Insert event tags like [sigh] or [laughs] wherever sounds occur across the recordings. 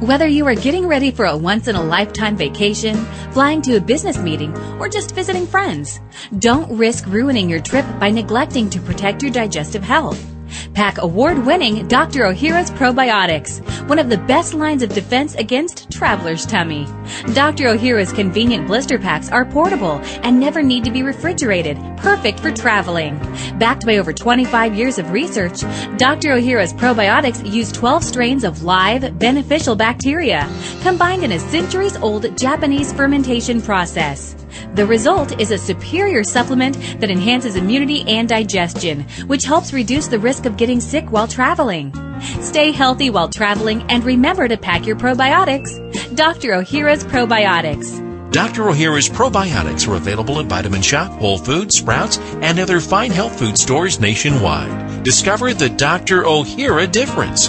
Whether you are getting ready for a once in a lifetime vacation, flying to a business meeting, or just visiting friends, don't risk ruining your trip by neglecting to protect your digestive health. Pack award winning Dr. Ohhira's Probiotics, one of the best lines of defense against traveler's tummy. Dr. Ohhira's convenient blister packs are portable and never need to be refrigerated, perfect for traveling. Backed by over 25 years of research, Dr. Ohhira's Probiotics use 12 strains of live, beneficial bacteria, combined in a centuries old Japanese fermentation process. The result is a superior supplement that enhances immunity and digestion, which helps reduce the risk of getting sick while traveling. Stay healthy while traveling and remember to pack your probiotics. Dr. Ohhira's Probiotics. Dr. Ohhira's probiotics are available at Vitamin Shoppe, Whole Foods, Sprouts, and other fine health food stores nationwide. Discover the Dr. Ohhira difference.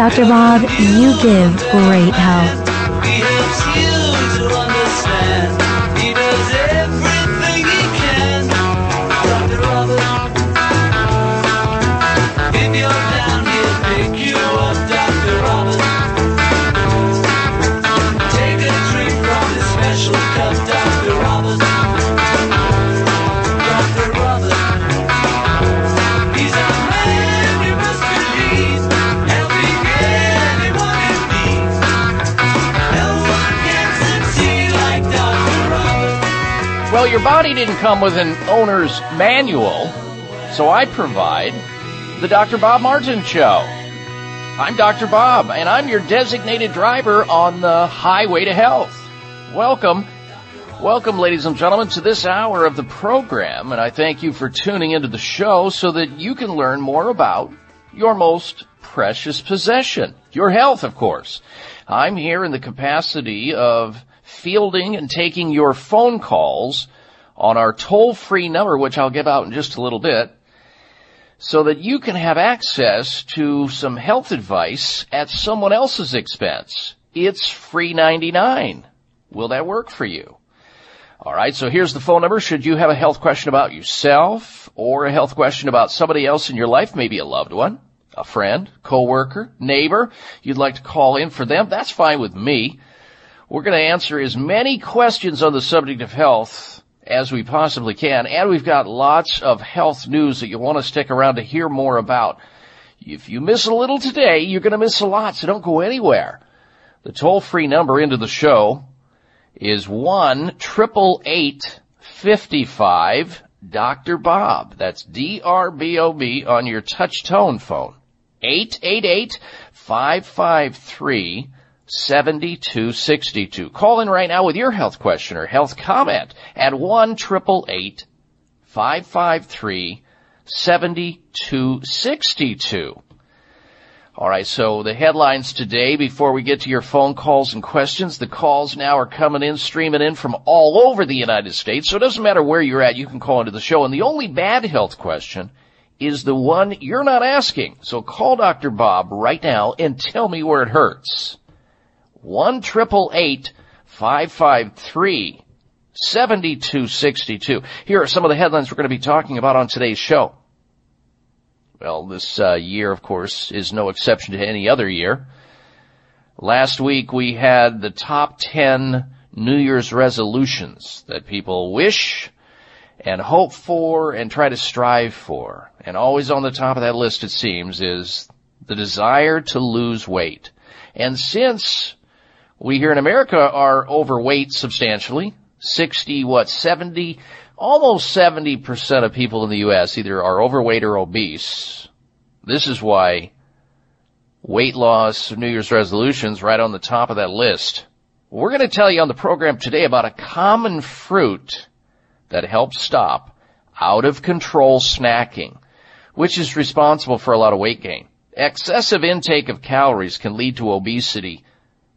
Dr. Bob, you give great help. Your body didn't come with an owner's manual, so I provide the Dr. Bob Martin Show. I'm Dr. Bob, and I'm your designated driver on the highway to health. Welcome. Welcome, ladies and gentlemen, to this hour of the program, and I thank you for tuning into the show so that you can learn more about your most precious possession, your health, of course. I'm here in the capacity of fielding and taking your phone calls on our toll-free number, which I'll give out in just a little bit, so that you can have access to some health advice at someone else's expense. It's free 99. Will that work for you? All right, so here's the phone number. Should you have a health question about yourself or a health question about somebody else in your life, maybe a loved one, a friend, coworker, neighbor, you'd like to call in for them, that's fine with me. We're going to answer as many questions on the subject of health as we possibly can, and we've got lots of health news that you'll want to stick around to hear more about. If you miss a little today, you're going to miss a lot, so don't go anywhere. The toll-free number into the show is one triple eight fifty five Dr. Bob. That's D R B O B on your touch tone phone. Eight eight eight five five three seventy two sixty two. Call in right now with your health question or health comment at one triple eight five five three seventy two sixty two. All right, so the headlines today before we get to your phone calls and questions, the calls now are coming in, streaming in from all over the United States. So it doesn't matter where you're at, you can call into the show. And the only bad health question is the one you're not asking. So call Dr. Bob right now and tell me where it hurts. One triple eight 553 7262. Here are some of the headlines we're going to be talking about on today's show. Well, this uh, year, of course, is no exception to any other year. Last week we had the top 10 New Year's resolutions that people wish and hope for and try to strive for. And always on the top of that list, it seems, is the desire to lose weight. And since we here in America are overweight substantially, 60, what, 70, almost 70% of people in the U.S. either are overweight or obese. This is why weight loss, New Year's resolutions right on the top of that list. We're going to tell you on the program today about a common fruit that helps stop out of control snacking, which is responsible for a lot of weight gain. Excessive intake of calories can lead to obesity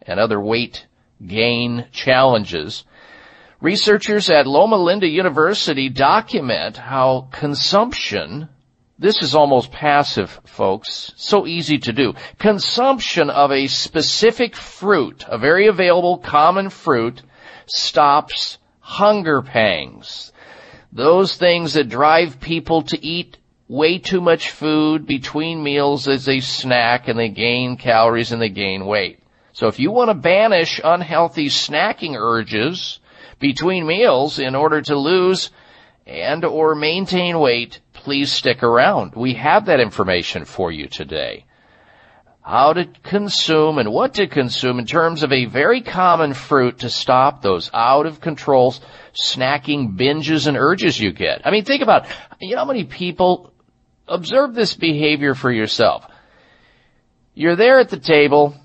and other weight gain challenges. Researchers at Loma Linda University document how consumption, this is almost passive, folks, so easy to do. Consumption of a specific fruit, a very available common fruit, stops hunger pangs. Those things that drive people to eat way too much food between meals as they snack and they gain calories and they gain weight. So if you want to banish unhealthy snacking urges between meals in order to lose and or maintain weight, please stick around. We have that information for you today. How to consume and what to consume in terms of a very common fruit to stop those out of control snacking binges and urges you get. I mean, think about, you know how many people observe this behavior for yourself. You're there at the table,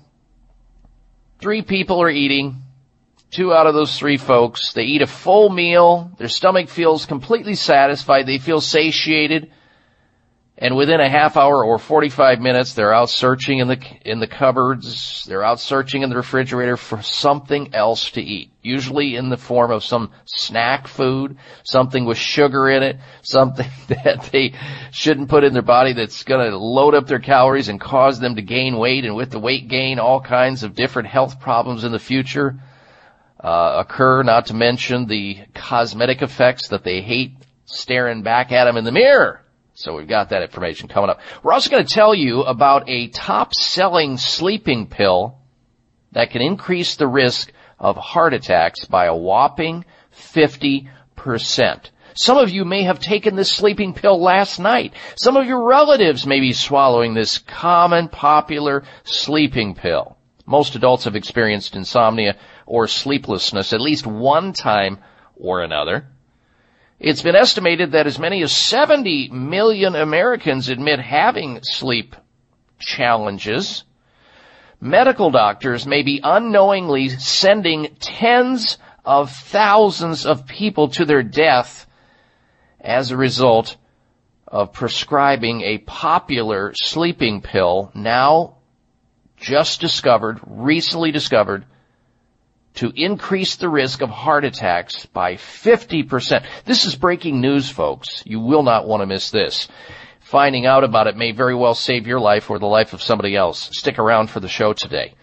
Three people are eating. Two out of those three folks, they eat a full meal. Their stomach feels completely satisfied. They feel satiated. And within a half hour or 45 minutes, they're out searching in the, in the cupboards. They're out searching in the refrigerator for something else to eat. Usually in the form of some snack food, something with sugar in it, something [laughs] that they shouldn't put in their body that's gonna load up their calories and cause them to gain weight. And with the weight gain, all kinds of different health problems in the future, uh, occur, not to mention the cosmetic effects that they hate staring back at them in the mirror. So we've got that information coming up. We're also going to tell you about a top selling sleeping pill that can increase the risk of heart attacks by a whopping 50%. Some of you may have taken this sleeping pill last night. Some of your relatives may be swallowing this common popular sleeping pill. Most adults have experienced insomnia or sleeplessness at least one time or another. It's been estimated that as many as 70 million Americans admit having sleep challenges. Medical doctors may be unknowingly sending tens of thousands of people to their death as a result of prescribing a popular sleeping pill now just discovered, recently discovered, to increase the risk of heart attacks by 50%. This is breaking news, folks. You will not want to miss this. Finding out about it may very well save your life or the life of somebody else. Stick around for the show today.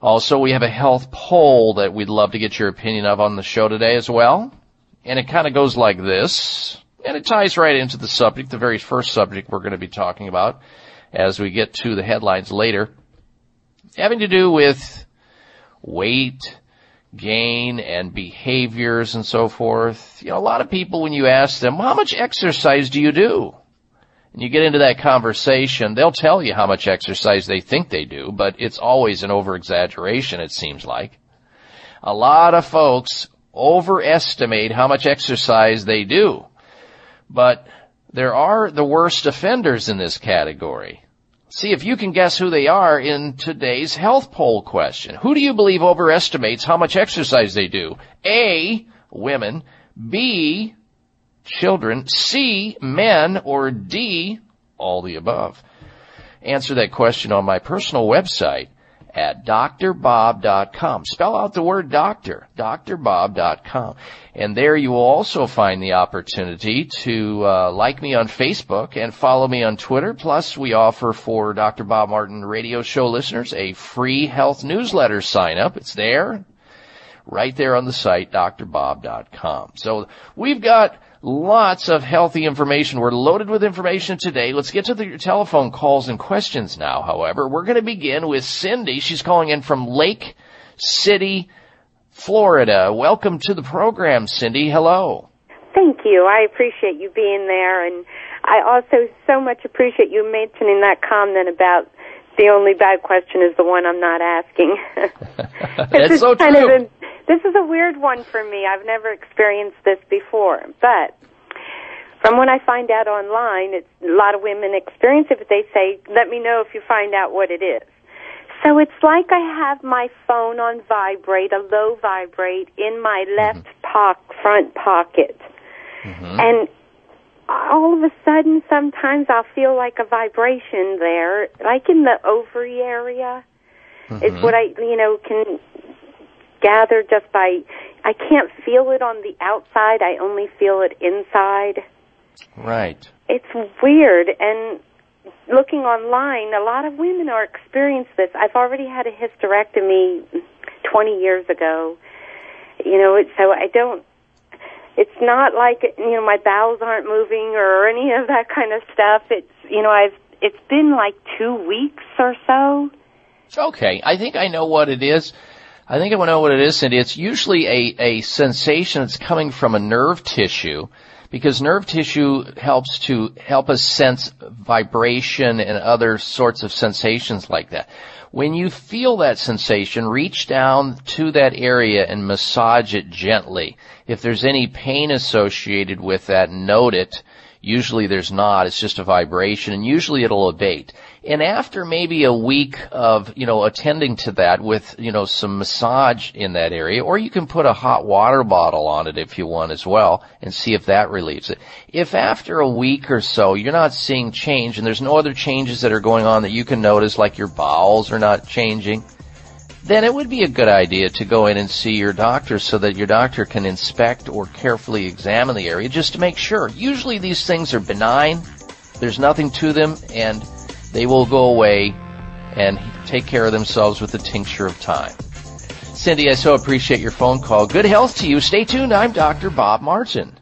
Also, we have a health poll that we'd love to get your opinion of on the show today as well. And it kind of goes like this. And it ties right into the subject, the very first subject we're going to be talking about as we get to the headlines later. Having to do with weight, gain and behaviors and so forth. You know, a lot of people when you ask them, how much exercise do you do? And you get into that conversation, they'll tell you how much exercise they think they do, but it's always an over exaggeration, it seems like. A lot of folks overestimate how much exercise they do. But there are the worst offenders in this category. See if you can guess who they are in today's health poll question. Who do you believe overestimates how much exercise they do? A, women, B, children, C, men, or D, all the above? Answer that question on my personal website at drbob.com. Spell out the word doctor, drbob.com. And there you will also find the opportunity to uh, like me on Facebook and follow me on Twitter. Plus, we offer for Dr. Bob Martin radio show listeners a free health newsletter sign up. It's there right there on the site, drbob.com. So we've got lots of healthy information. We're loaded with information today. Let's get to the telephone calls and questions now, however. We're going to begin with Cindy. She's calling in from Lake City, Florida. Welcome to the program, Cindy. Hello. Thank you. I appreciate you being there, and I also so much appreciate you mentioning that comment about the only bad question is the one I'm not asking. [laughs] [laughs] That's so kind true. Of this is a weird one for me. I've never experienced this before, but from what I find out online, it's a lot of women experience it. But they say, "Let me know if you find out what it is." So it's like I have my phone on vibrate, a low vibrate, in my mm-hmm. left pock front pocket, mm-hmm. and all of a sudden, sometimes I'll feel like a vibration there, like in the ovary area. It's mm-hmm. what I, you know, can gather just by. I can't feel it on the outside. I only feel it inside. Right. It's weird. And looking online, a lot of women are experiencing this. I've already had a hysterectomy 20 years ago. You know, it, so I don't. It's not like you know my bowels aren't moving or any of that kind of stuff. It's you know I've it's been like two weeks or so. Okay, I think I know what it is. I think I know what it is, Cindy. It's usually a, a sensation that's coming from a nerve tissue because nerve tissue helps to help us sense vibration and other sorts of sensations like that. When you feel that sensation, reach down to that area and massage it gently. If there's any pain associated with that, note it. Usually there's not. It's just a vibration and usually it'll abate. And after maybe a week of, you know, attending to that with, you know, some massage in that area, or you can put a hot water bottle on it if you want as well and see if that relieves it. If after a week or so you're not seeing change and there's no other changes that are going on that you can notice like your bowels are not changing, then it would be a good idea to go in and see your doctor so that your doctor can inspect or carefully examine the area just to make sure. Usually these things are benign. There's nothing to them and they will go away and take care of themselves with the tincture of time. Cindy, I so appreciate your phone call. Good health to you. Stay tuned. I'm Dr. Bob Martin.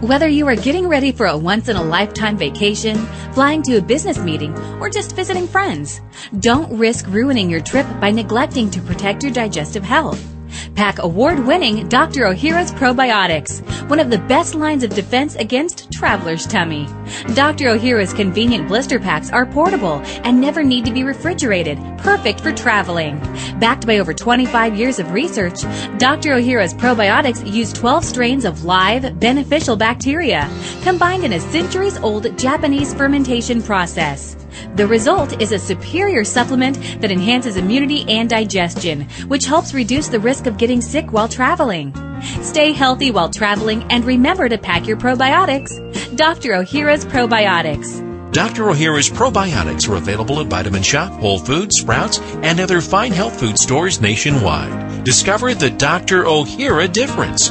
Whether you are getting ready for a once in a lifetime vacation, flying to a business meeting, or just visiting friends, don't risk ruining your trip by neglecting to protect your digestive health. Pack award winning Dr. Ohhira's Probiotics, one of the best lines of defense against traveler's tummy. Dr. Ohhira's convenient blister packs are portable and never need to be refrigerated, perfect for traveling. Backed by over 25 years of research, Dr. Ohhira's Probiotics use 12 strains of live, beneficial bacteria, combined in a centuries old Japanese fermentation process. The result is a superior supplement that enhances immunity and digestion, which helps reduce the risk of getting sick while traveling. Stay healthy while traveling and remember to pack your probiotics. Dr. Ohhira's Probiotics. Dr. Ohhira's probiotics are available at Vitamin Shoppe, Whole Foods, Sprouts, and other fine health food stores nationwide. Discover the Dr. Ohhira difference.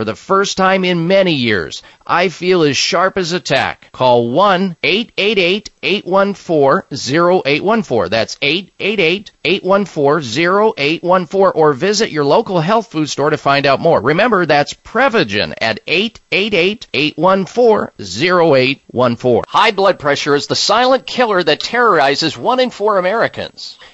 For the first time in many years, I feel as sharp as a tack. Call 1-888-814-0814. That's 888-814-0814 or visit your local health food store to find out more. Remember, that's Prevagen at 888-814-0814. High blood pressure is the silent killer that terrorizes one in four Americans.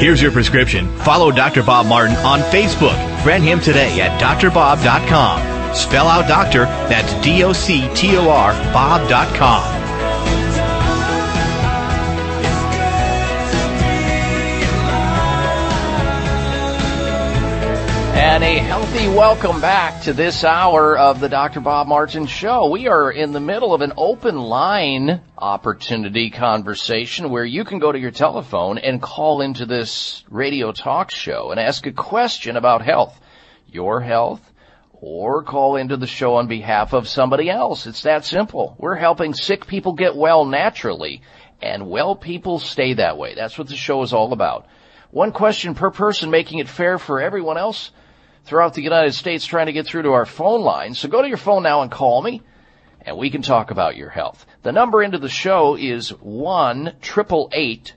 Here's your prescription. Follow Dr. Bob Martin on Facebook. Friend him today at drbob.com. Spell out doctor, that's D O C T O R, Bob.com. And a healthy welcome back to this hour of the Dr. Bob Martin Show. We are in the middle of an open line opportunity conversation where you can go to your telephone and call into this radio talk show and ask a question about health, your health, or call into the show on behalf of somebody else. It's that simple. We're helping sick people get well naturally and well people stay that way. That's what the show is all about. One question per person, making it fair for everyone else throughout the United States trying to get through to our phone line. So go to your phone now and call me and we can talk about your health. The number into the show is 1 888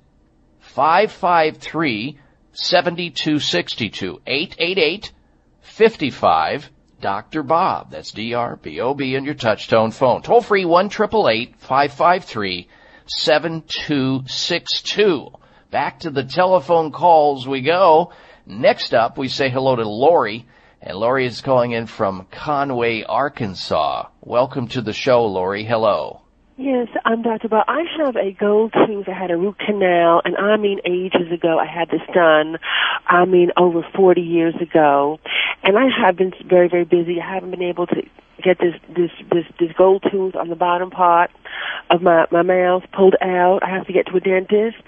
553 7262 888 55 Dr. Bob. That's D-R-B-O-B in your touchtone phone. Toll free 1 553 7262. Back to the telephone calls we go. Next up, we say hello to Lori, and Lori is calling in from Conway, Arkansas. Welcome to the show, Lori. Hello. Yes, I'm Dr. Bob. I have a gold tooth. I had a root canal, and I mean ages ago I had this done. I mean over 40 years ago. And I have been very, very busy. I haven't been able to get this, this, this, this gold tooth on the bottom part of my, my mouth pulled out. I have to get to a dentist.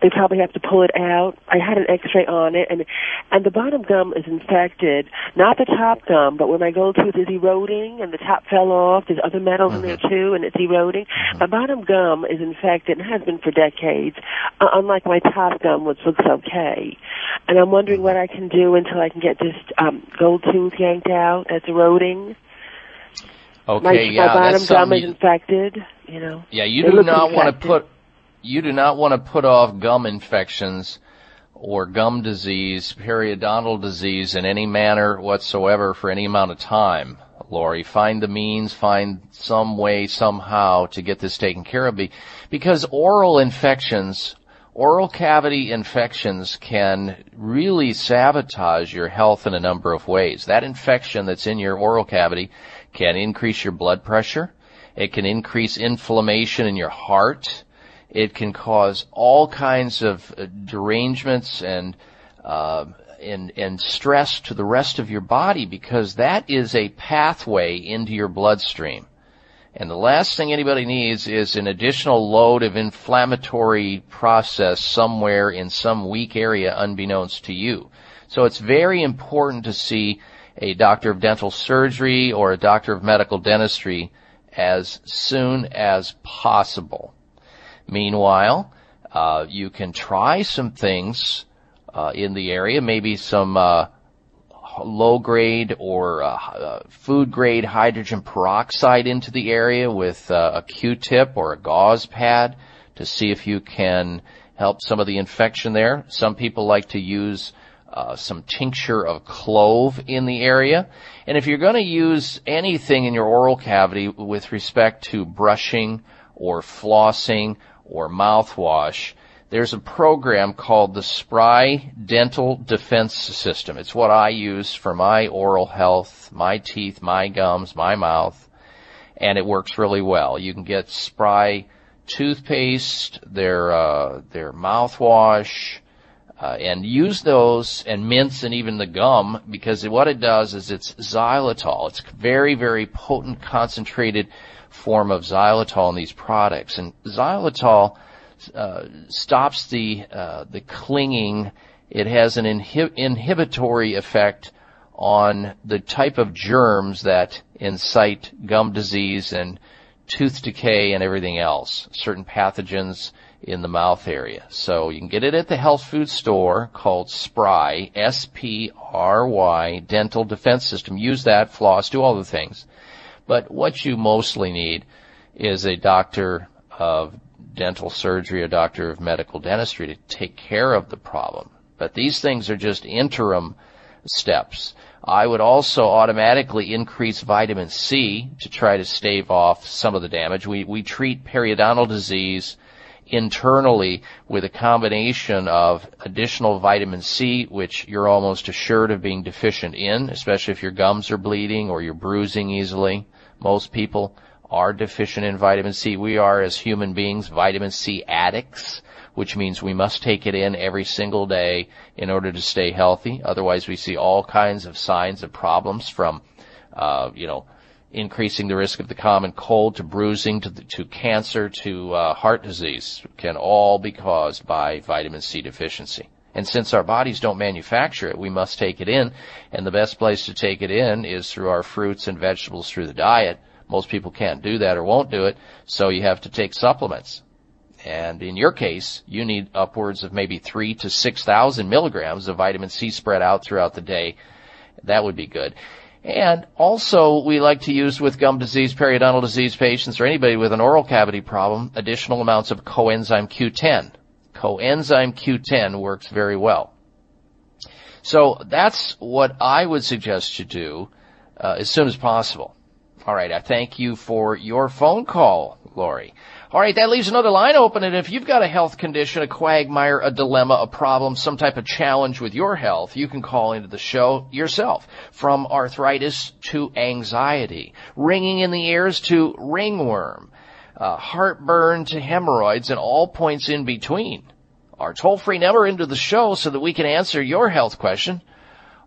They probably have to pull it out. I had an x-ray on it, and, and the bottom gum is infected. Not the top gum, but where my gold tooth is eroding, and the top fell off. There's other metals in there too, and it's eroding. My bottom gum is infected and has been for decades, uh, unlike my top gum, which looks okay. And I'm wondering what I can do until I can get this um, gold tooth yanked out that's eroding. Okay, my, yeah, my bottom that's gum is you- infected. You know. Yeah, you do not want to put you do not want to put off gum infections or gum disease, periodontal disease in any manner whatsoever for any amount of time. Lori, find the means, find some way somehow to get this taken care of because oral infections, oral cavity infections can really sabotage your health in a number of ways. That infection that's in your oral cavity can increase your blood pressure. It can increase inflammation in your heart. It can cause all kinds of uh, derangements and uh, and and stress to the rest of your body because that is a pathway into your bloodstream. And the last thing anybody needs is an additional load of inflammatory process somewhere in some weak area unbeknownst to you. So it's very important to see a doctor of dental surgery or a doctor of medical dentistry as soon as possible. Meanwhile, uh, you can try some things uh, in the area, maybe some uh, low grade or uh, uh, food grade hydrogen peroxide into the area with uh, a Q-tip or a gauze pad to see if you can help some of the infection there. Some people like to use uh, some tincture of clove in the area. And if you're going to use anything in your oral cavity with respect to brushing or flossing or mouthwash, there's a program called the Spry Dental Defense System. It's what I use for my oral health, my teeth, my gums, my mouth, and it works really well. You can get Spry toothpaste, their uh, their mouthwash, Uh, and use those and mints and even the gum because what it does is it's xylitol. It's very, very potent concentrated form of xylitol in these products. And xylitol uh, stops the uh, the clinging. It has an inhib- inhibitory effect on the type of germs that incite gum disease and tooth decay and everything else. Certain pathogens in the mouth area. So you can get it at the health food store called Spry, S-P-R-Y, Dental Defense System. Use that, floss, do all the things. But what you mostly need is a doctor of dental surgery, a doctor of medical dentistry to take care of the problem. But these things are just interim steps. I would also automatically increase vitamin C to try to stave off some of the damage. We, we treat periodontal disease internally with a combination of additional vitamin C, which you're almost assured of being deficient in, especially if your gums are bleeding or you're bruising easily. Most people are deficient in vitamin C. We are, as human beings, vitamin C addicts, which means we must take it in every single day in order to stay healthy. Otherwise, we see all kinds of signs of problems from, uh, you know, increasing the risk of the common cold to bruising to, the, to cancer to uh, heart disease can all be caused by vitamin C deficiency. And since our bodies don't manufacture it, we must take it in. And the best place to take it in is through our fruits and vegetables through the diet. Most people can't do that or won't do it, so you have to take supplements. And in your case, you need upwards of maybe three to six thousand milligrams of vitamin C spread out throughout the day. That would be good. And also, we like to use with gum disease, periodontal disease patients, or anybody with an oral cavity problem, additional amounts of coenzyme Q10. Coenzyme Q10 works very well. So that's what I would suggest you do uh, as soon as possible. All right, I thank you for your phone call, Lori. All right, that leaves another line open, and if you've got a health condition, a quagmire, a dilemma, a problem, some type of challenge with your health, you can call into the show yourself. From arthritis to anxiety, ringing in the ears to ringworm, uh, heartburn to hemorrhoids, and all points in between. Our toll-free number into the show so that we can answer your health question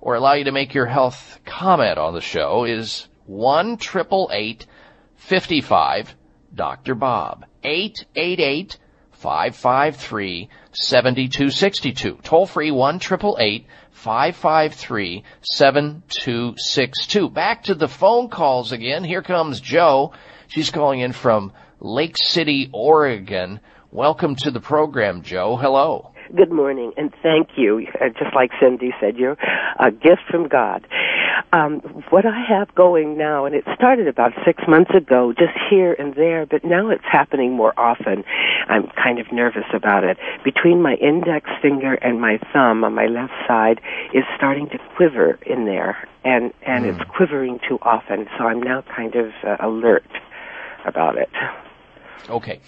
or allow you to make your health comment on the show is one triple eight fifty five Dr. Bob. 888 553 7262. Toll free 1 553 7262. Back to the phone calls again. Here comes Joe. She's calling in from Lake City, Oregon. Welcome to the program, Joe. Hello. Good morning, and thank you. Uh, just like Cindy said, you're a gift from God. Um, what I have going now, and it started about six months ago, just here and there, but now it's happening more often. I'm kind of nervous about it. Between my index finger and my thumb on my left side is starting to quiver in there, and and mm. it's quivering too often. So I'm now kind of uh, alert about it. Okay.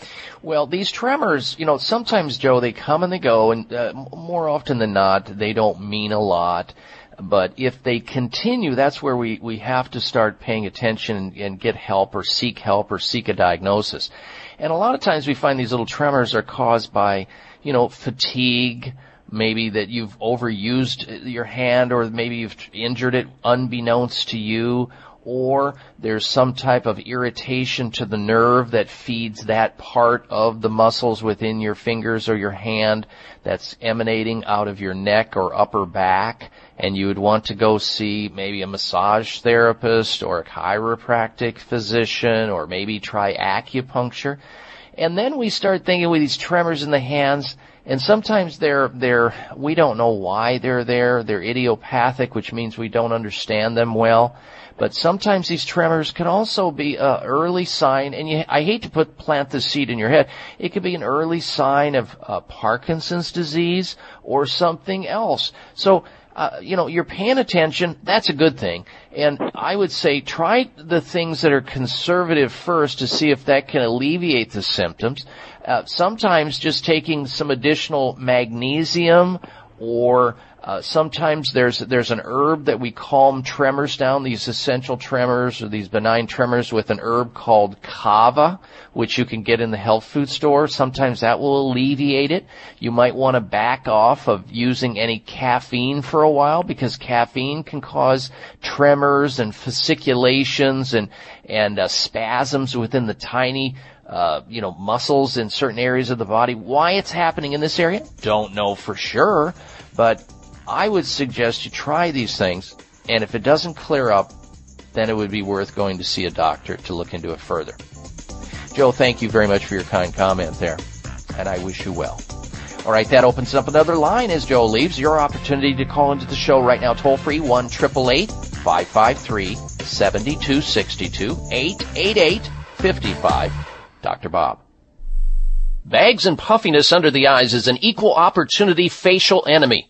Well, these tremors, you know, sometimes, Joe, they come and they go, and uh, more often than not, they don't mean a lot. But if they continue, that's where we, we have to start paying attention and, and get help or seek help or seek a diagnosis. And a lot of times we find these little tremors are caused by, you know, fatigue, maybe that you've overused your hand or maybe you've injured it unbeknownst to you or there's some type of irritation to the nerve that feeds that part of the muscles within your fingers or your hand that's emanating out of your neck or upper back and you would want to go see maybe a massage therapist or a chiropractic physician or maybe try acupuncture. And then we start thinking with these tremors in the hands and sometimes they're they're we don't know why they're there. They're idiopathic, which means we don't understand them well. But sometimes these tremors can also be an early sign, and you, I hate to put plant the seed in your head. It could be an early sign of uh, Parkinson's disease or something else. So uh, you know, you're paying attention, that's a good thing. And I would say try the things that are conservative first to see if that can alleviate the symptoms. Uh, sometimes just taking some additional magnesium or Uh, sometimes there's there's an herb that we calm tremors down, these essential tremors or these benign tremors with an herb called kava, which you can get in the health food store. Sometimes that will alleviate it. You might want to back off of using any caffeine for a while because caffeine can cause tremors and fasciculations and and uh, spasms within the tiny uh, you know, muscles in certain areas of the body. Why it's happening in this area? Don't know for sure, but I would suggest you try these things, and if it doesn't clear up, then it would be worth going to see a doctor to look into it further. Joe, thank you very much for your kind comment there, and I wish you well. All right, that opens up another line as Joe leaves. Your opportunity to call into the show right now, toll free, 1 553 7262 888 55. Dr. Bob. Bags and puffiness under the eyes is an equal opportunity facial enemy.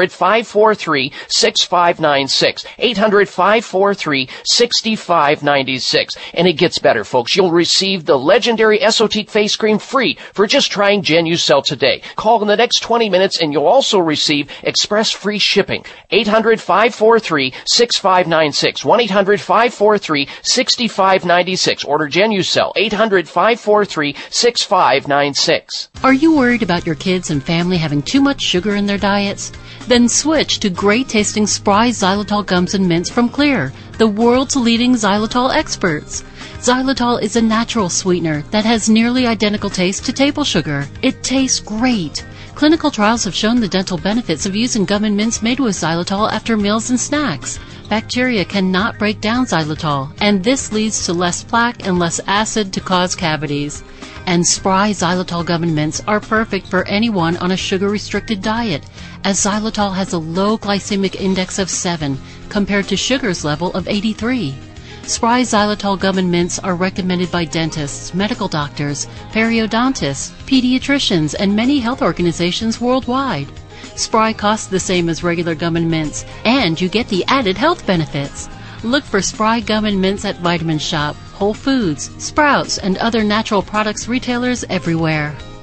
800-543-6596. 800-543-6596. And it gets better, folks. You'll receive the legendary Esotique face cream free for just trying Genucel today. Call in the next 20 minutes and you'll also receive express free shipping. 800-543-6596. 1-800-543-6596. Order Genucel. 800-543-6596. Are you worried about your kids and family having too much sugar in their diets? Then switch to great tasting Spry xylitol gums and mints from Xlear, the world's leading xylitol experts. Xylitol is a natural sweetener that has nearly identical taste to table sugar. It tastes great. Clinical trials have shown the dental benefits of using gum and mints made with xylitol after meals and snacks. Bacteria cannot break down xylitol, and this leads to less plaque and less acid to cause cavities. And Spry xylitol gum and mints are perfect for anyone on a sugar restricted diet as xylitol has a low glycemic index of 7 compared to sugar's level of 83. Spry xylitol gum and mints are recommended by dentists, medical doctors, periodontists, pediatricians, and many health organizations worldwide. Spry costs the same as regular gum and mints, and you get the added health benefits. Look for Spry gum and mints at Vitamin Shoppe, Whole Foods, Sprouts, and other natural products retailers everywhere.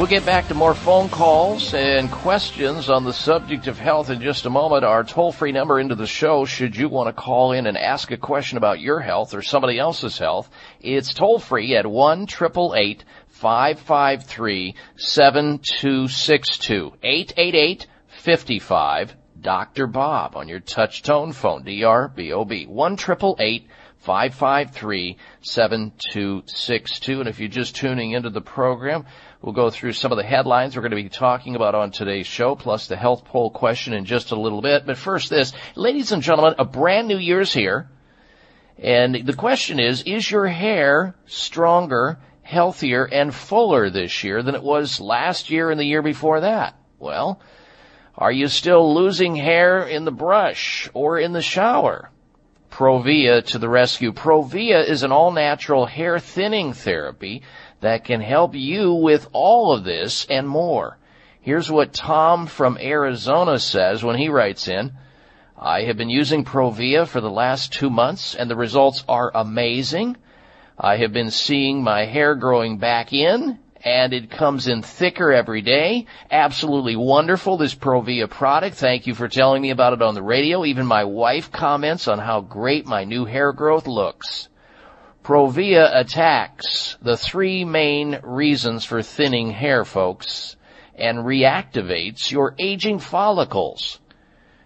We'll get back to more phone calls and questions on the subject of health in just a moment. Our toll free number into the show, should you want to call in and ask a question about your health or somebody else's health, it's toll free at 1 553 7262 888 55 Dr. Bob on your touch tone phone, D-R-B-O-B, 1 553 7262. And if you're just tuning into the program, we'll go through some of the headlines we're going to be talking about on today's show, plus the health poll question in just a little bit. But first this, ladies and gentlemen, a brand new year's here. And the question is, is your hair stronger, healthier, and fuller this year than it was last year and the year before that? Well, are you still losing hair in the brush or in the shower? Provia to the rescue. Provia is an all natural hair thinning therapy that can help you with all of this and more. Here's what Tom from Arizona says when he writes in. I have been using Provia for the last two months and the results are amazing. I have been seeing my hair growing back in and it comes in thicker every day. Absolutely wonderful, this Provia product. Thank you for telling me about it on the radio. Even my wife comments on how great my new hair growth looks. Provia attacks the three main reasons for thinning hair, folks, and reactivates your aging follicles.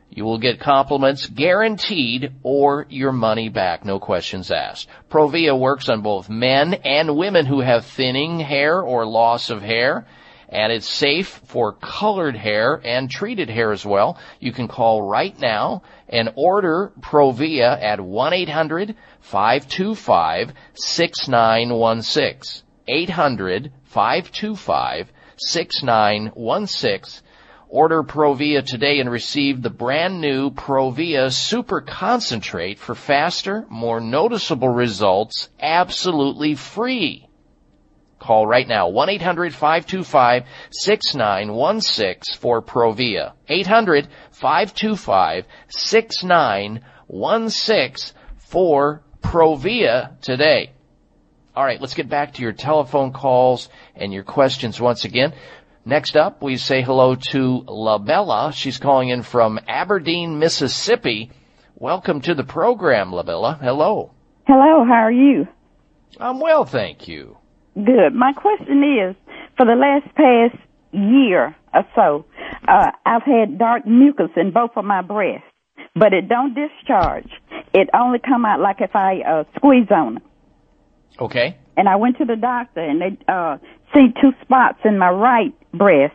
You will get compliments guaranteed or your money back, no questions asked. Provia works on both men and women who have thinning hair or loss of hair, and it's safe for colored hair and treated hair as well. You can call right now and order Provia at 1-800-525-6916. 800-525-6916 Order Provia today and receive the brand new Provia Super Concentrate for faster, more noticeable results absolutely free. Call right now, 1-800-525-6916 for Provia. 800-525-6916 for Provia today. All right, let's get back to your telephone calls and your questions once again. Next up, we say hello to LaBella. She's calling in from Aberdeen, Mississippi. Welcome to the program, LaBella. Hello. Hello, how are you? I'm well, thank you. Good. My question is, for the last past year or so, uh, I've had dark mucus in both of my breasts, but it don't discharge. It only come out like if I uh, squeeze on it. Okay. And I went to the doctor, and they uh, see two spots in my right breast,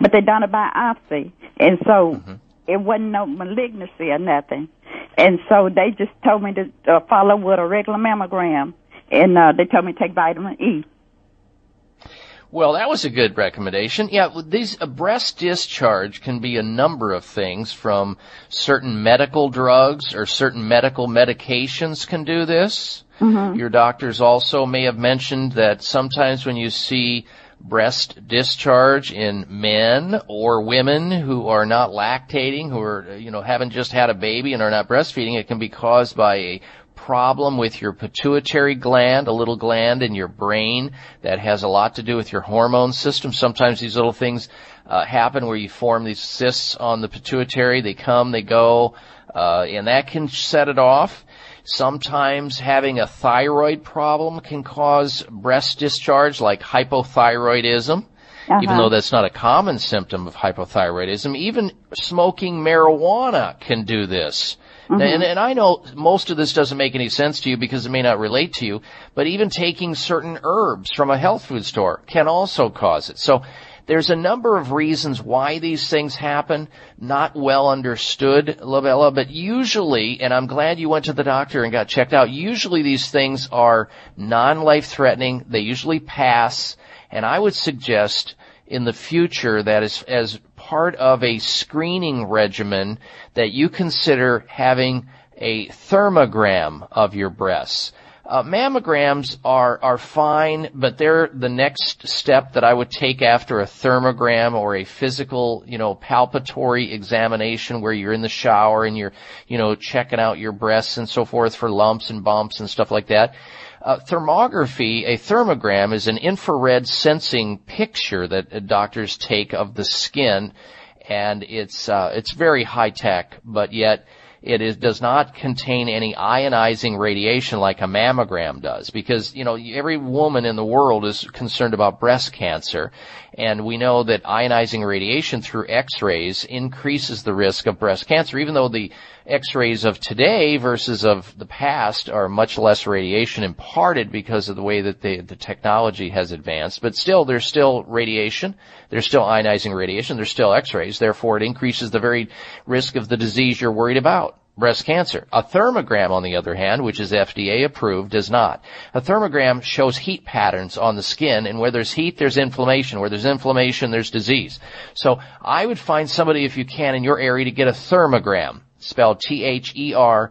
but they done a biopsy, and so Mm-hmm. it wasn't no malignancy or nothing. And so they just told me to uh, follow with a regular mammogram, and uh, they told me to take vitamin E. Well, that was a good recommendation. Yeah, these a breast discharge can be a number of things from certain medical drugs or certain medical medications can do this. Mm-hmm. Your doctors also may have mentioned that sometimes when you see breast discharge in men or women who are not lactating, who are, you know, haven't just had a baby and are not breastfeeding, it can be caused by a problem with your pituitary gland, a little gland in your brain that has a lot to do with your hormone system. Sometimes these little things uh, happen where you form these cysts on the pituitary. They come, they go, uh, and that can set it off. Sometimes having a thyroid problem can cause breast discharge, like hypothyroidism. Even Uh-huh. though that's not a common symptom of hypothyroidism, even smoking marijuana can do this. Mhm. And, and I know most of this doesn't make any sense to you because it may not relate to you, but even taking certain herbs from a health food store can also cause it. So there's a number of reasons why these things happen, not well understood, LaBella, but usually, and I'm glad you went to the doctor and got checked out, usually these things are non-life threatening, they usually pass, and I would suggest in the future that as, as part of a screening regimen that you consider having a thermogram of your breasts. Uh, mammograms are are fine, but they're the next step that I would take after a thermogram or a physical, you know, palpatory examination where you're in the shower and you're, you know, checking out your breasts and so forth for lumps and bumps and stuff like that. Uh, thermography, a thermogram is an infrared sensing picture that uh, doctors take of the skin, and it's uh, it's very high tech, but yet it is, does not contain any ionizing radiation like a mammogram does because, you know, every woman in the world is concerned about breast cancer and we know that ionizing radiation through x-rays increases the risk of breast cancer even though the x-rays of today versus of the past are much less radiation imparted because of the way that the, the technology has advanced. But still there's still radiation. There's still ionizing radiation. There's still x-rays. Therefore it increases the very risk of the disease you're worried about breast cancer. A thermogram, on the other hand, which is FDA approved, does not. A thermogram shows heat patterns on the skin, and where there's heat, there's inflammation. Where there's inflammation, there's disease. So I would find somebody, if you can, in your area to get a thermogram, spelled T-H-E-R-M-O-G-R-A-M,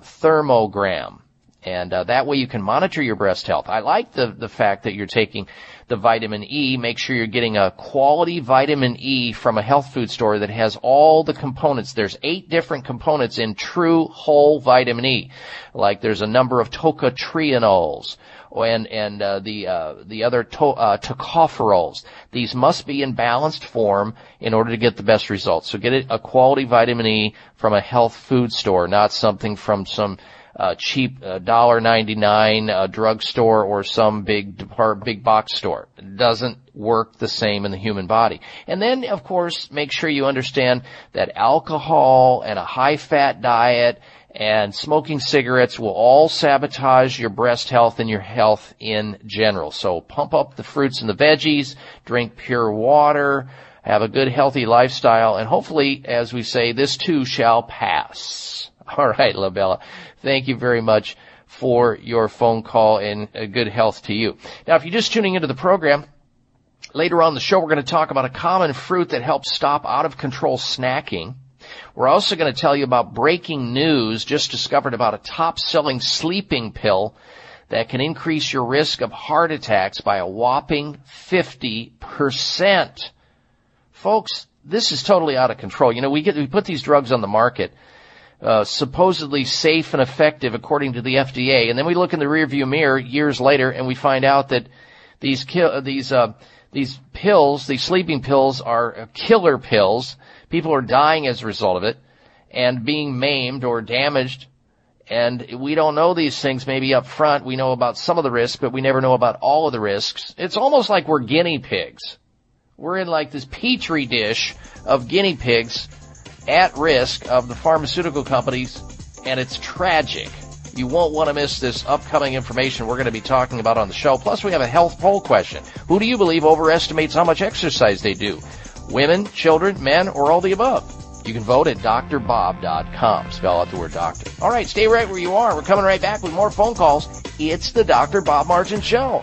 thermogram. And uh, that way you can monitor your breast health. I like the, the fact that you're taking the vitamin E, make sure you're getting a quality vitamin E from a health food store that has all the components. There's eight different components in true whole vitamin E. Like there's a number of tocotrienols and and uh, the uh, the other to, uh, tocopherols. These must be in balanced form in order to get the best results. So get a quality vitamin E from a health food store, not something from some uh, cheap uh, dollar ninety nine uh, drugstore or some big depart, big box store. It doesn't work the same in the human body. And then, of course, make sure you understand that alcohol and a high fat diet and smoking cigarettes will all sabotage your breast health and your health in general. So pump up the fruits and the veggies, drink pure water, have a good healthy lifestyle, and hopefully, as we say, this too shall pass. [laughs] All right, LaBella. Thank you very much for your phone call and uh, good health to you. Now, if you're just tuning into the program, later on the show, we're going to talk about a common fruit that helps stop out of control snacking. We're also going to tell you about breaking news just discovered about a top selling sleeping pill that can increase your risk of heart attacks by a whopping 50%. Folks, this is totally out of control. You know, we get, we put these drugs on the market uh, supposedly safe and effective according to the FDA, and then we look in the rearview mirror years later and we find out that these these uh, these pills, these sleeping pills, are killer pills. People are dying as a result of it and being maimed or damaged. And we don't know these things maybe up front. We know about some of the risks, but we never know about all of the risks. It's almost like we're guinea pigs. We're in like this petri dish of guinea pigs at risk of the pharmaceutical companies, and it's tragic. You won't want to miss this upcoming information we're going to be talking about on the show. Plus, we have a health poll question. Who do you believe overestimates how much exercise they do? Women, children, men, or all the above? You can vote at drbob.com. Spell out the word doctor. All right, stay right where you are. We're coming right back with more phone calls. It's the Dr. Bob Martin Show.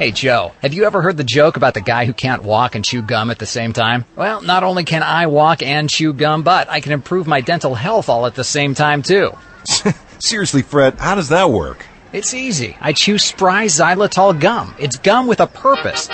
Hey Joe, have you ever heard the joke about the guy who can't walk and chew gum at the same time? Well, not only can I walk and chew gum, but I can improve my dental health all at the same time too. [laughs] Seriously, Fred, how does that work? It's easy. I chew Spry xylitol gum. It's gum with a purpose.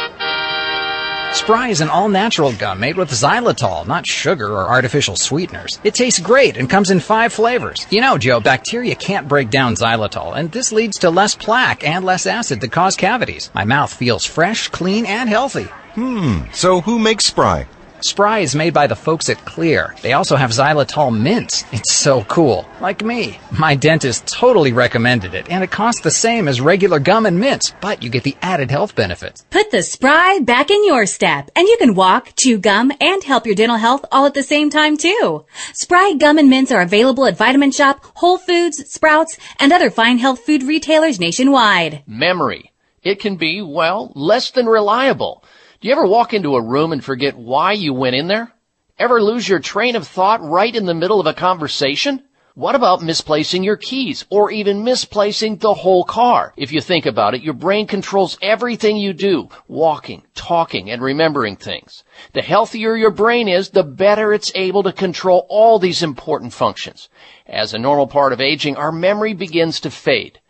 Spry is an all-natural gum made with xylitol, not sugar or artificial sweeteners. It tastes great and comes in five flavors. You know, Joe, bacteria can't break down xylitol, and this leads to less plaque and less acid that cause cavities. My mouth feels fresh, clean, and healthy. Hmm, so who makes Spry? Spry is made by the folks at Xlear. They also have xylitol mints. It's so cool. Like me. My dentist totally recommended it, and it costs the same as regular gum and mints, but you get the added health benefits. Put the spry back in your step, and you can walk, chew gum, and help your dental health all at the same time, too. Spry gum and mints are available at Vitamin Shoppe, Whole Foods, Sprouts, and other fine health food retailers nationwide. Memory. It can be, well, less than reliable. Do you ever walk into a room and forget why you went in there? Ever lose your train of thought right in the middle of a conversation? What about misplacing your keys or even misplacing the whole car? If you think about it, your brain controls everything you do, walking, talking, and remembering things. The healthier your brain is, the better it's able to control all these important functions. As a normal part of aging, our memory begins to fade.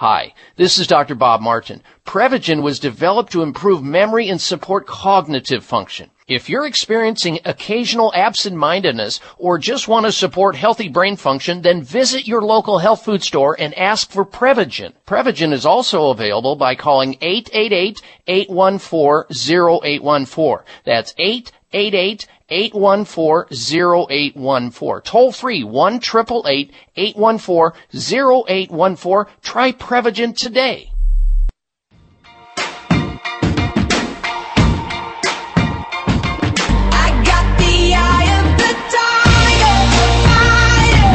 Hi, this is Dr. Bob Martin. Prevagen was developed to improve memory and support cognitive function. If you're experiencing occasional absent-mindedness or just want to support healthy brain function, then visit your local health food store and ask for Prevagen. Prevagen is also available by calling 888-814-0814. That's 888 814-0814. Toll free 1 814 Try Prevagen today.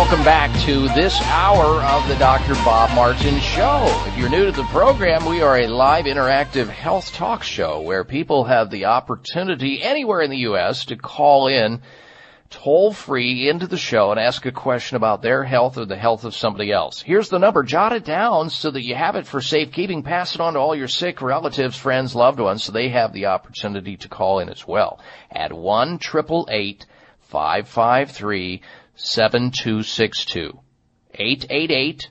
welcome back to this hour of the Dr. Bob Martin Show. If you're new to the program, we are a live interactive health talk show where people have the opportunity anywhere in the U.S. to call in toll free into the show and ask a question about their health or the health of somebody else. Here's the number. Jot it down so that you have it for safekeeping. Pass it on to all your sick relatives, friends, loved ones so they have the opportunity to call in as well. At 1 553 7262. 888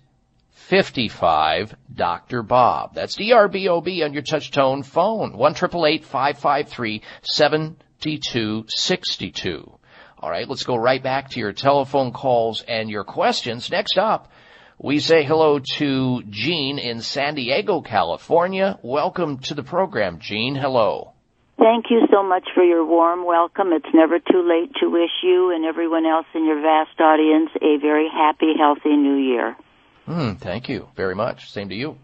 55 Dr. Bob. That's D-R-B-O-B on your touch tone phone. 1 553 7262. All right, let's go right back to your telephone calls and your questions. Next up, we say hello to Gene in San Diego, California. Welcome to the program, Gene. Hello. Thank you so much for your warm welcome. It's never too late to wish you and everyone else in your vast audience a very happy, healthy new year. Mm, thank you very much. Same to you.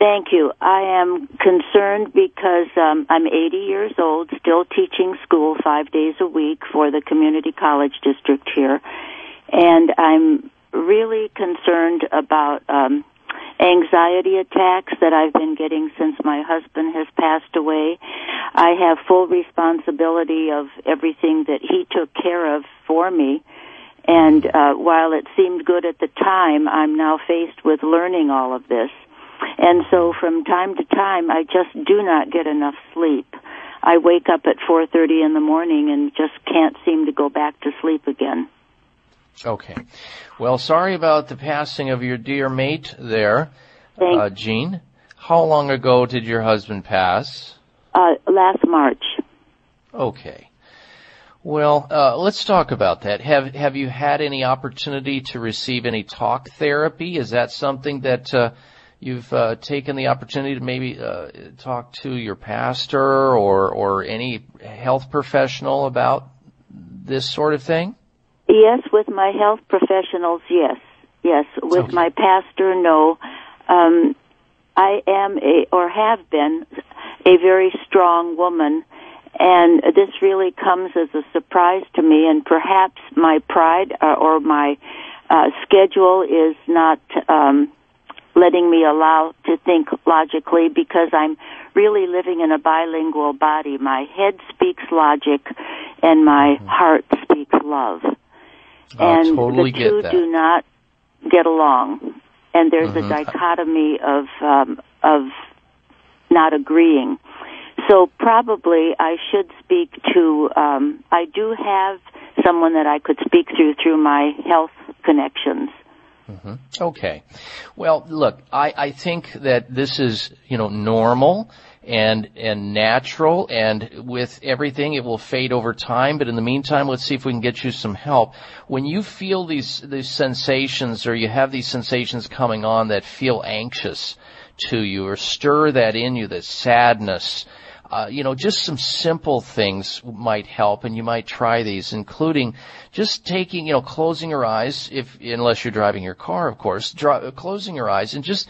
Thank you. I am concerned because um, I'm 80 years old, still teaching school five days a week for the community college district here, and I'm really concerned about um, anxiety attacks that I've been getting since my husband has passed away. I have full responsibility of everything that he took care of for me. And uh, while it seemed good at the time, I'm now faced with learning all of this. And so from time to time, I just do not get enough sleep. I wake up at 4:30 in the morning and just can't seem to go back to sleep again. Okay. Well, sorry about the passing of your dear mate there, uh, Gene. How long ago did your husband pass? Uh, last March. Okay. Well, uh, let's talk about that. Have Have you had any opportunity to receive any talk therapy? Is that something that uh, you've uh, taken the opportunity to maybe uh, talk to your pastor or or any health professional about this sort of thing? Yes, with my health professionals, yes, yes. With my pastor, no. Um, I am a or have been a very strong woman, and this really comes as a surprise to me. And perhaps my pride uh, or my uh, schedule is not um, letting me allow to think logically because I'm really living in a bilingual body. My head speaks logic, and my heart speaks love I and totally the get two do not get along. And there's a dichotomy of um, of not agreeing. So probably I should speak to. Um, I do have someone that I could speak through through my health connections. hmm Okay. Well, look, I, I think that this is, you know, normal and, and natural and with everything it will fade over time, but in the meantime, let's see if we can get you some help. When you feel these, these sensations or you have these sensations coming on that feel anxious to you or stir that in you, that sadness, uh, you know, just some simple things might help, and you might try these, including just taking, you know, closing your eyes, if unless you're driving your car, of course, closing your eyes and just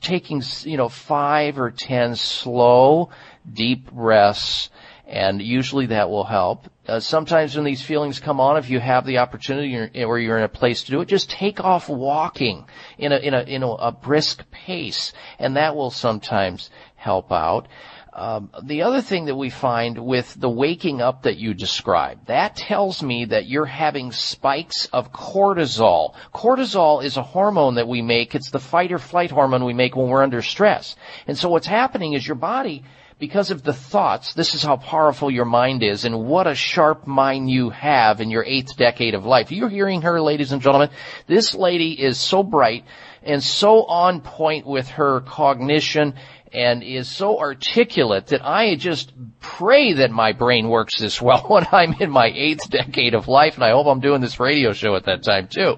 taking, you know, five or ten slow, deep breaths, and usually that will help. Uh, sometimes when these feelings come on, if you have the opportunity or you're in a place to do it, just take off walking in a in a in a, a brisk pace, and that will sometimes help out. Um, the other thing that we find with the waking up that you described, that tells me that you're having spikes of cortisol. Cortisol is a hormone that we make. It's the fight or flight hormone we make when we're under stress. And so what's happening is your body, because of the thoughts, this is how powerful your mind is and what a sharp mind you have in your eighth decade of life. You're hearing her, ladies and gentlemen. This lady is so bright and so on point with her cognition and is so articulate that I just pray that my brain works this well [laughs] when I'm in my eighth decade of life, and I hope I'm doing this radio show at that time too.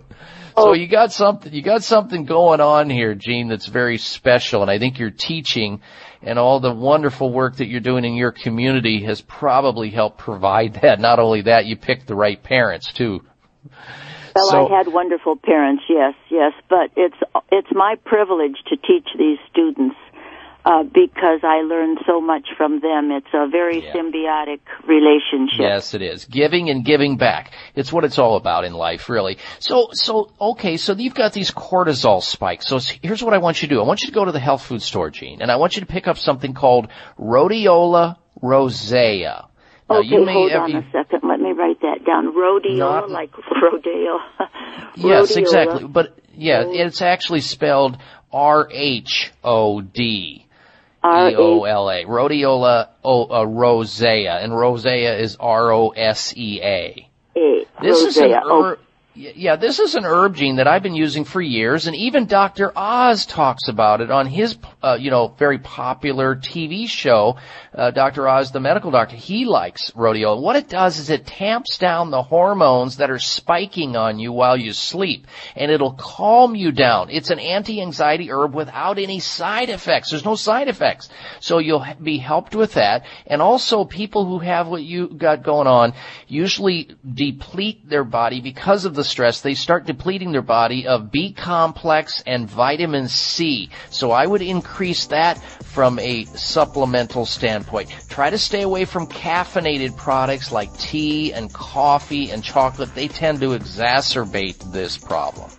So oh. you got something, you got something going on here, Gene, that's very special, and I think your teaching and all the wonderful work that you're doing in your community has probably helped provide that. Not only that, you picked the right parents too. Well, So- I had wonderful parents, yes, yes, but it's it's my privilege to teach these students uh, because I learned so much from them. It's a very symbiotic relationship. Yes, it is. Giving and giving back. It's what it's all about in life, really. So, so, okay, so you've got these cortisol spikes. So here's what I want you to do. I want you to go to the health food store, Gene, and I want you to pick up something called rhodiola rosea. Now, okay, you may hold on a second. Let me write that down. Rodeo, [laughs] like rodeo. Yes, Rhodiola. exactly. But yeah, it's actually spelled R H O D. E O L A. Rhodiola o, uh, rosea, and rosea is R O S E A. This is an oh. Yeah, this is an herb Gene that I've been using for years, and even Dr. Oz talks about it on his, uh, you know, very popular TV show. Uh, Dr. Oz, the medical doctor, he likes rhodiola. What it does is it tamps down the hormones that are spiking on you while you sleep, and it'll calm you down. It's an anti-anxiety herb without any side effects. There's no side effects, so you'll be helped with that. And also, people who have what you got going on usually deplete their body because of the stress. They start depleting their body of B complex and vitamin C. So I would increase that from a supplemental standpoint. Try to stay away from caffeinated products like tea and coffee and chocolate. They tend to exacerbate this problem.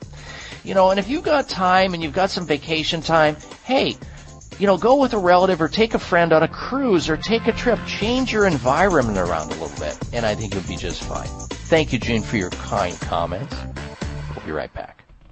You know, and if you've got time and you've got some vacation time, hey, you know, go with a relative or take a friend on a cruise or take a trip. Change your environment around a little bit, and I think you'll be just fine. Thank you, Gene, for your kind comments. We'll be right back.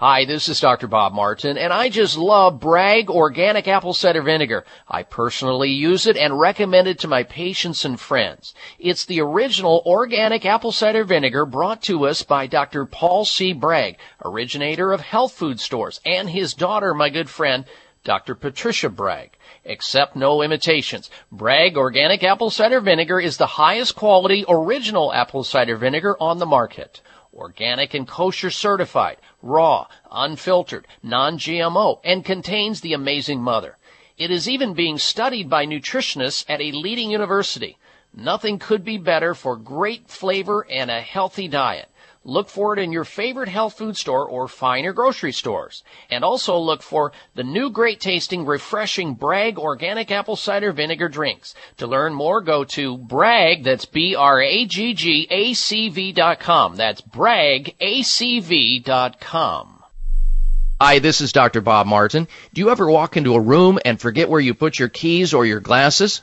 Hi, this is Dr. Bob Martin, and I just love Bragg Organic Apple Cider Vinegar. I personally use it and recommend it to my patients and friends. It's the original organic apple cider vinegar brought to us by Dr. Paul C. Bragg, originator of health food stores, and his daughter, my good friend, Dr. Patricia Bragg. Accept no imitations. Bragg Organic Apple Cider Vinegar is the highest quality original apple cider vinegar on the market. organic and kosher certified, raw, unfiltered, non-GMO, and contains the amazing mother. It is even being studied by nutritionists at a leading university. Nothing could be better for great flavor and a healthy diet. Look for it in your favorite health food store or finer grocery stores. And also look for the new great tasting, refreshing Bragg organic apple cider vinegar drinks. To learn more, go to Bragg, that's B-R-A-G-G-A-C-V dot com. That's BraggACV dot com. Hi, this is Dr. Bob Martin. Do you ever walk into a room and forget where you put your keys or your glasses?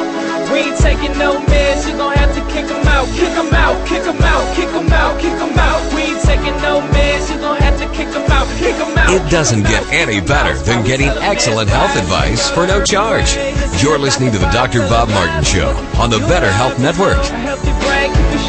We ain't taking no gon' have to kick out, kick out, kick out, kick out, kick out. We ain't taking no gon' have to kick out, kick out. It doesn't get any better than getting excellent health advice for no charge. You're listening to the Dr. Bob Martin Show on the Better Health Network.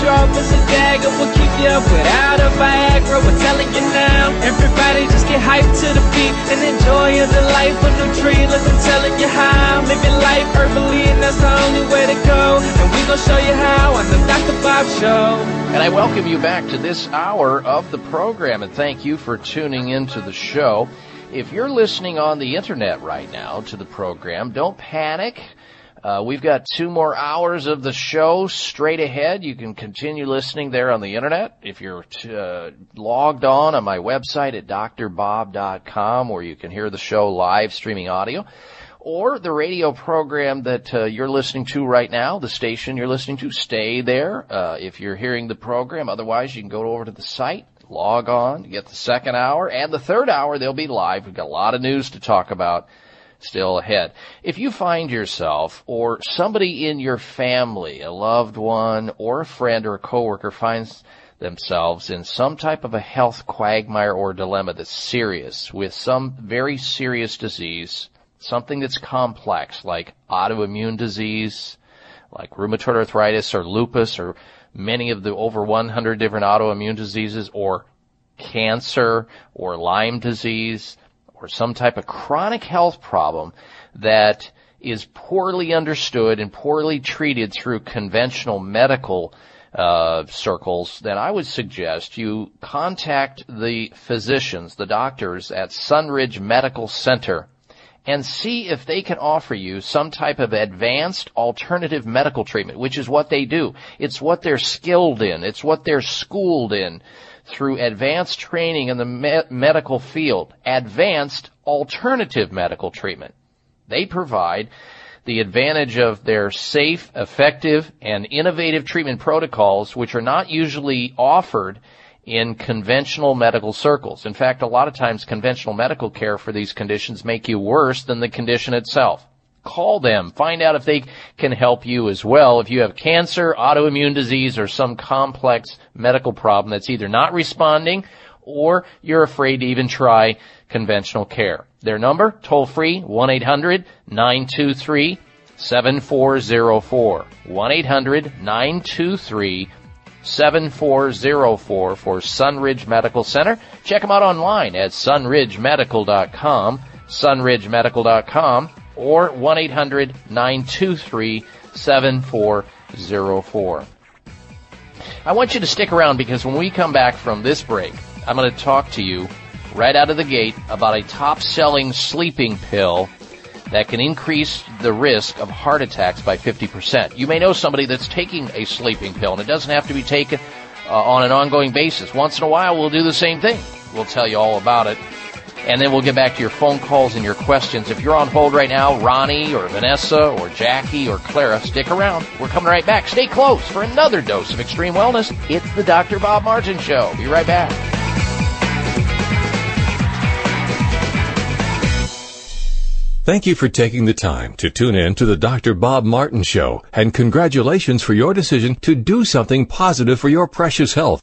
Sharp as a dagger. We'll keep you up without a Viagra. We're telling you now. Everybody just get hyped to the beat and enjoy the life of the tree. Look, I'm telling you how. Living life herbally, and that's the only way to go. And we gon' show you how on the Dr. Bob Show. And I welcome you back to this hour of the program and thank you for tuning into the show. If you're listening on the internet right now to the program, don't panic. Uh, we've got two more hours of the show straight ahead. You can continue listening there on the internet. If you're t- uh, logged on on my website at drbob.com where you can hear the show live streaming audio or the radio program that uh, you're listening to right now, the station you're listening to, stay there uh, if you're hearing the program. Otherwise, you can go over to the site, log on, get the second hour, and the third hour they'll be live. We've got a lot of news to talk about still ahead. If you find yourself or somebody in your family, a loved one or a friend or a coworker finds themselves in some type of a health quagmire or dilemma that's serious with some very serious disease, something that's complex like autoimmune disease, like rheumatoid arthritis or lupus or many of the over 100 different autoimmune diseases or cancer or Lyme disease or some type of chronic health problem that is poorly understood and poorly treated through conventional medical uh, circles, then I would suggest you contact the physicians, the doctors at Sunridge Medical Center and see if they can offer you some type of advanced alternative medical treatment, which is what they do. It's what they're skilled in. It's what they're schooled in through advanced training in the me- medical field. Advanced alternative medical treatment. They provide the advantage of their safe, effective, and innovative treatment protocols, which are not usually offered in conventional medical circles. In fact, a lot of times conventional medical care for these conditions make you worse than the condition itself. Call them. Find out if they can help you as well. If you have cancer, autoimmune disease, or some complex medical problem that's either not responding or you're afraid to even try conventional care. Their number, toll free, 1-800-923-7404. 1-800-923 7404 for Sunridge Medical Center. Check them out online at sunridgemedical.com, sunridgemedical.com, or 1-800-923-7404. I want you to stick around because when we come back from this break, I'm going to talk to you right out of the gate about a top selling sleeping pill that can increase the risk of heart attacks by 50%. You may know somebody that's taking a sleeping pill, and it doesn't have to be taken uh, on an ongoing basis. Once in a while, we'll do the same thing. We'll tell you all about it. And then we'll get back to your phone calls and your questions. If you're on hold right now, Ronnie or Vanessa or Jackie or Clara, stick around. We're coming right back. Stay close for another dose of extreme wellness. It's the Dr. Bob Martin Show. Be right back. Thank you for taking the time to tune in to the Dr. Bob Martin Show, and congratulations for your decision to do something positive for your precious health.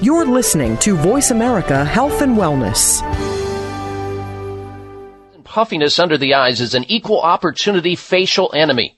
You're listening to Voice America Health and Wellness. Puffiness under the eyes is an equal opportunity facial enemy.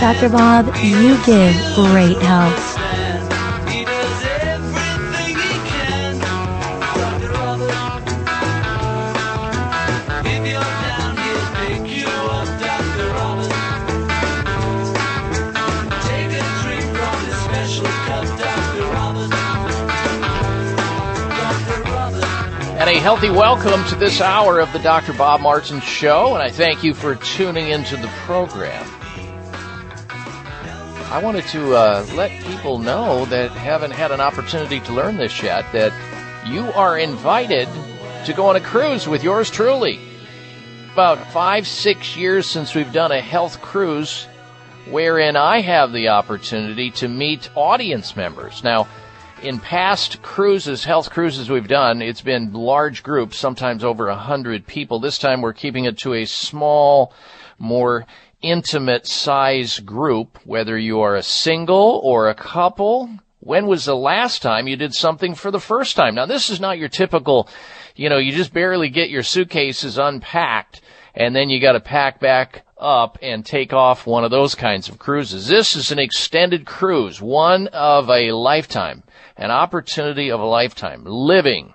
Dr. Bob, you give great help. And a healthy welcome to this hour of the Dr. Bob Martin Show, and I thank you for tuning into the program. I wanted to uh, let people know that haven't had an opportunity to learn this yet that you are invited to go on a cruise with yours truly. About five, six years since we've done a health cruise wherein I have the opportunity to meet audience members. Now, in past cruises, health cruises we've done, it's been large groups, sometimes over a hundred people. This time we're keeping it to a small, more intimate size group, whether you are a single or a couple. When was the last time you did something for the first time? Now this is not your typical, you know, you just barely get your suitcases unpacked and then you got to pack back up and take off one of those kinds of cruises. This is an extended cruise, one of a lifetime, an opportunity of a lifetime, living.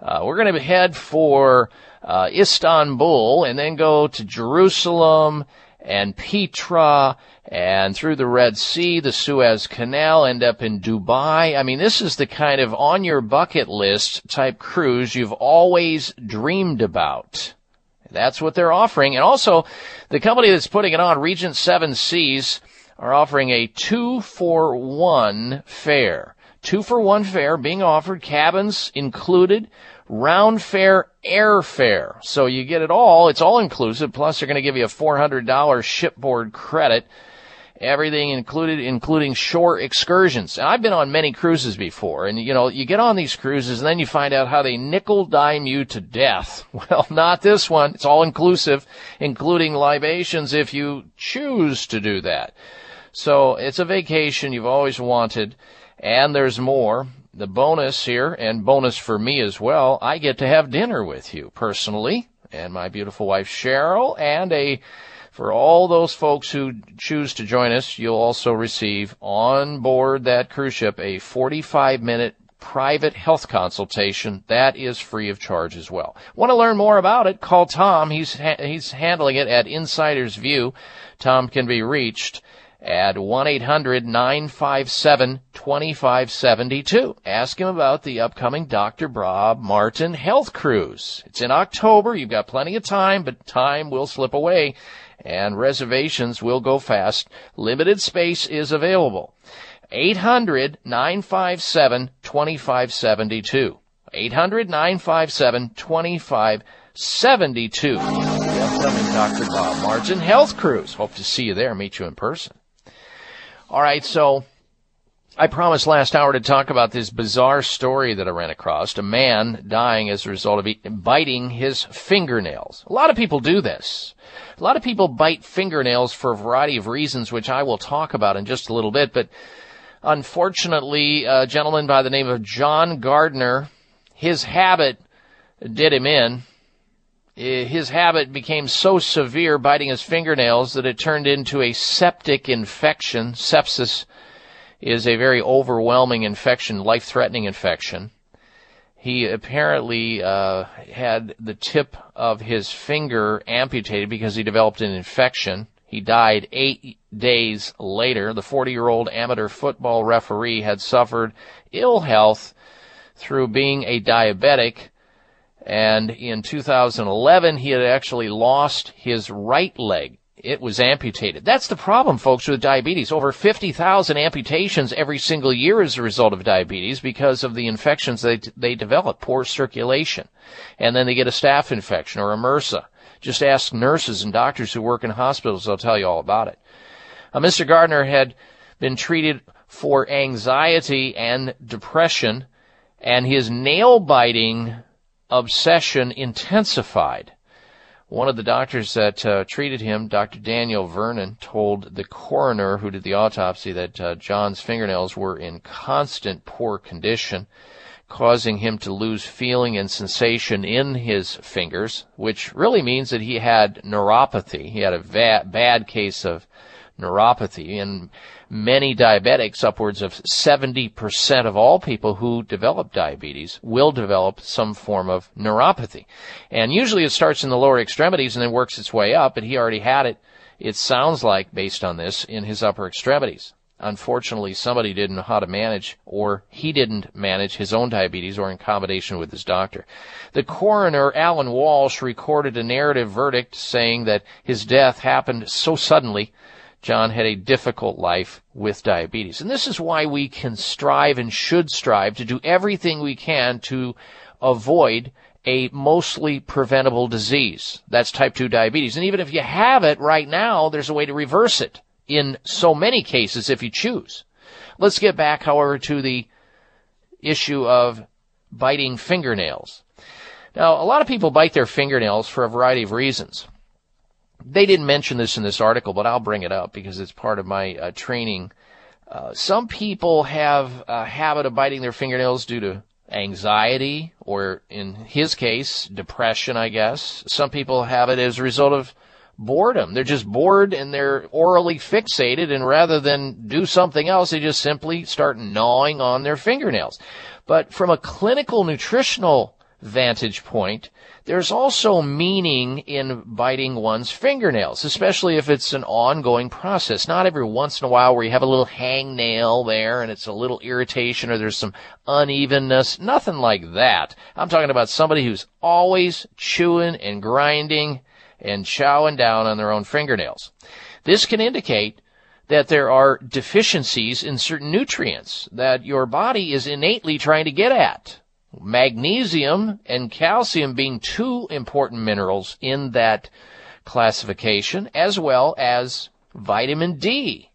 Uh, we're going to head for uh, Istanbul and then go to Jerusalem and Petra and through the Red Sea, the Suez Canal, end up in Dubai. I mean, this is the kind of on your bucket list type cruise you've always dreamed about. That's what they're offering. And also, the company that's putting it on, Regent Seven Seas, are offering a two for one fare. Two for one fare being offered, cabins included, round fare airfare. So you get it all. It's all inclusive. Plus, they're going to give you a $400 shipboard credit. Everything included, including shore excursions. And I've been on many cruises before, and you know, you get on these cruises and then you find out how they nickel dime you to death. [laughs] Well, not this one. It's all inclusive, including libations if you choose to do that. So it's a vacation you've always wanted, and there's more. The bonus here, and bonus for me as well, I get to have dinner with you personally, and my beautiful wife Cheryl, and a for all those folks who choose to join us, you'll also receive on board that cruise ship a 45 minute private health consultation. That is free of charge as well. Want to learn more about it? Call Tom. He's, ha- he's handling it at Insider's View. Tom can be reached at 1-800-957-2572. Ask him about the upcoming Dr. Bob Martin Health Cruise. It's in October. You've got plenty of time, but time will slip away and reservations will go fast. Limited space is available. 800-957-2572. 800-957-2572. The upcoming Dr. Bob Martin Health Cruise. Hope to see you there, meet you in person. All right, so I promised last hour to talk about this bizarre story that I ran across. A man dying as a result of biting his fingernails. A lot of people do this. A lot of people bite fingernails for a variety of reasons, which I will talk about in just a little bit, but unfortunately, a gentleman by the name of John Gardner, his habit did him in. His habit became so severe, biting his fingernails, that it turned into a septic infection. Sepsis is a very overwhelming infection, life-threatening infection. He apparently uh, had the tip of his finger amputated because he developed an infection. He died eight days later. The 40-year-old amateur football referee had suffered ill health through being a diabetic and in 2011, he had actually lost his right leg. It was amputated. That's the problem, folks, with diabetes. Over 50,000 amputations every single year as a result of diabetes because of the infections they, they develop, poor circulation. And then they get a staph infection or a MRSA. Just ask nurses and doctors who work in hospitals. They'll tell you all about it. Uh, Mr. Gardner had been treated for anxiety and depression and his nail biting obsession intensified. One of the doctors that uh, treated him, Dr. Daniel Vernon, told the coroner who did the autopsy that uh, John's fingernails were in constant poor condition, causing him to lose feeling and sensation in his fingers, which really means that he had neuropathy. He had a va- bad case of neuropathy and many diabetics, upwards of 70% of all people who develop diabetes will develop some form of neuropathy. And usually it starts in the lower extremities and then works its way up, but he already had it, it sounds like, based on this, in his upper extremities. Unfortunately, somebody didn't know how to manage, or he didn't manage his own diabetes, or in combination with his doctor. The coroner, Alan Walsh, recorded a narrative verdict saying that his death happened so suddenly John had a difficult life with diabetes. And this is why we can strive and should strive to do everything we can to avoid a mostly preventable disease. That's type 2 diabetes. And even if you have it right now, there's a way to reverse it in so many cases if you choose. Let's get back, however, to the issue of biting fingernails. Now, a lot of people bite their fingernails for a variety of reasons they didn't mention this in this article, but I'll bring it up because it's part of my uh, training. Uh, some people have a habit of biting their fingernails due to anxiety, or in his case, depression, I guess. Some people have it as a result of boredom. They're just bored and they're orally fixated, and rather than do something else, they just simply start gnawing on their fingernails. But from a clinical nutritional vantage point, there's also meaning in biting one's fingernails, especially if it's an ongoing process. Not every once in a while where you have a little hangnail there and it's a little irritation or there's some unevenness. Nothing like that. I'm talking about somebody who's always chewing and grinding and chowing down on their own fingernails. This can indicate that there are deficiencies in certain nutrients that your body is innately trying to get at. Magnesium and calcium being two important minerals in that classification, as well as vitamin D.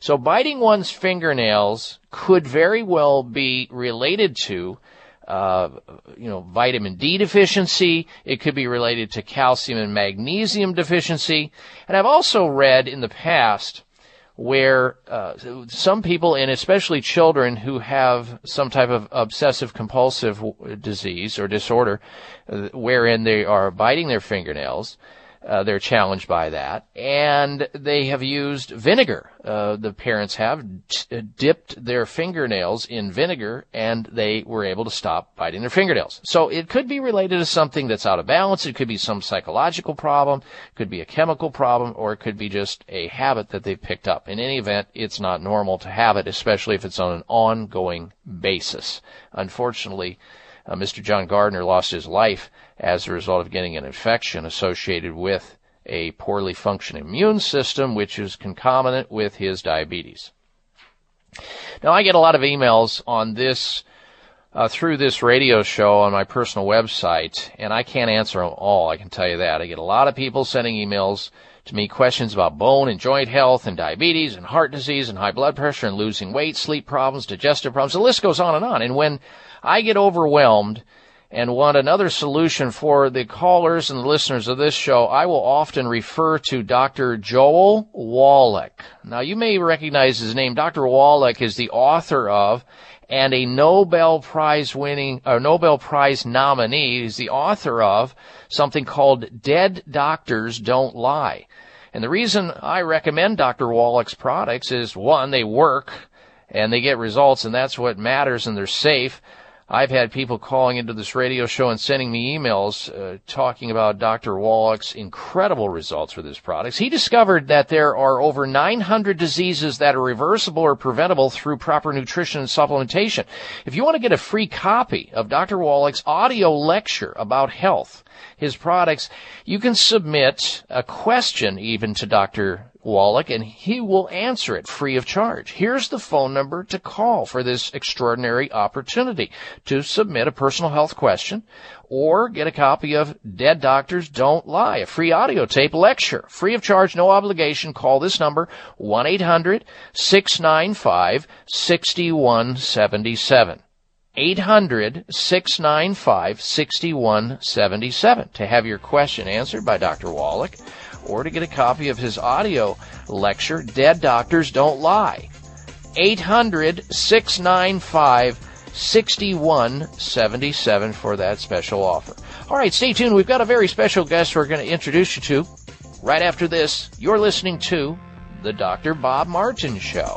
So biting one's fingernails could very well be related to uh, you know, vitamin D deficiency. It could be related to calcium and magnesium deficiency. And I've also read in the past where uh, some people, and especially children who have some type of obsessive compulsive disease or disorder, uh, wherein they are biting their fingernails, uh, they're challenged by that, and they have used vinegar. Uh, the parents have t- dipped their fingernails in vinegar, and they were able to stop biting their fingernails. So it could be related to something that's out of balance. It could be some psychological problem, could be a chemical problem, or it could be just a habit that they've picked up. In any event, it's not normal to have it, especially if it's on an ongoing basis. Unfortunately, uh, Mr. John Gardner lost his life as a result of getting an infection associated with a poorly functioning immune system, which is concomitant with his diabetes. Now, I get a lot of emails on this uh, through this radio show on my personal website, and I can't answer them all. I can tell you that. I get a lot of people sending emails to me questions about bone and joint health and diabetes and heart disease and high blood pressure and losing weight, sleep problems, digestive problems. The list goes on and on. And when I get overwhelmed and want another solution for the callers and the listeners of this show, I will often refer to Dr. Joel Wallach. Now you may recognize his name. Dr. Wallach is the author of and a Nobel Prize winning, or Nobel Prize nominee. He's the author of something called Dead Doctors Don't Lie. And the reason I recommend Dr. Wallach's products is one, they work and they get results and that's what matters and they're safe. I've had people calling into this radio show and sending me emails uh, talking about Dr. Wallach's incredible results with his products. He discovered that there are over 900 diseases that are reversible or preventable through proper nutrition and supplementation. If you want to get a free copy of Dr. Wallach's audio lecture about health, his products, you can submit a question even to Dr. Wallach and he will answer it free of charge. Here's the phone number to call for this extraordinary opportunity to submit a personal health question or get a copy of Dead Doctors Don't Lie, a free audio tape lecture, free of charge, no obligation. Call this number 1-800-695-6177. 800-695-6177 to have your question answered by Dr. Wallach or to get a copy of his audio lecture, Dead Doctors Don't Lie. 800 695 6177 for that special offer. All right, stay tuned. We've got a very special guest we're going to introduce you to right after this. You're listening to The Dr. Bob Martin Show.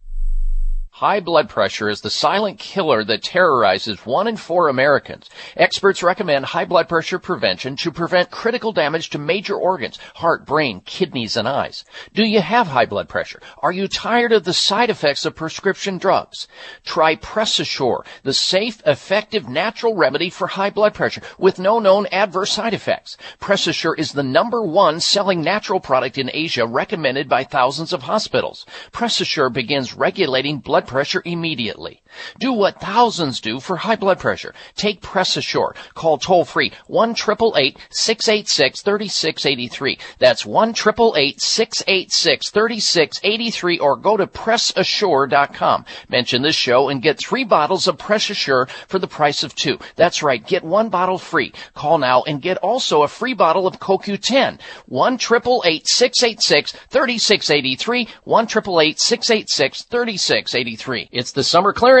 High blood pressure is the silent killer that terrorizes one in four Americans. Experts recommend high blood pressure prevention to prevent critical damage to major organs, heart, brain, kidneys, and eyes. Do you have high blood pressure? Are you tired of the side effects of prescription drugs? Try PressAssure, the safe, effective, natural remedy for high blood pressure with no known adverse side effects. PressAssure is the number one selling natural product in Asia recommended by thousands of hospitals. PressAssure begins regulating blood pressure immediately. Do what thousands do for high blood pressure. Take PressAssure. Call toll free 1 686 3683. That's 1 686 3683 or go to PressAssure.com. Mention this show and get three bottles of PressAssure for the price of two. That's right. Get one bottle free. Call now and get also a free bottle of CoQ10. 1 686 3683. 1 686 3683. It's the summer clearance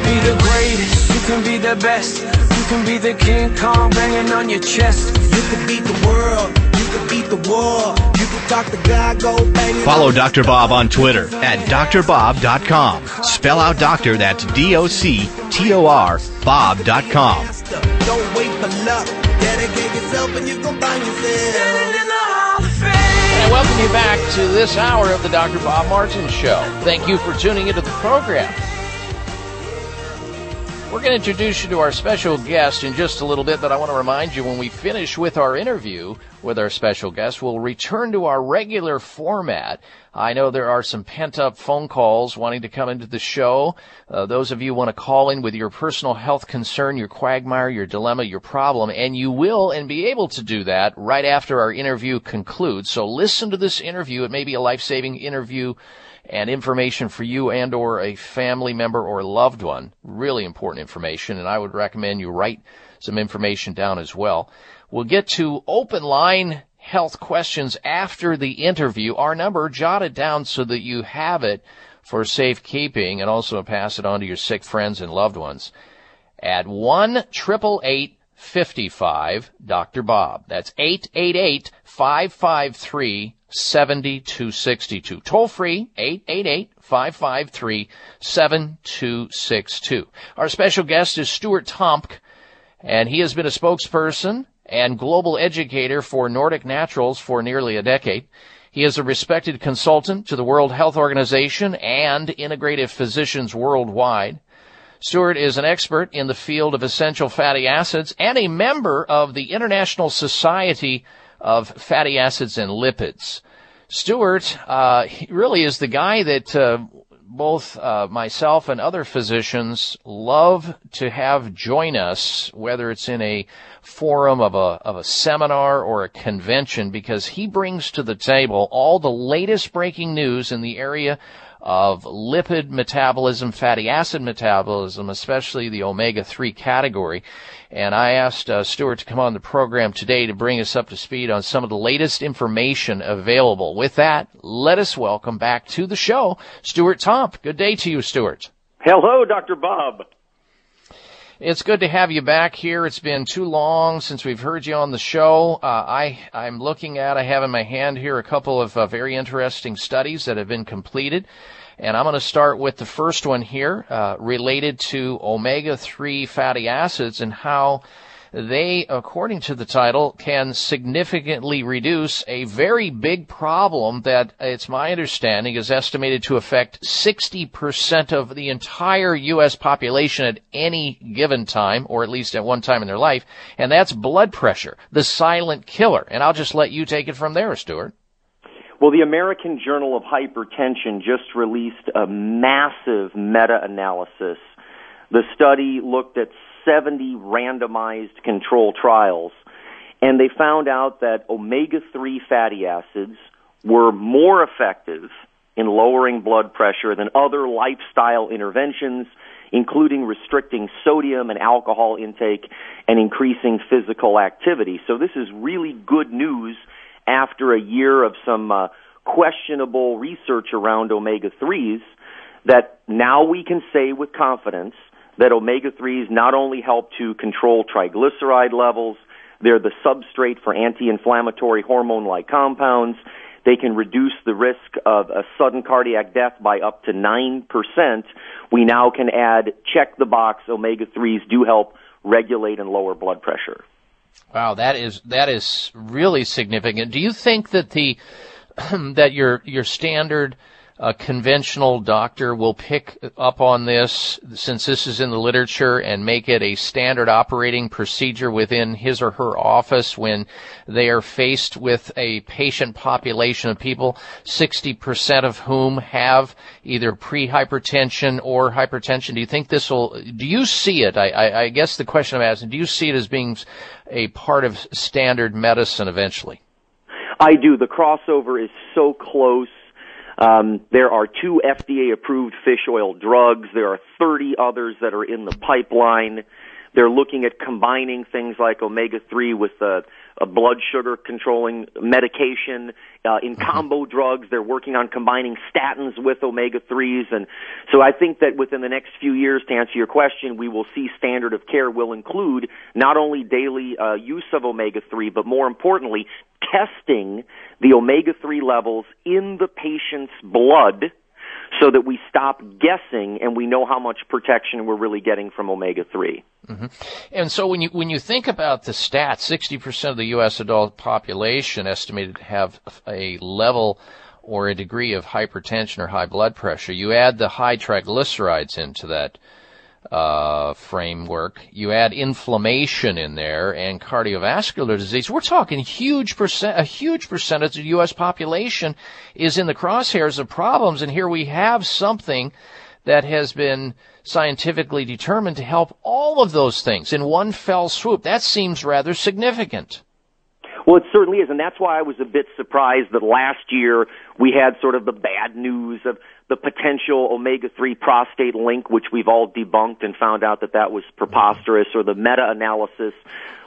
Can be the greatest, you can be the best. You can be the King Kong banging on your chest. You can beat the world, you can beat the war. You can talk to God, go banging. Follow Dr. Bob on Twitter at drbob.com. Spell out doctor, that's D O C T O R, Bob.com. Don't wait for luck. Dedicate yourself and you can find yourself. And welcome you back to this hour of the Dr. Bob Martin Show. Thank you for tuning into the program. We're going to introduce you to our special guest in just a little bit, but I want to remind you when we finish with our interview with our special guest, we'll return to our regular format. I know there are some pent up phone calls wanting to come into the show. Uh, those of you want to call in with your personal health concern, your quagmire, your dilemma, your problem, and you will and be able to do that right after our interview concludes. So listen to this interview. It may be a life saving interview and information for you and or a family member or loved one. Really important information and I would recommend you write some information down as well. We'll get to open line health questions after the interview. Our number jotted down so that you have it for safekeeping and also pass it on to your sick friends and loved ones at 1 888 55 Dr. Bob. That's 888 553 7262. Toll free 888 553 7262. Our special guest is Stuart Tomc, and he has been a spokesperson and global educator for Nordic Naturals for nearly a decade. He is a respected consultant to the World Health Organization and integrative physicians worldwide. Stuart is an expert in the field of essential fatty acids and a member of the International Society of Fatty Acids and Lipids. Stuart uh, really is the guy that uh, both uh, myself and other physicians love to have join us, whether it's in a forum of a of a seminar or a convention, because he brings to the table all the latest breaking news in the area of lipid metabolism, fatty acid metabolism, especially the omega-3 category. And I asked uh, Stuart to come on the program today to bring us up to speed on some of the latest information available. With that, let us welcome back to the show Stuart Tomc. Good day to you, Stuart. Hello, Dr. Bob. It's good to have you back here. It's been too long since we've heard you on the show. Uh, I, I'm looking at, I have in my hand here a couple of uh, very interesting studies that have been completed. And I'm going to start with the first one here, uh, related to omega-3 fatty acids and how they, according to the title, can significantly reduce a very big problem that it's my understanding is estimated to affect 60% of the entire U.S. population at any given time, or at least at one time in their life, and that's blood pressure, the silent killer. And I'll just let you take it from there, Stuart. Well, the American Journal of Hypertension just released a massive meta-analysis. The study looked at 70 randomized control trials, and they found out that omega-3 fatty acids were more effective in lowering blood pressure than other lifestyle interventions, including restricting sodium and alcohol intake and increasing physical activity. So this is really good news after a year of some uh, questionable research around omega 3s that now we can say with confidence that omega 3s not only help to control triglyceride levels, they're the substrate for anti inflammatory hormone like compounds. They can reduce the risk of a sudden cardiac death by up to 9%. We now can add check the box omega 3s do help regulate and lower blood pressure. Wow, that is that is really significant. Do you think that the [clears throat] that your your standard uh, conventional doctor will pick up on this since this is in the literature and make it a standard operating procedure within his or her office when they are faced with a patient population of people, 60% of whom have either pre-hypertension or hypertension. Do you think this will, do you see it? I, I, I guess the question I'm asking, do you see it as being a part of standard medicine eventually? I do. The crossover is so close um, there are two FDA approved fish oil drugs. There are 30 others that are in the pipeline. They're looking at combining things like omega 3 with a, a blood sugar controlling medication. Uh, in mm-hmm. combo drugs, they're working on combining statins with omega 3s. And so I think that within the next few years, to answer your question, we will see standard of care will include not only daily uh, use of omega 3, but more importantly, testing the omega 3 levels in the patient's blood so that we stop guessing and we know how much protection we're really getting from omega 3. Mm-hmm. And so when you when you think about the stats, 60% of the US adult population estimated to have a level or a degree of hypertension or high blood pressure. You add the high triglycerides into that uh, framework. You add inflammation in there and cardiovascular disease. We're talking huge percent, a huge percentage of the U.S. population is in the crosshairs of problems, and here we have something that has been scientifically determined to help all of those things in one fell swoop. That seems rather significant. Well, it certainly is, and that's why I was a bit surprised that last year we had sort of the bad news of the potential omega-3 prostate link, which we've all debunked and found out that that was preposterous, or the meta-analysis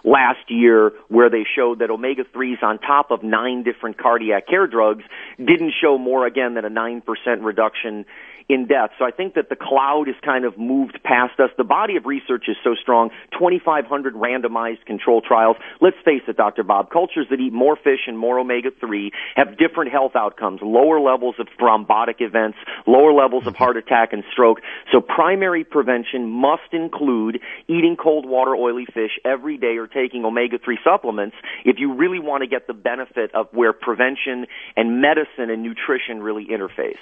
last year where they showed that omega-3s on top of nine different cardiac care drugs didn't show more again than a 9% reduction in death. So I think that the cloud is kind of moved past us. The body of research is so strong. 2,500 randomized control trials. Let's face it, Dr. Bob, cultures that eat more fish and more omega-3 have different health outcomes, lower levels of thrombotic events, lower levels of heart attack and stroke. So primary prevention must include eating cold water oily fish every day or taking omega-3 supplements if you really want to get the benefit of where prevention and medicine and nutrition really interface.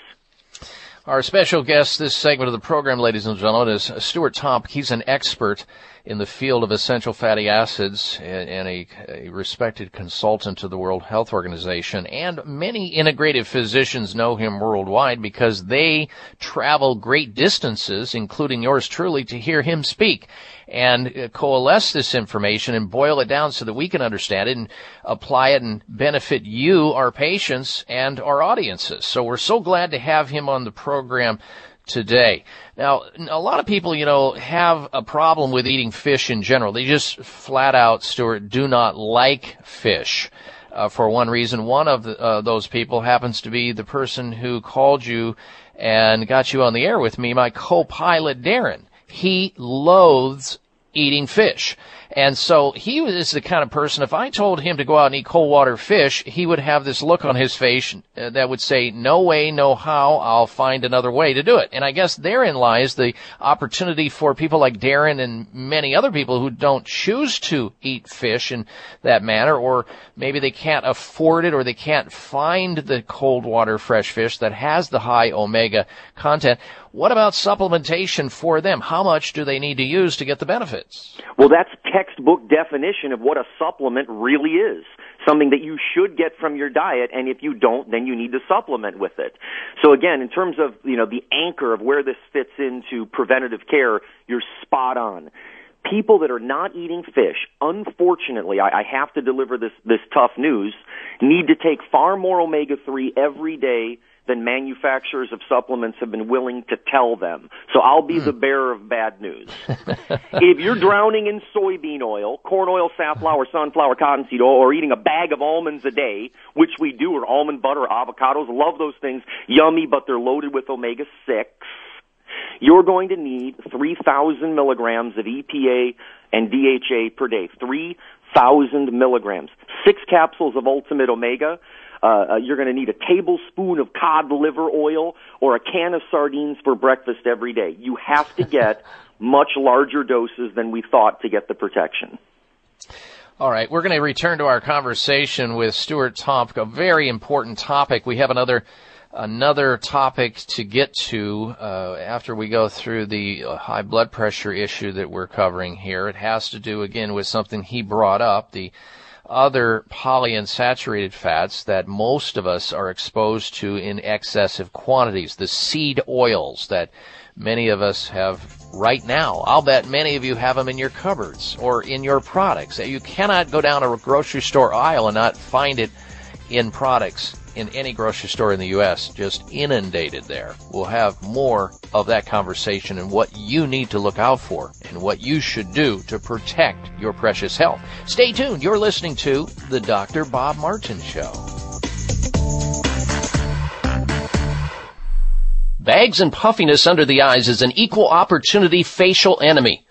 Our special guest this segment of the program, ladies and gentlemen, is Stuart Tomc. He's an expert in the field of essential fatty acids and a, a, respected consultant to the World Health Organization. And many integrative physicians know him worldwide because they travel great distances, including yours truly, to hear him speak and coalesce this information and boil it down so that we can understand it and apply it and benefit you, our patients, and our audiences. So we're so glad to have him on the program today. Now, a lot of people, you know, have a problem with eating fish in general. They just flat out, Stuart, do not like fish. Uh, for one reason, one of the, uh, those people happens to be the person who called you and got you on the air with me, my co-pilot Darren. He loathes eating fish. And so he is the kind of person, if I told him to go out and eat cold water fish, he would have this look on his face uh, that would say, no way, no how, I'll find another way to do it. And I guess therein lies the opportunity for people like Darren and many other people who don't choose to eat fish in that manner, or maybe they can't afford it or they can't find the cold water fresh fish that has the high omega content. What about supplementation for them? How much do they need to use to get the benefits? Well, that's textbook definition of what a supplement really is. Something that you should get from your diet, and if you don't, then you need to supplement with it. So again, in terms of, you know, the anchor of where this fits into preventative care, you're spot on people that are not eating fish, unfortunately, I, I have to deliver this, this tough news, need to take far more omega 3 every day than manufacturers of supplements have been willing to tell them. So I'll be mm. the bearer of bad news. [laughs] if you're drowning in soybean oil, corn oil, safflower, sunflower, cottonseed oil, or eating a bag of almonds a day, which we do, or almond butter, avocados, love those things, yummy, but they're loaded with omega 6, you're going to need 3,000 milligrams of EPA and DHA per day. 3,000 milligrams. Six capsules of Ultimate Omega uh, uh, you're going to need a tablespoon of cod liver oil or a can of sardines for breakfast every day. You have to get [laughs] much larger doses than we thought to get the protection. All right, we're going to return to our conversation with Stuart Tomc, a very important topic. We have another another topic to get to uh, after we go through the uh, high blood pressure issue that we're covering here. It has to do again with something he brought up, the other polyunsaturated fats that most of us are exposed to in excessive quantities, the seed oils that many of us have right now. I'll bet many of you have them in your cupboards or in your products. You cannot go down a grocery store aisle and not find it in products in any grocery store in the U.S. just inundated there. We'll have more of that conversation and what you need to look out for and what you should do to protect your precious health. Stay tuned. You're listening to The Dr. Bob Martin Show. Bags and puffiness under the eyes is an equal opportunity facial enemy.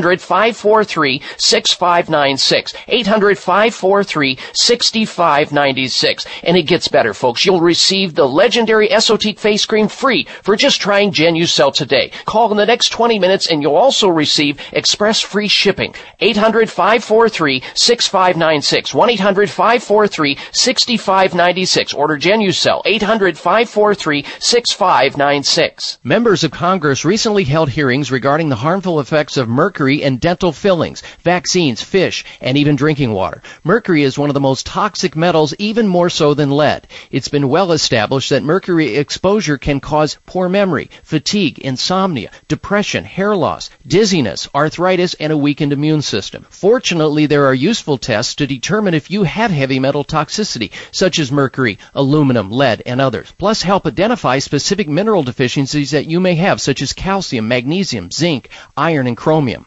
800 543 6596. 800 543 6596. And it gets better, folks. You'll receive the legendary Esotique face cream free for just trying Genucel today. Call in the next 20 minutes and you'll also receive express free shipping. 800 543 6596. 1 800 543 6596. Order Genucel. 800 543 6596. Members of Congress recently held hearings regarding the harmful effects of mercury and dental fillings, vaccines, fish, and even drinking water. Mercury is one of the most toxic metals, even more so than lead. It's been well established that mercury exposure can cause poor memory, fatigue, insomnia, depression, hair loss, dizziness, arthritis, and a weakened immune system. Fortunately, there are useful tests to determine if you have heavy metal toxicity, such as mercury, aluminum, lead, and others. Plus, help identify specific mineral deficiencies that you may have, such as calcium, magnesium, zinc, iron, and chromium.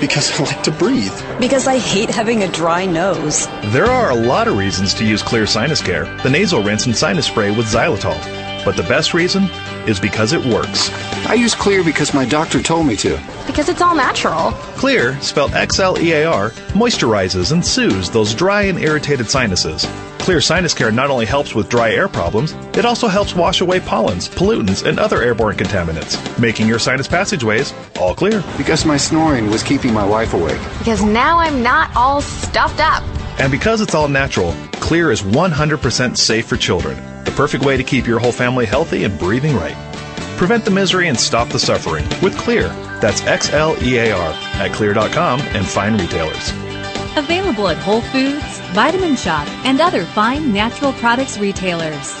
Because I like to breathe. Because I hate having a dry nose. There are a lot of reasons to use Xlear Sinus Care, the nasal rinse and sinus spray with xylitol. But the best reason is because it works. I use Xlear because my doctor told me to. Because it's all natural. Xlear, spelled X L E A R, moisturizes and soothes those dry and irritated sinuses. Xlear Sinus Care not only helps with dry air problems, it also helps wash away pollens, pollutants, and other airborne contaminants, making your sinus passageways all clear. Because my snoring was keeping my wife awake. Because now I'm not all stuffed up. And because it's all natural, Xlear is 100% safe for children. The perfect way to keep your whole family healthy and breathing right. Prevent the misery and stop the suffering with Xlear. That's X L E A R at xlear.com and fine retailers. Available at Whole Foods, Vitamin Shoppe, and other fine natural products retailers.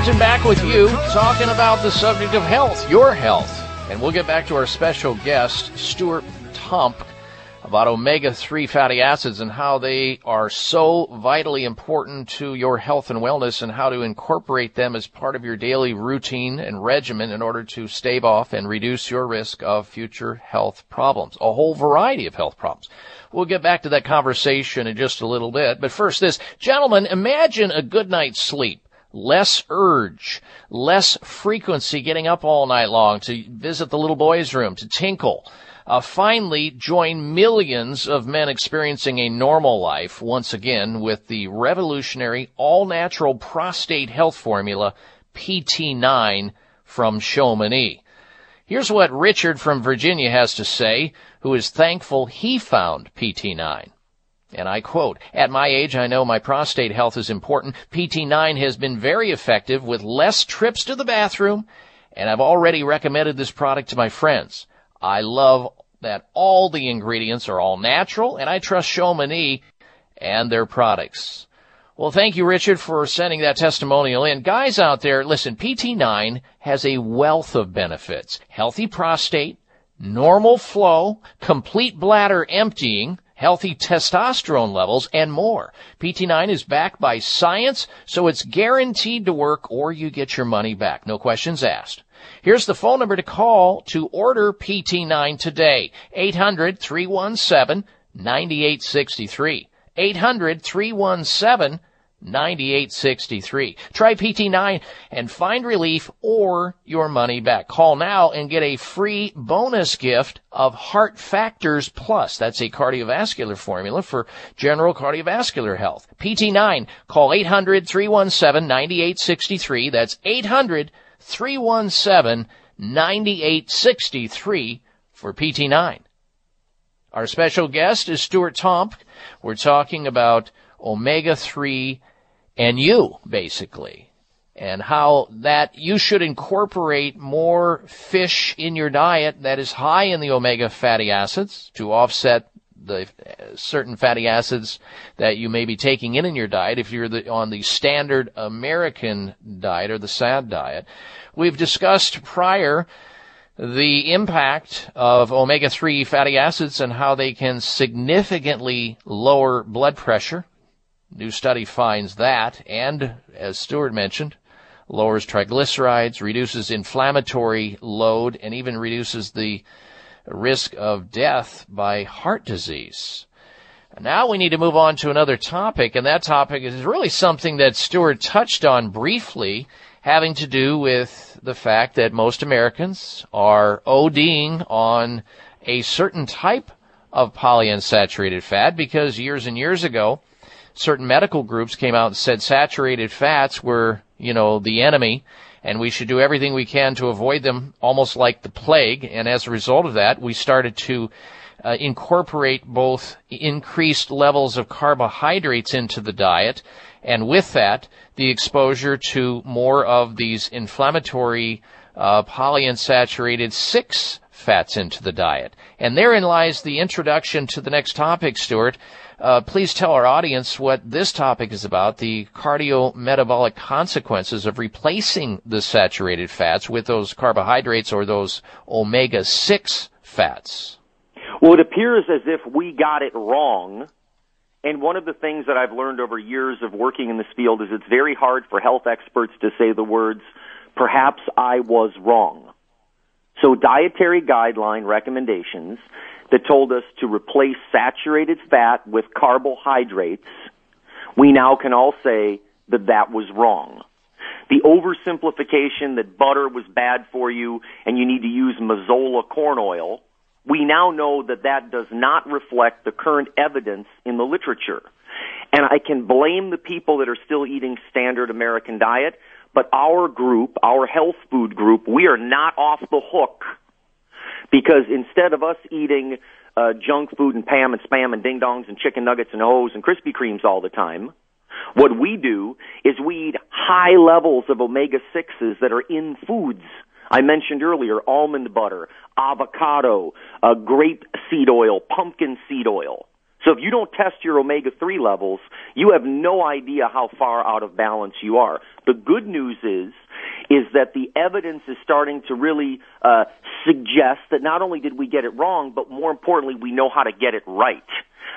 Back with you, talking about the subject of health, your health. And we'll get back to our special guest, Stuart Tomc, about omega 3 fatty acids and how they are so vitally important to your health and wellness and how to incorporate them as part of your daily routine and regimen in order to stave off and reduce your risk of future health problems. A whole variety of health problems. We'll get back to that conversation in just a little bit. But first this, gentlemen, imagine a good night's sleep less urge, less frequency getting up all night long to visit the little boy's room, to tinkle. Uh, finally, join millions of men experiencing a normal life once again with the revolutionary all-natural prostate health formula PT9 from Chamonix. Here's what Richard from Virginia has to say, who is thankful he found PT9. And I quote, At my age, I know my prostate health is important. PT9 has been very effective with less trips to the bathroom, and I've already recommended this product to my friends. I love that all the ingredients are all natural, and I trust Chamonix and their products. Well, thank you, Richard, for sending that testimonial in. Guys out there, listen, PT9 has a wealth of benefits. Healthy prostate, normal flow, complete bladder emptying, healthy testosterone levels, and more. PT9 is backed by science, so it's guaranteed to work or you get your money back. No questions asked. Here's the phone number to call to order PT9 today. 800-317-9863. 800-317 9863. Try PT9 and find relief or your money back. Call now and get a free bonus gift of Heart Factors Plus. That's a cardiovascular formula for general cardiovascular health. PT9. Call 800-317-9863. That's 800-317-9863 for PT9. Our special guest is Stuart Tomc. We're talking about omega-3 and you, basically, and how that you should incorporate more fish in your diet that is high in the omega fatty acids to offset the uh, certain fatty acids that you may be taking in in your diet if you're the, on the standard American diet or the SAD diet. We've discussed prior the impact of omega-3 fatty acids and how they can significantly lower blood pressure New study finds that, and as Stuart mentioned, lowers triglycerides, reduces inflammatory load, and even reduces the risk of death by heart disease. Now we need to move on to another topic, and that topic is really something that Stuart touched on briefly, having to do with the fact that most Americans are ODing on a certain type of polyunsaturated fat because years and years ago, certain medical groups came out and said saturated fats were, you know, the enemy and we should do everything we can to avoid them almost like the plague. And as a result of that, we started to uh, incorporate both increased levels of carbohydrates into the diet and with that, the exposure to more of these inflammatory uh, polyunsaturated six fats into the diet. And therein lies the introduction to the next topic, Stuart. Uh, please tell our audience what this topic is about, the cardiometabolic consequences of replacing the saturated fats with those carbohydrates or those omega-6 fats. Well, it appears as if we got it wrong. And one of the things that I've learned over years of working in this field is it's very hard for health experts to say the words, perhaps I was wrong. So dietary guideline recommendations that told us to replace saturated fat with carbohydrates, we now can all say that that was wrong. The oversimplification that butter was bad for you and you need to use Mazola corn oil, we now know that that does not reflect the current evidence in the literature. And I can blame the people that are still eating standard American diet, but our group, our health food group, we are not off the hook because instead of us eating uh, junk food and Pam and spam and ding dongs and chicken nuggets and O's and Krispy Kremes all the time, what we do is we eat high levels of omega 6s that are in foods. I mentioned earlier almond butter, avocado, uh, grape seed oil, pumpkin seed oil. So if you don't test your omega 3 levels, you have no idea how far out of balance you are. The good news is, is that the evidence is starting to really uh, suggest that not only did we get it wrong, but more importantly, we know how to get it right.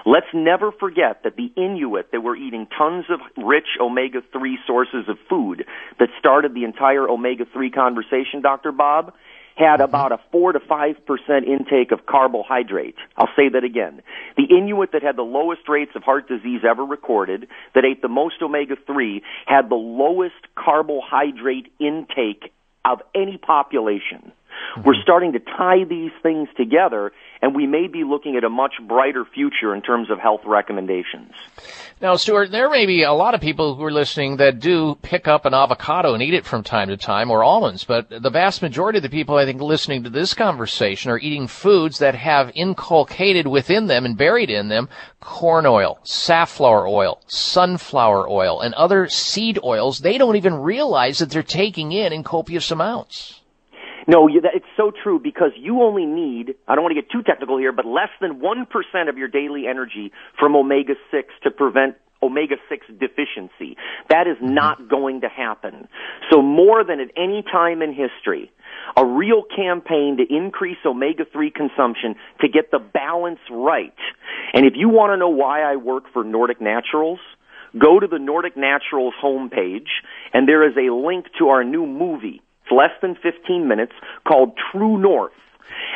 Let's never forget that the Inuit that were eating tons of rich omega 3 sources of food that started the entire omega 3 conversation, Dr. Bob, had mm-hmm. about a 4 to 5% intake of carbohydrate. I'll say that again. The Inuit that had the lowest rates of heart disease ever recorded, that ate the most omega 3, had the lowest carbohydrate intake of any population. We're starting to tie these things together, and we may be looking at a much brighter future in terms of health recommendations. Now, Stuart, there may be a lot of people who are listening that do pick up an avocado and eat it from time to time, or almonds, but the vast majority of the people I think listening to this conversation are eating foods that have inculcated within them and buried in them corn oil, safflower oil, sunflower oil, and other seed oils they don't even realize that they're taking in in copious amounts. No, it's so true because you only need, I don't want to get too technical here, but less than 1% of your daily energy from omega 6 to prevent omega 6 deficiency. That is mm-hmm. not going to happen. So more than at any time in history, a real campaign to increase omega 3 consumption to get the balance right. And if you want to know why I work for Nordic Naturals, go to the Nordic Naturals homepage and there is a link to our new movie. It's less than 15 minutes called True North.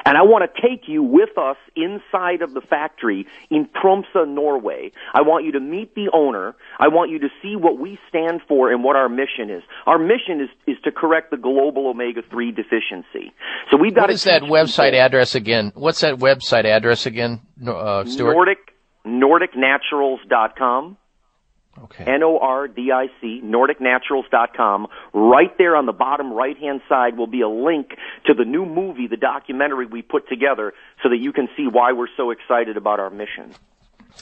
And I want to take you with us inside of the factory in Tromsø, Norway. I want you to meet the owner. I want you to see what we stand for and what our mission is. Our mission is, is to correct the global omega-3 deficiency. So we've got What is that website address again? What's that website address again, uh, Stuart? Nordic, NordicNaturals.com. Okay. N-O-R-D-I-C, NordicNaturals.com. Right there on the bottom right-hand side will be a link to the new movie, the documentary we put together, so that you can see why we're so excited about our mission.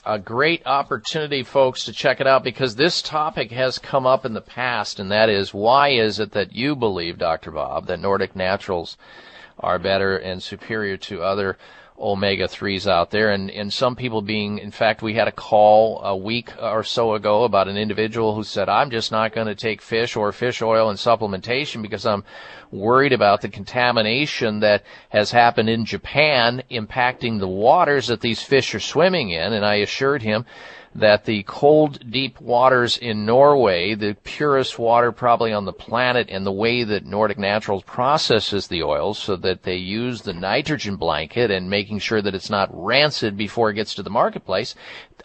a great opportunity, folks, to check it out because this topic has come up in the past, and that is why is it that you believe, Dr. Bob, that Nordic Naturals are better and superior to other omega 3s out there. And, and some people being in fact we had a call a week or so ago about an individual who said i'm just not going to take fish or fish oil and supplementation because i'm worried about the contamination that has happened in japan impacting the waters that these fish are swimming in. And i assured him that the cold, deep waters in Norway, the purest water probably on the planet, and the way that Nordic Naturals processes the oils so that they use the nitrogen blanket and making sure that it's not rancid before it gets to the marketplace.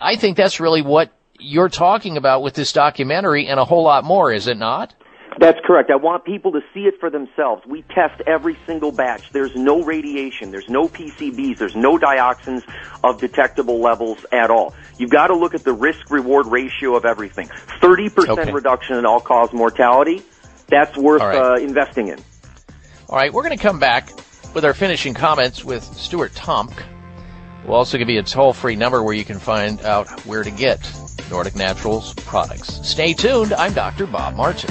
I think that's really what you're talking about with this documentary and a whole lot more, is it not? That's correct. I want people to see it for themselves. We test every single batch. There's no radiation. There's no PCBs. There's no dioxins of detectable levels at all. You've got to look at the risk reward ratio of everything. 30% Okay. reduction in all cause mortality. That's worth right. uh, investing in. All right, we're going to come back with our finishing comments with Stuart Tomc. We'll also give you a toll free number where you can find out where to get Nordic Naturals products. Stay tuned. I'm Dr. Bob Martin.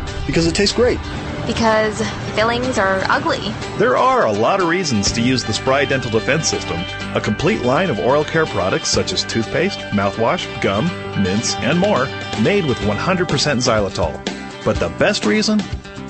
Because it tastes great. Because fillings are ugly. There are a lot of reasons to use the Spry Dental Defense System, a complete line of oral care products such as toothpaste, mouthwash, gum, mints, and more, made with 100% xylitol. But the best reason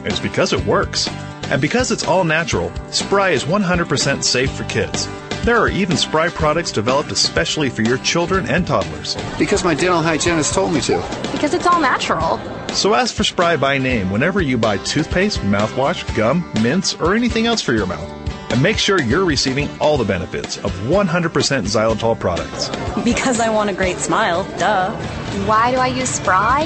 is because it works. And because it's all natural, Spry is 100% safe for kids. There are even Spry products developed especially for your children and toddlers. Because my dental hygienist told me to. Because it's all natural. So ask for Spry by name whenever you buy toothpaste, mouthwash, gum, mints, or anything else for your mouth. And make sure you're receiving all the benefits of 100% xylitol products. Because I want a great smile. Duh. Why do I use Spry?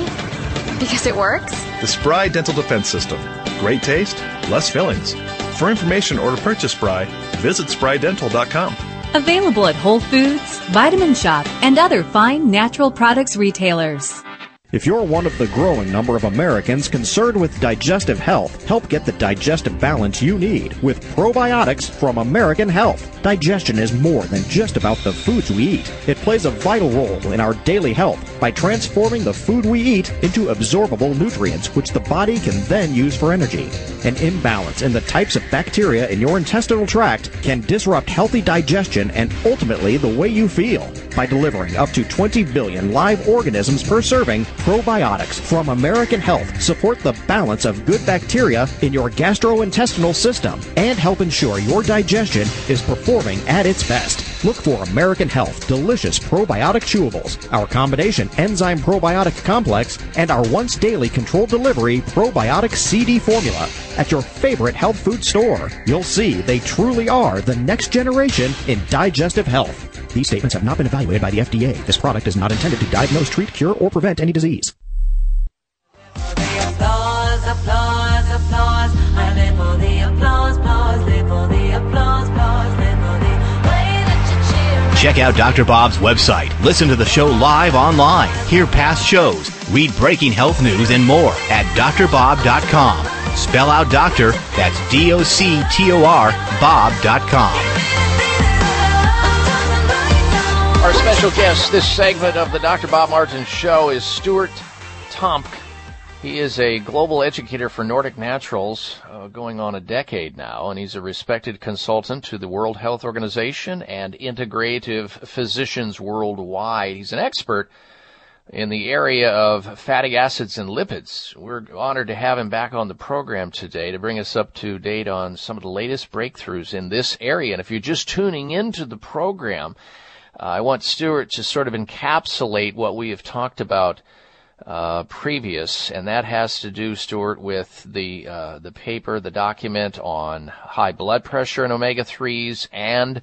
Because it works? The Spry Dental Defense System. Great taste, less fillings. For information or to purchase Spry, visit sprydental.com. Available at Whole Foods, Vitamin Shoppe, and other fine natural products retailers. If you're one of the growing number of Americans concerned with digestive health, help get the digestive balance you need with probiotics from American Health. Digestion is more than just about the foods we eat. It plays a vital role in our daily health by transforming the food we eat into absorbable nutrients, which the body can then use for energy. An imbalance in the types of bacteria in your intestinal tract can disrupt healthy digestion and ultimately the way you feel. By delivering up to 20 billion live organisms per serving, probiotics from American Health support the balance of good bacteria in your gastrointestinal system and help ensure your digestion is performing at its best. Look for American Health Delicious Probiotic Chewables, our combination enzyme probiotic complex, and our once daily controlled delivery probiotic CD formula at your favorite health food store. You'll see they truly are the next generation in digestive health. These statements have not been evaluated by the FDA. This product is not intended to diagnose, treat, cure, or prevent any disease. Check out Dr. Bob's website. Listen to the show live online. Hear past shows. Read breaking health news and more at drbob.com. Spell out doctor, that's D O C T O R, Bob.com. Our special guest this segment of the Dr. Bob Martin Show is Stuart Tomc. He is a global educator for Nordic Naturals, uh, going on a decade now, and he's a respected consultant to the World Health Organization and integrative physicians worldwide. He's an expert in the area of fatty acids and lipids. We're honored to have him back on the program today to bring us up to date on some of the latest breakthroughs in this area. And if you're just tuning into the program, uh, I want Stuart to sort of encapsulate what we have talked about uh, previous, and that has to do, Stuart, with the uh, the paper, the document on high blood pressure and omega threes, and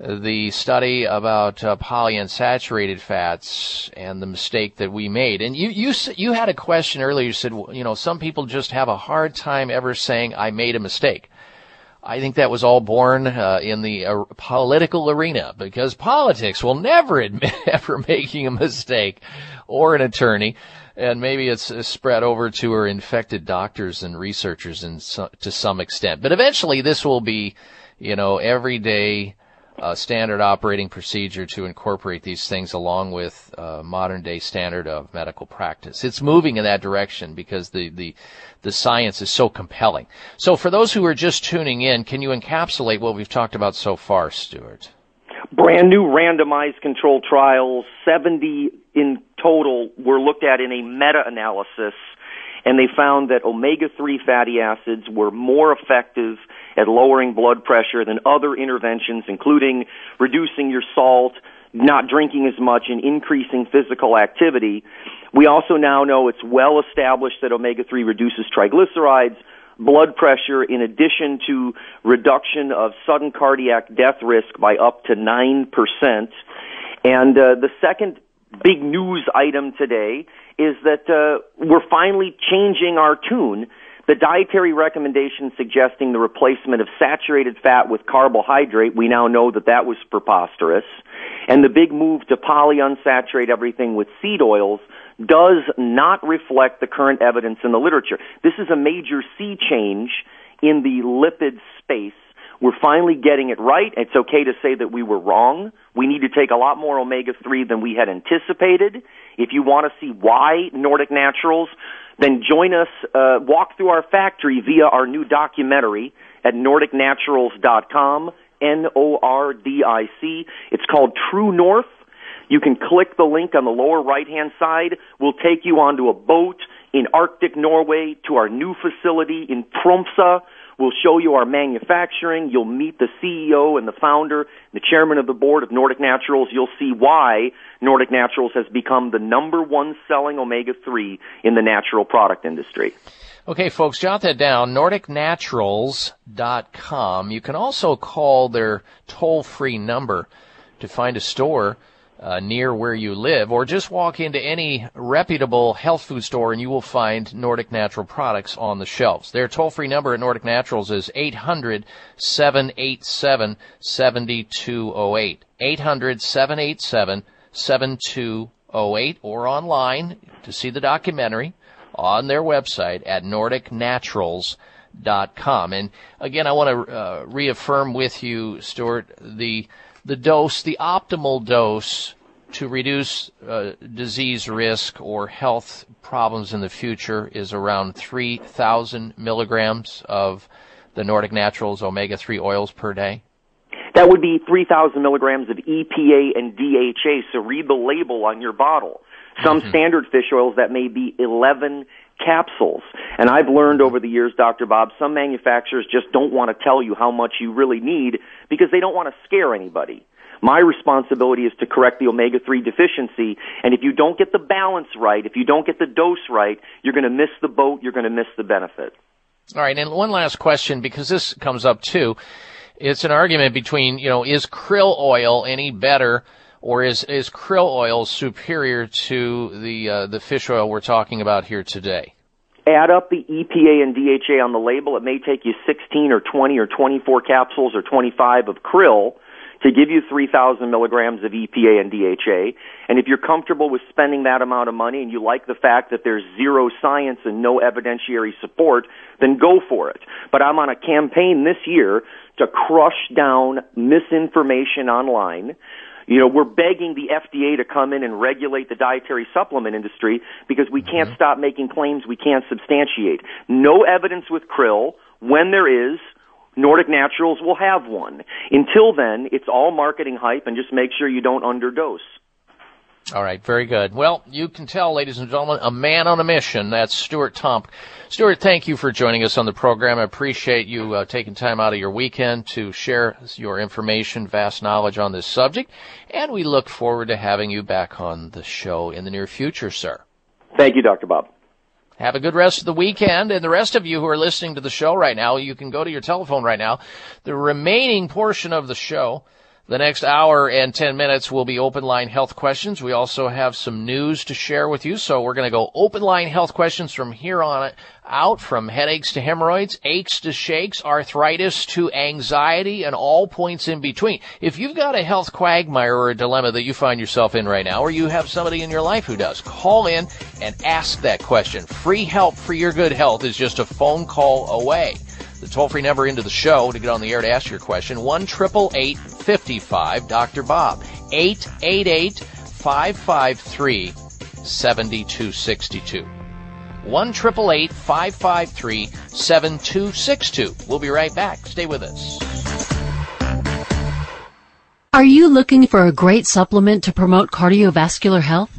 the study about uh, polyunsaturated fats and the mistake that we made. And you you you had a question earlier. You said, you know, some people just have a hard time ever saying I made a mistake. I think that was all born uh, in the uh, political arena because politics will never admit [laughs] ever making a mistake or an attorney. And maybe it's uh, spread over to our infected doctors and researchers in so, to some extent. But eventually this will be, you know, everyday uh, standard operating procedure to incorporate these things along with uh, modern day standard of medical practice. It's moving in that direction because the, the, the science is so compelling. So for those who are just tuning in, can you encapsulate what we've talked about so far, Stuart? Brand new randomized controlled trials, 70 in total, were looked at in a meta-analysis. and they found that omega-3 fatty acids were more effective at lowering blood pressure than other interventions, including reducing your salt, not drinking as much, and increasing physical activity. We also now know it's well established that omega-3 reduces triglycerides, blood pressure, in addition to reduction of sudden cardiac death risk by up to 9%. And uh, the second big news item today is that uh, we're finally changing our tune. The dietary recommendation suggesting the replacement of saturated fat with carbohydrate, we now know that that was preposterous. And the big move to polyunsaturated everything with seed oils does not reflect the current evidence in the literature. This is a major sea change in the lipid space. We're finally getting it right. It's okay to say that we were wrong. We need to take a lot more omega 3 than we had anticipated. If you want to see why Nordic Naturals, then join us, uh, walk through our factory via our new documentary at NordicNaturals.com, N-O-R-D-I-C. It's called True North. You can click the link on the lower right hand side. We'll take you onto a boat in Arctic Norway to our new facility in Tromsø. We'll show you our manufacturing. You'll meet the CEO and the founder, the chairman of the board of Nordic Naturals. You'll see why Nordic Naturals has become the number one selling omega 3 in the natural product industry. Okay, folks, jot that down. NordicNaturals.com. You can also call their toll free number to find a store uh, near where you live, or just walk into any reputable health food store and you will find Nordic Natural products on the shelves. Their toll free number at Nordic Naturals is 800 787 7208. 800 787 7208 or online to see the documentary on their website at nordicnaturals.com. And again, I want to uh, reaffirm with you, Stuart, the the dose, the optimal dose to reduce uh, disease risk or health problems in the future is around 3,000 milligrams of the Nordic Naturals omega 3 oils per day? That would be 3,000 milligrams of EPA and DHA, so read the label on your bottle. Some mm-hmm. standard fish oils that may be 11 capsules. And I've learned over the years, Dr. Bob, some manufacturers just don't want to tell you how much you really need because they don't want to scare anybody. My responsibility is to correct the omega 3 deficiency. And if you don't get the balance right, if you don't get the dose right, you're going to miss the boat, you're going to miss the benefit. All right. And one last question, because this comes up too. It's an argument between, you know, is krill oil any better or is, is krill oil superior to the, uh, the fish oil we're talking about here today? add up the EPA and DHA on the label. It may take you 16 or 20 or 24 capsules or 25 of krill to give you 3,000 milligrams of EPA and DHA. And if you're comfortable with spending that amount of money and you like the fact that there's zero science and no evidentiary support, then go for it. But I'm on a campaign this year to crush down misinformation online. You know, we're begging the FDA to come in and regulate the dietary supplement industry because we can't mm-hmm. stop making claims we can't substantiate. No evidence with krill. When there is, Nordic Naturals will have one. Until then, it's all marketing hype and just make sure you don't underdose. All right, very good. Well, you can tell, ladies and gentlemen, a man on a mission. That's Stuart Tomc. Stuart, thank you for joining us on the program. I appreciate you uh, taking time out of your weekend to share your information, vast knowledge on this subject, and we look forward to having you back on the show in the near future, sir. Thank you, Dr. Bob. Have a good rest of the weekend. And the rest of you who are listening to the show right now, you can go to your telephone right now. The remaining portion of the show the next hour and 10 minutes will be open line health questions. We also have some news to share with you. So we're going to go open line health questions from here on out from headaches to hemorrhoids, aches to shakes, arthritis to anxiety and all points in between. If you've got a health quagmire or a dilemma that you find yourself in right now, or you have somebody in your life who does, call in and ask that question. Free help for your good health is just a phone call away. The toll free number into the show to get on the air to ask your question, 1 55 Dr. Bob. 888 553 7262. 1 553 7262. We'll be right back. Stay with us. Are you looking for a great supplement to promote cardiovascular health?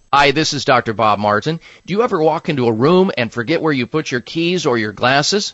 Hi, this is Dr. Bob Martin. Do you ever walk into a room and forget where you put your keys or your glasses?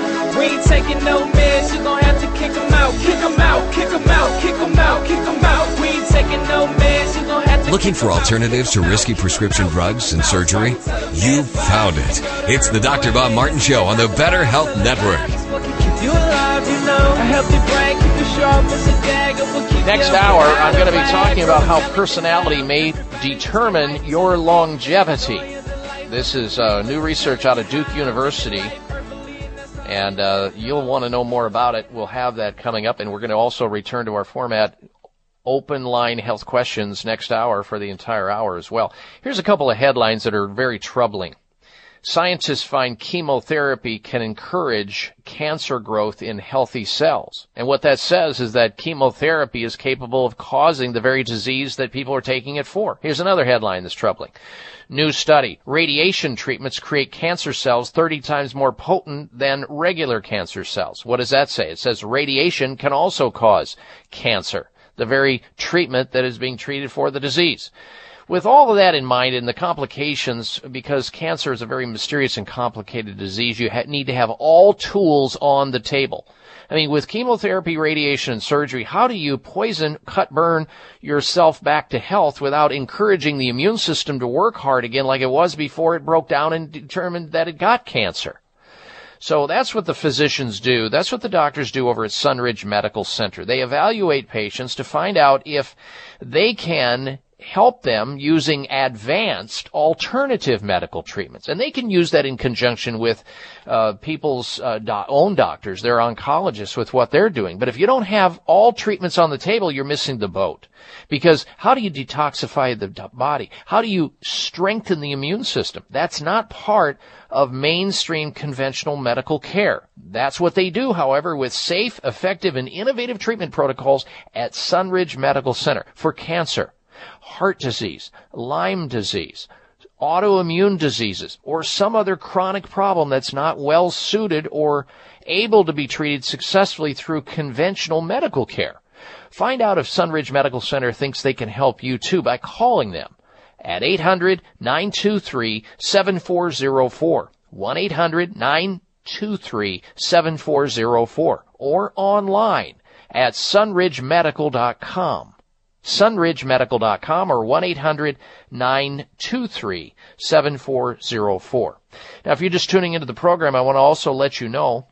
We ain't taking no meds, you gon' have to kick 'em out, kick 'em out, kick 'em out, kick 'em out, kick 'em out. We ain't taking no meds, you gon' have to Looking for alternatives to risky prescription drugs and surgery? You found it. It's the Dr. Bob Martin Show on the Better Health Network. keep you alive, you know. A healthy brain, keep you sharp as a dagger, will keep Next hour. I'm going to be talking about how personality may determine your longevity. This is uh, new research out of Duke University, and uh, you'll want to know more about it. We'll have that coming up, and we're going to also return to our format open line health questions next hour for the entire hour as well. Here's a couple of headlines that are very troubling. Scientists find chemotherapy can encourage cancer growth in healthy cells. And what that says is that chemotherapy is capable of causing the very disease that people are taking it for. Here's another headline that's troubling. New study. Radiation treatments create cancer cells 30 times more potent than regular cancer cells. What does that say? It says radiation can also cause cancer. The very treatment that is being treated for the disease. With all of that in mind and the complications, because cancer is a very mysterious and complicated disease, you ha- need to have all tools on the table. I mean, with chemotherapy, radiation, and surgery, how do you poison, cut, burn yourself back to health without encouraging the immune system to work hard again like it was before it broke down and determined that it got cancer? So that's what the physicians do. That's what the doctors do over at Sunridge Medical Center. They evaluate patients to find out if they can help them using advanced alternative medical treatments. And they can use that in conjunction with uh, people's uh, do- own doctors, their oncologists, with what they're doing. But if you don't have all treatments on the table, you're missing the boat. Because how do you detoxify the body? How do you strengthen the immune system? That's not part of mainstream conventional medical care. That's what they do, however, with safe, effective, and innovative treatment protocols at Sunridge Medical Center for cancer heart disease, Lyme disease, autoimmune diseases, or some other chronic problem that's not well suited or able to be treated successfully through conventional medical care. Find out if Sunridge Medical Center thinks they can help you too by calling them at 800-923-7404. 1-800-923-7404 or online at sunridgemedical.com sunridgemedical.com or 1-800-923-7404. Now, if you're just tuning into the program, I want to also let you know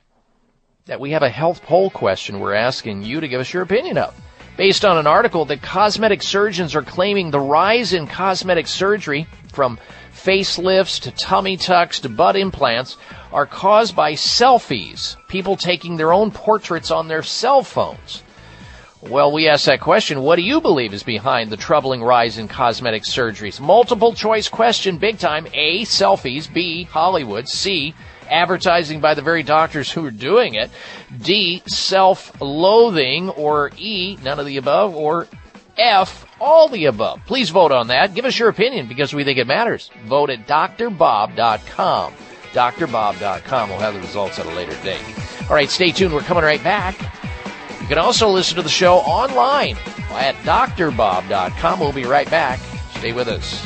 that we have a health poll question we're asking you to give us your opinion of. Based on an article that cosmetic surgeons are claiming the rise in cosmetic surgery from facelifts to tummy tucks to butt implants are caused by selfies, people taking their own portraits on their cell phones. Well, we asked that question. What do you believe is behind the troubling rise in cosmetic surgeries? Multiple choice question, big time. A, selfies. B, Hollywood. C, advertising by the very doctors who are doing it. D, self-loathing. Or E, none of the above. Or F, all the above. Please vote on that. Give us your opinion because we think it matters. Vote at drbob.com. drbob.com. We'll have the results at a later date. All right, stay tuned. We're coming right back. You can also listen to the show online at drbob.com. We'll be right back. Stay with us.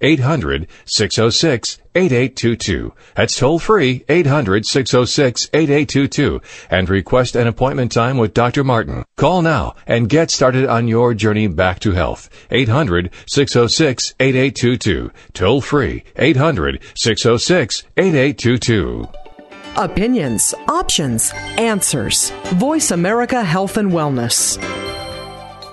800-606-8822. 800-606-8822. That's toll free 800-606-8822 and request an appointment time with Dr. Martin. Call now and get started on your journey back to health. 800-606-8822. Toll free 800-606-8822. Opinions, options, answers. Voice America Health and Wellness.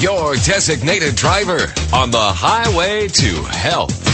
Your designated driver on the highway to health.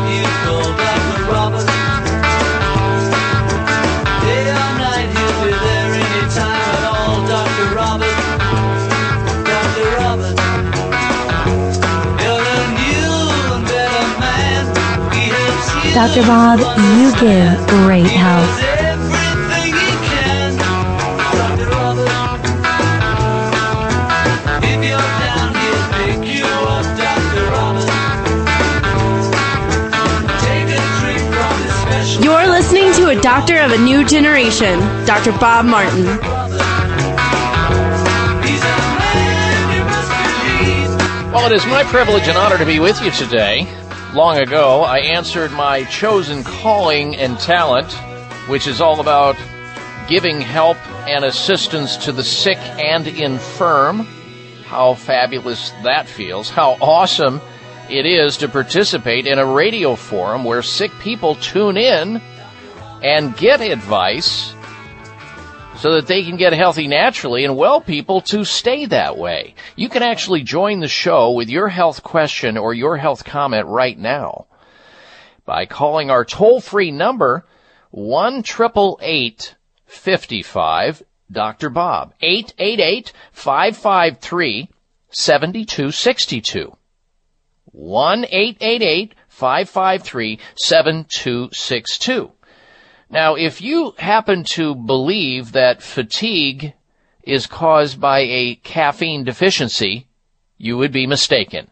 Dr. Bob, you give great help. You're listening to a doctor of a new generation, Dr. Bob Martin. Well, it is my privilege and honor to be with you today. Long ago, I answered my chosen calling and talent, which is all about giving help and assistance to the sick and infirm. How fabulous that feels. How awesome it is to participate in a radio forum where sick people tune in and get advice so that they can get healthy naturally and well people to stay that way. You can actually join the show with your health question or your health comment right now by calling our toll free number 1 55 Dr. Bob 888 553 7262. 1 553 7262. Now, if you happen to believe that fatigue is caused by a caffeine deficiency, you would be mistaken.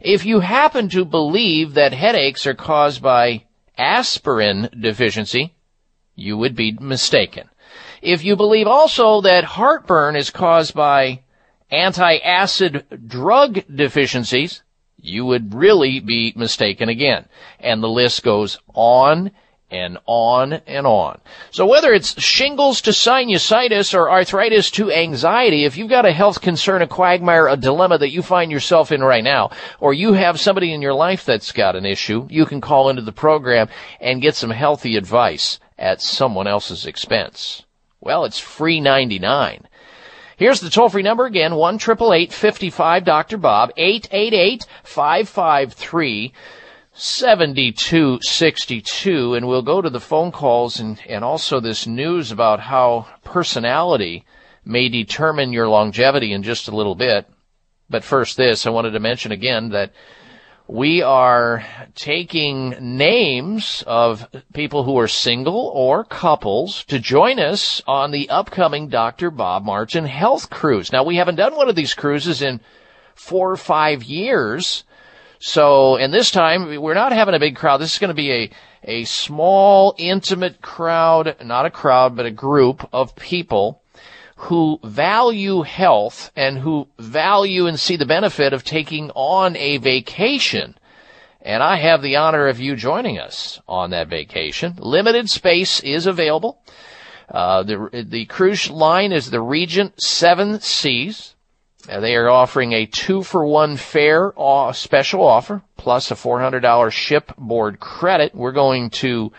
If you happen to believe that headaches are caused by aspirin deficiency, you would be mistaken. If you believe also that heartburn is caused by anti-acid drug deficiencies, you would really be mistaken again. And the list goes on and on and on. So whether it's shingles to sinusitis or arthritis to anxiety, if you've got a health concern, a quagmire, a dilemma that you find yourself in right now, or you have somebody in your life that's got an issue, you can call into the program and get some healthy advice at someone else's expense. Well, it's free 99. Here's the toll free number again, 1 55 Dr. Bob, 888 553 7262. And we'll go to the phone calls and, and also this news about how personality may determine your longevity in just a little bit. But first, this, I wanted to mention again that we are taking names of people who are single or couples to join us on the upcoming Dr. Bob Martin Health Cruise. Now, we haven't done one of these cruises in four or five years. So, and this time we're not having a big crowd. This is going to be a, a small, intimate crowd, not a crowd, but a group of people who value health and who value and see the benefit of taking on a vacation. And I have the honor of you joining us on that vacation. Limited space is available. Uh, the, the cruise line is the Regent Seven Seas. Uh, they are offering a two for one fare uh, special offer plus a $400 shipboard credit. We're going to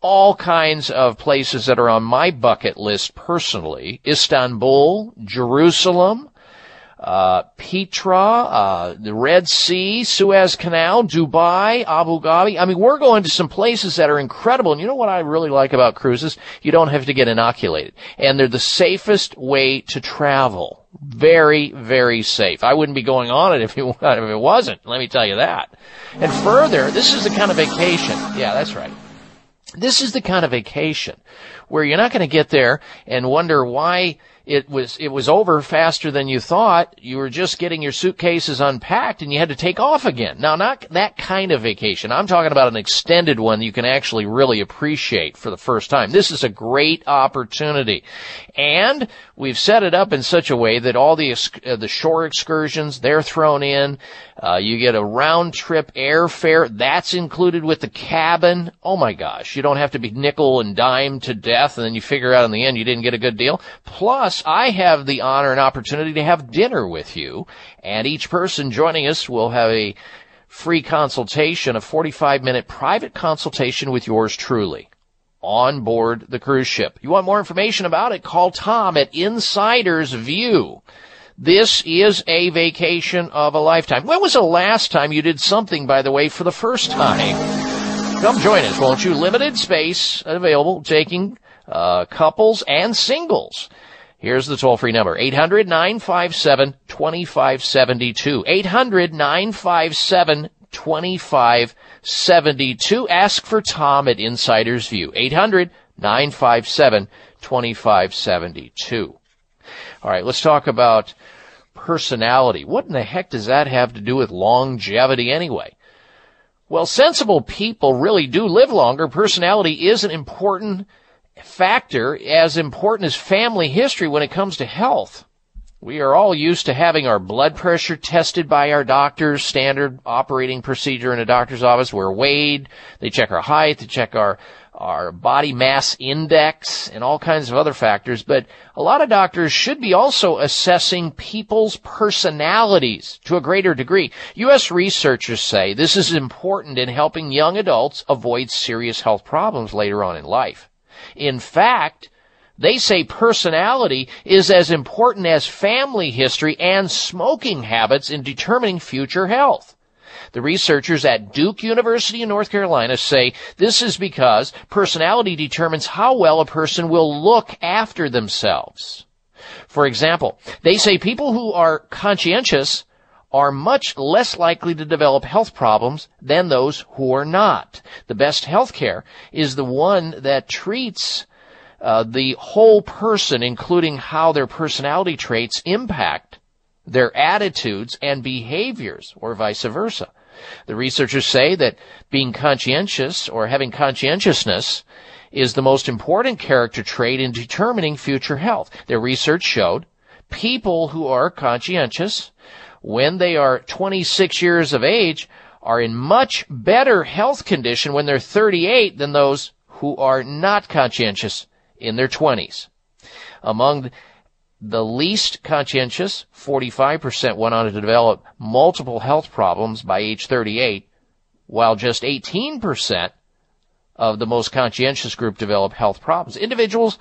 all kinds of places that are on my bucket list personally. Istanbul, Jerusalem, uh, Petra, uh, the Red Sea, Suez Canal, Dubai, Abu Dhabi. I mean, we're going to some places that are incredible. And you know what I really like about cruises? You don't have to get inoculated. And they're the safest way to travel. Very, very safe. I wouldn't be going on it if it, [laughs] if it wasn't. Let me tell you that. And further, this is the kind of vacation. Yeah, that's right. This is the kind of vacation where you're not going to get there and wonder why it was it was over faster than you thought. You were just getting your suitcases unpacked and you had to take off again. Now, not that kind of vacation. I'm talking about an extended one you can actually really appreciate for the first time. This is a great opportunity, and we've set it up in such a way that all the uh, the shore excursions they're thrown in. Uh, you get a round trip airfare that's included with the cabin. Oh my gosh, you don't have to be nickel and dime to death, and then you figure out in the end you didn't get a good deal. Plus I have the honor and opportunity to have dinner with you, and each person joining us will have a free consultation, a 45 minute private consultation with yours truly on board the cruise ship. You want more information about it? Call Tom at Insider's View. This is a vacation of a lifetime. When was the last time you did something, by the way, for the first time? Come join us, won't you? Limited space available, taking uh, couples and singles. Here's the toll free number 800 957 2572. 800 957 2572. 2572. Ask for Tom at Insider's View. 800 957 2572. All right, let's talk about personality. What in the heck does that have to do with longevity anyway? Well, sensible people really do live longer. Personality is an important factor, as important as family history when it comes to health. We are all used to having our blood pressure tested by our doctors, standard operating procedure in a doctor's office. We're weighed. They check our height, they check our, our body mass index, and all kinds of other factors. But a lot of doctors should be also assessing people's personalities to a greater degree. U.S. researchers say this is important in helping young adults avoid serious health problems later on in life. In fact, they say personality is as important as family history and smoking habits in determining future health. The researchers at Duke University in North Carolina say this is because personality determines how well a person will look after themselves. For example, they say people who are conscientious are much less likely to develop health problems than those who are not. The best health care is the one that treats uh, the whole person, including how their personality traits impact their attitudes and behaviors, or vice versa. The researchers say that being conscientious or having conscientiousness is the most important character trait in determining future health. Their research showed people who are conscientious when they are 26 years of age are in much better health condition when they're 38 than those who are not conscientious in their 20s. Among the least conscientious, 45% went on to develop multiple health problems by age 38, while just 18% of the most conscientious group develop health problems. Individuals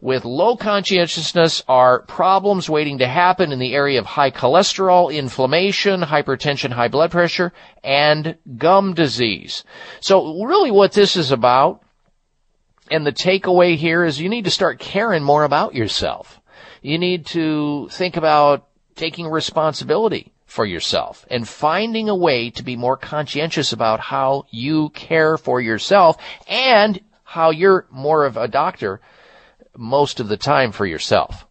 with low conscientiousness are problems waiting to happen in the area of high cholesterol, inflammation, hypertension, high blood pressure, and gum disease. So really what this is about and the takeaway here is you need to start caring more about yourself. You need to think about taking responsibility for yourself and finding a way to be more conscientious about how you care for yourself and how you're more of a doctor most of the time for yourself.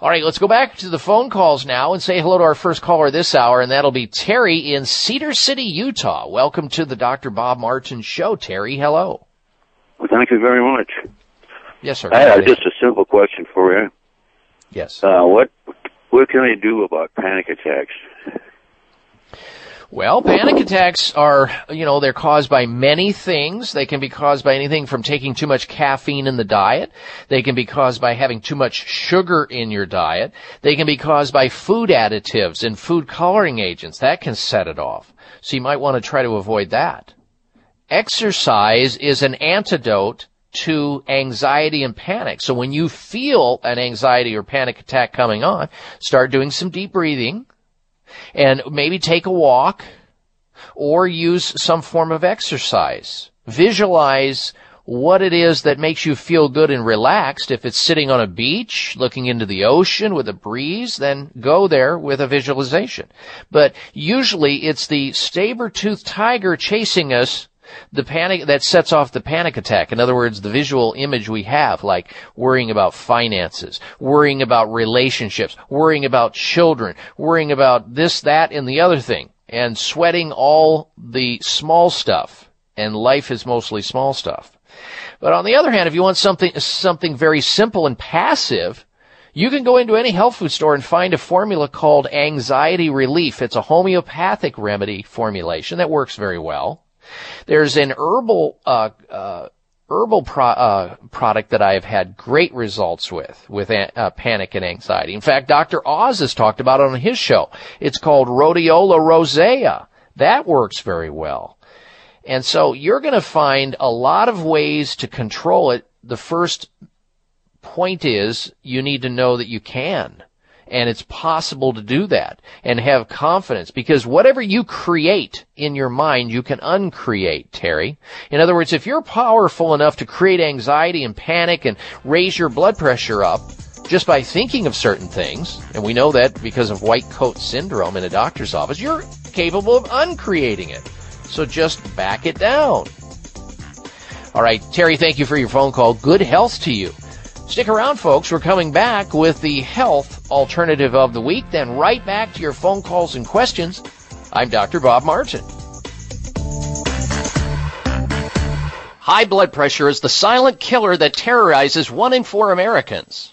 All right, let's go back to the phone calls now and say hello to our first caller this hour, and that'll be Terry in Cedar City, Utah. Welcome to the Dr. Bob Martin Show. Terry, hello. Well, thank you very much. Yes, sir. I have just a simple question for you. Yes. Uh, what what can I do about panic attacks? Well, panic attacks are, you know, they're caused by many things. They can be caused by anything from taking too much caffeine in the diet. They can be caused by having too much sugar in your diet. They can be caused by food additives and food coloring agents. That can set it off. So you might want to try to avoid that. Exercise is an antidote to anxiety and panic. So when you feel an anxiety or panic attack coming on, start doing some deep breathing and maybe take a walk or use some form of exercise. Visualize what it is that makes you feel good and relaxed. If it's sitting on a beach, looking into the ocean with a breeze, then go there with a visualization. But usually it's the saber-toothed tiger chasing us the panic that sets off the panic attack. In other words, the visual image we have, like worrying about finances, worrying about relationships, worrying about children, worrying about this, that, and the other thing, and sweating all the small stuff. And life is mostly small stuff. But on the other hand, if you want something, something very simple and passive, you can go into any health food store and find a formula called anxiety relief. It's a homeopathic remedy formulation that works very well. There's an herbal uh, uh, herbal pro- uh, product that I have had great results with with uh, panic and anxiety. In fact, Dr. Oz has talked about it on his show. It's called Rhodiola rosea. That works very well. And so you're going to find a lot of ways to control it. The first point is you need to know that you can and it's possible to do that and have confidence because whatever you create in your mind, you can uncreate, Terry. In other words, if you're powerful enough to create anxiety and panic and raise your blood pressure up, just by thinking of certain things, and we know that because of white coat syndrome in a doctor's office, you're capable of uncreating it. So just back it down. All right, Terry, thank you for your phone call. Good health to you. Stick around, folks. We're coming back with the health alternative of the week, then right back to your phone calls and questions. I'm Dr. Bob Martin. High blood pressure is the silent killer that terrorizes one in four Americans.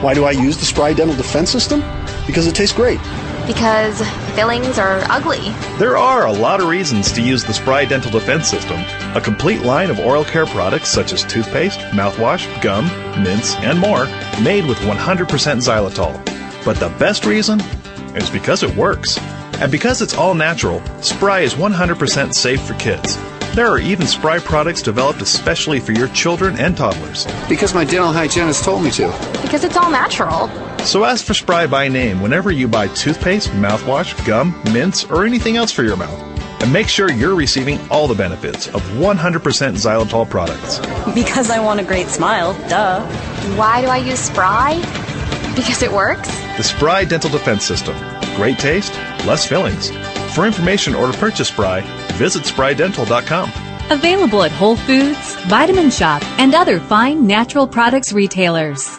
Why do I use the Spry Dental Defense System? Because it tastes great. Because fillings are ugly. There are a lot of reasons to use the Spry Dental Defense System, a complete line of oral care products such as toothpaste, mouthwash, gum, mints, and more, made with 100% xylitol. But the best reason is because it works. And because it's all natural, Spry is 100% safe for kids. There are even Spry products developed especially for your children and toddlers. Because my dental hygienist told me to. Because it's all natural. So ask for Spry by name whenever you buy toothpaste, mouthwash, gum, mints, or anything else for your mouth. And make sure you're receiving all the benefits of 100% xylitol products. Because I want a great smile, duh. Why do I use Spry? Because it works? The Spry Dental Defense System. Great taste, less fillings. For information or to purchase Spry, visit sprydental.com. Available at Whole Foods, Vitamin Shoppe, and other fine natural products retailers.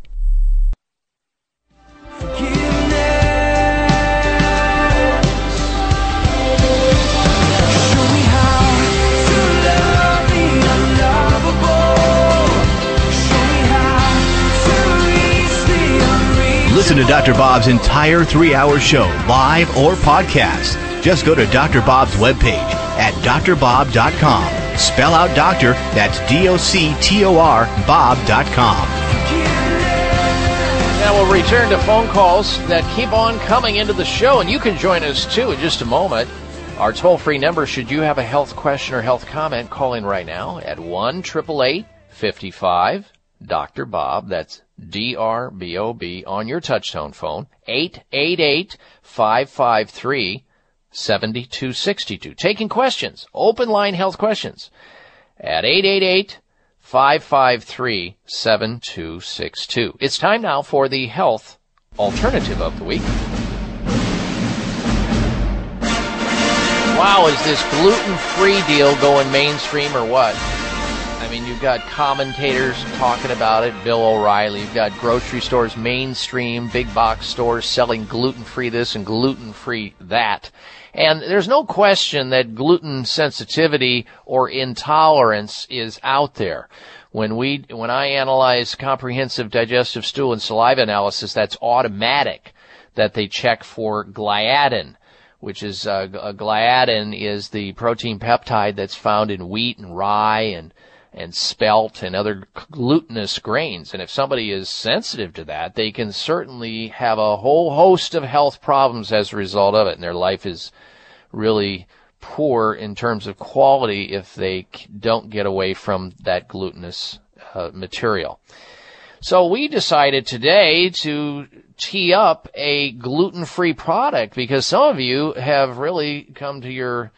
Listen to Dr. Bob's entire three hour show, live or podcast. Just go to Dr. Bob's webpage at drbob.com. Spell out doctor, that's D O C T O R, Bob.com. Now we'll return to phone calls that keep on coming into the show, and you can join us too in just a moment. Our toll free number, should you have a health question or health comment, call in right now at 1 888 55 Dr. Bob. That's D R B O B on your touchtone phone. 888 553 7262. Taking questions, open line health questions at 888 553 7262. It's time now for the health alternative of the week. Wow, is this gluten free deal going mainstream or what? You've got commentators talking about it, Bill O'Reilly. You've got grocery stores, mainstream, big box stores selling gluten free this and gluten free that. And there's no question that gluten sensitivity or intolerance is out there. When we, when I analyze comprehensive digestive stool and saliva analysis, that's automatic that they check for gliadin which is uh, uh, gliadin is the protein peptide that's found in wheat and rye and and spelt and other glutinous grains. And if somebody is sensitive to that, they can certainly have a whole host of health problems as a result of it, and their life is really poor in terms of quality if they don't get away from that glutinous uh, material. So we decided today to tee up a gluten-free product because some of you have really come to your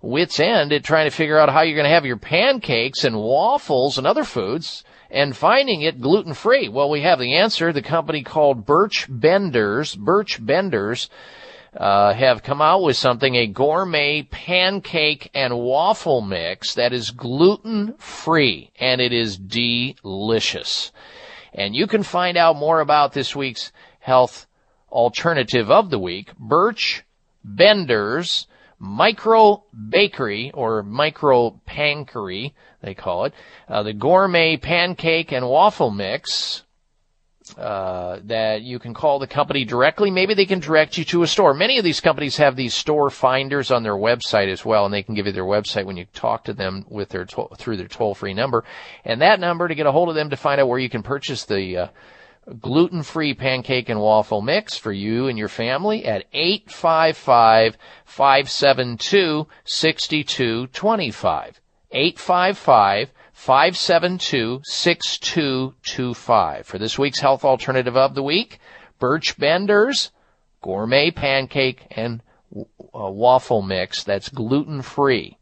wits end at trying to figure out how you're going to have your pancakes and waffles and other foods and finding it gluten free. Well, we have the answer. The company called Birch Benders, Birch Benders, uh, have come out with something, a gourmet pancake and waffle mix that is gluten free and it is delicious. And you can find out more about this week's health alternative of the week, Birch Benders Micro Bakery or Micro Pankery, they call it, uh, the gourmet pancake and waffle mix. Uh, that you can call the company directly. Maybe they can direct you to a store. Many of these companies have these store finders on their website as well, and they can give you their website when you talk to them with their to- through their toll free number. And that number to get a hold of them to find out where you can purchase the uh, gluten free pancake and waffle mix for you and your family at 855 572 6225. 855 572 6225. For this week's health alternative of the week, Birch Benders gourmet pancake and uh, waffle mix that's gluten free.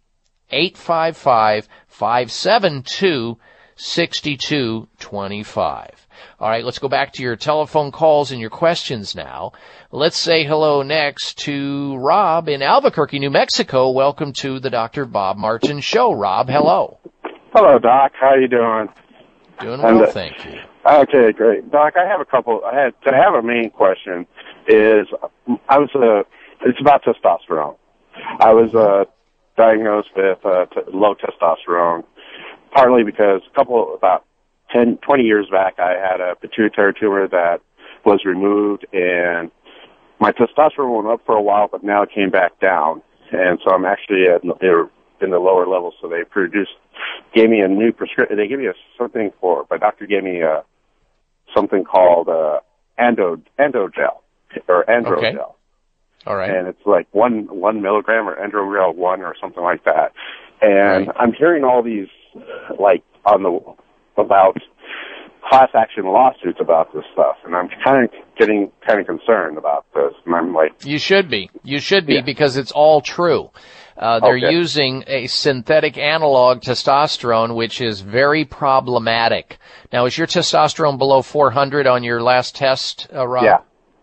855 572 6225. All right, let's go back to your telephone calls and your questions now. Let's say hello next to Rob in Albuquerque, New Mexico. Welcome to the Dr. Bob Martin Show. Rob, hello. Hello, Doc. How you doing? Doing And, well, uh, thank you. Okay, great, Doc. I have a couple. I had to have a main question. Is I was uh, it's about testosterone. I was uh, diagnosed with uh, t- low testosterone, partly because a couple about 10, 20 years back, I had a pituitary tumor that was removed, and my testosterone went up for a while, but now it came back down, and so I'm actually at, in the lower levels. So they produced, gave me a new prescription. They gave me a, something for. My doctor gave me a something called uh, ando andogel or androgel. Okay. All right. And it's like one one milligram or androgel one or something like that. And I'm hearing all these like on the about class action lawsuits about this stuff, and I'm kind of getting kind of concerned about this. And I'm like, You should be. You should be because it's all true. Uh, they're Okay. using a synthetic analog testosterone, which is very problematic. Now, is your testosterone below 400 on your last test, uh, Rob? yeah,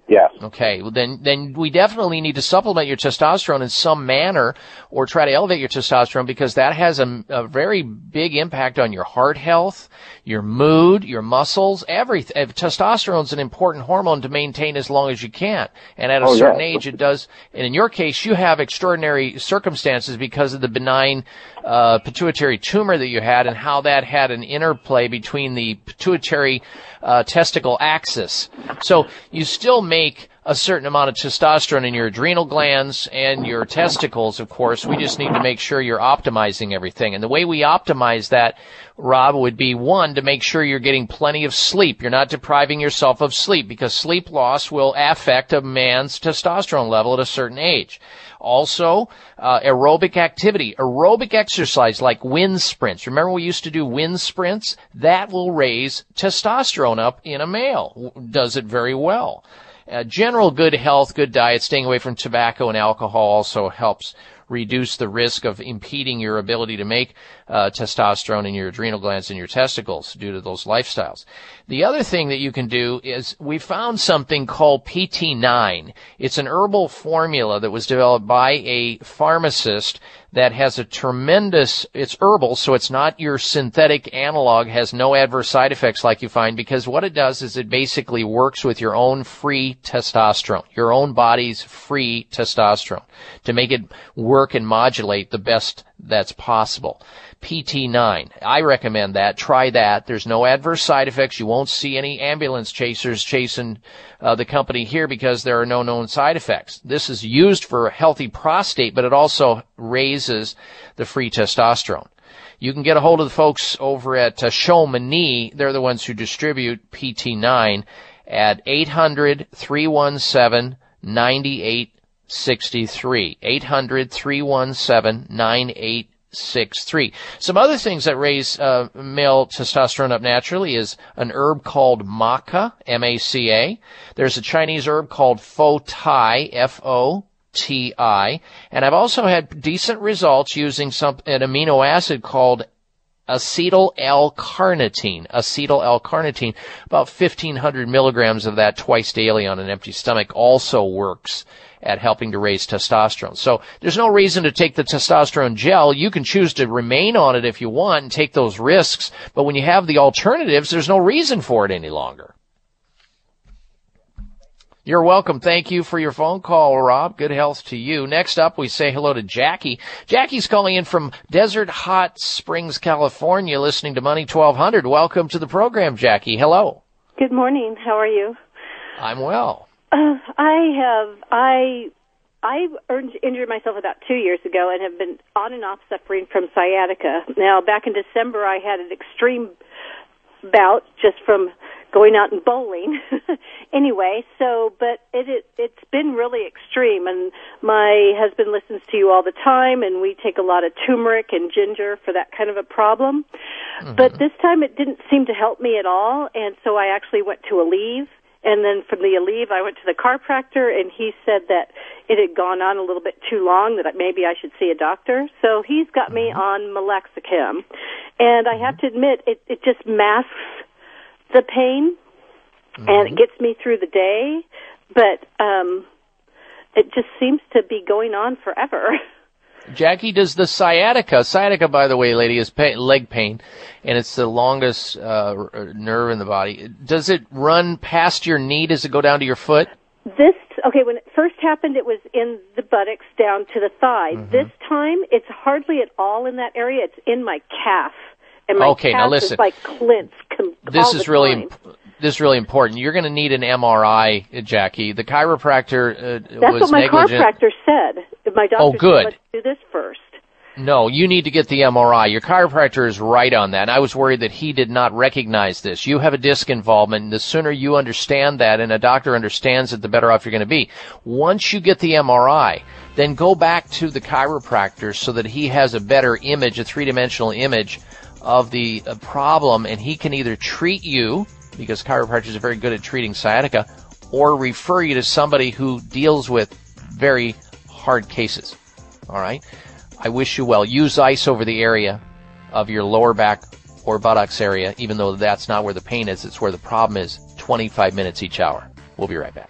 yeah, Okay, well then, then we definitely need to supplement your testosterone in some manner or try to elevate your testosterone because that has a, a very big impact on your heart health, your mood, your muscles, everything. Eh, testosterone is an important hormone to maintain as long as you can. And at a Oh, yeah. certain age it does, and in your case you have extraordinary circumstances because of the benign, uh, pituitary tumor that you had and how that had an interplay between the pituitary, uh, testicle axis. So you still make a certain amount of testosterone in your adrenal glands and your testicles, of course. We just need to make sure you're optimizing everything. And the way we optimize that, Rob, would be one, to make sure you're getting plenty of sleep. You're not depriving yourself of sleep because sleep loss will affect a man's testosterone level at a certain age. Also, uh, aerobic activity, aerobic exercise like wind sprints. Remember we used to do wind sprints? That will raise testosterone up in a male. Does it very well. Uh, general good health, good diet, staying away from tobacco and alcohol also helps reduce the risk of impeding your ability to make uh, testosterone in your adrenal glands and your testicles due to those lifestyles. The other thing that you can do is we found something called PT9. It's an herbal formula that was developed by a pharmacist that has a tremendous, it's herbal, so it's not your synthetic analog, has no adverse side effects like you find, because what it does is it basically works with your own free testosterone, your own body's free testosterone, to make it work and modulate the best that's possible. PT9. I recommend that. Try that. There's no adverse side effects. You won't see any ambulance chasers chasing uh, the company here because there are no known side effects. This is used for a healthy prostate, but it also raises the free testosterone. You can get a hold of the folks over at uh. They're the ones who distribute PT9 at 800 317 9863. 800 317 9863. Some other things that raise uh, male testosterone up naturally is an herb called maca, M-A-C-A. There's a Chinese herb called fo tai, F-O T-I. And I've also had decent results using some, an amino acid called acetyl L-carnitine. Acetyl L-carnitine, about 1500 milligrams of that twice daily on an empty stomach also works at helping to raise testosterone. So there's no reason to take the testosterone gel. You can choose to remain on it if you want and take those risks, but when you have the alternatives, there's no reason for it any longer. You're welcome. Thank you for your phone call, Rob. Good health to you. Next up, we say hello to Jackie. Jackie's calling in from Desert Hot Springs, California, listening to Money 1200. Welcome to the program, Jackie. Hello. Good morning. How are you? I'm well. Uh, I have I I injured myself about two years ago and have been on and off suffering from sciatica. Now, back in December, I had an extreme bout just from going out and bowling. [laughs] anyway, so but it, it it's been really extreme and my husband listens to you all the time and we take a lot of turmeric and ginger for that kind of a problem. Mm-hmm. But this time it didn't seem to help me at all and so I actually went to a Aleve and then from the Aleve I went to the chiropractor and he said that it had gone on a little bit too long that maybe I should see a doctor. So he's got me mm-hmm. on Meloxicam. And I have to admit it it just masks the pain mm-hmm. and it gets me through the day, but um it just seems to be going on forever. [laughs] Jackie, does the sciatica, sciatica, by the way, lady, is pain, leg pain, and it's the longest uh, nerve in the body. Does it run past your knee? Does it go down to your foot? This okay. When it first happened, it was in the buttocks down to the thigh. Mm-hmm. This time, it's hardly at all in that area. It's in my calf, and my okay, calf now listen. is like clenched. Com- this is really. Imp- this is really important. You're going to need an MRI, Jackie. The chiropractor uh, That's was what my negligent. chiropractor said. My doctor Oh, good. said, let's do this first. No, you need to get the MRI. Your chiropractor is right on that. I was worried that he did not recognize this. You have a disc involvement, and the sooner you understand that and a doctor understands it, the better off you're going to be. Once you get the MRI, then go back to the chiropractor so that he has a better image, a three-dimensional image of the uh, problem, and he can either treat you, because chiropractors are very good at treating sciatica, or refer you to somebody who deals with very hard cases. All right? I wish you well. Use ice over the area of your lower back or buttocks area, even though that's not where the pain is, it's where the problem is. 25 minutes each hour. We'll be right back.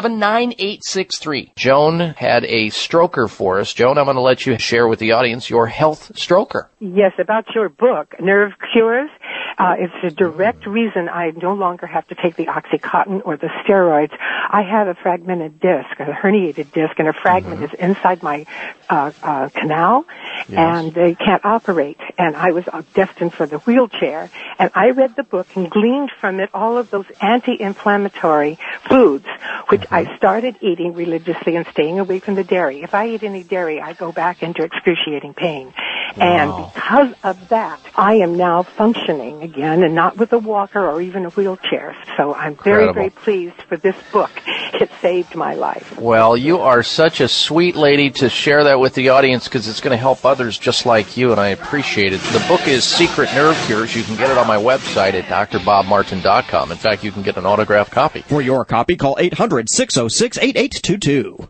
1-800-317-9863. Joan had a stroker for us. Joan, I'm going to let you share with the audience your health stroker. Yes, about your book, Nerve Cures. Uh, it's a direct reason I no longer have to take the Oxycontin or the steroids. I have a fragmented disc, a herniated disc, and a fragment Mm-hmm. is inside my uh, uh, canal, and they can't operate. And I was uh, destined for the wheelchair. And I read the book and gleaned from it all of those anti-inflammatory foods, which. I started eating religiously and staying away from the dairy. If I eat any dairy, I go back into excruciating pain. And because of that, I am now functioning again and not with a walker or even a wheelchair. So I'm very, Incredible. very pleased for this book. It saved my life. Well, you are such a sweet lady to share that with the audience because it's going to help others just like you, and I appreciate it. The book is Secret Nerve Cures. You can get it on my website at drbobmartin.com. In fact, you can get an autographed copy. For your copy, call 800 606 8822.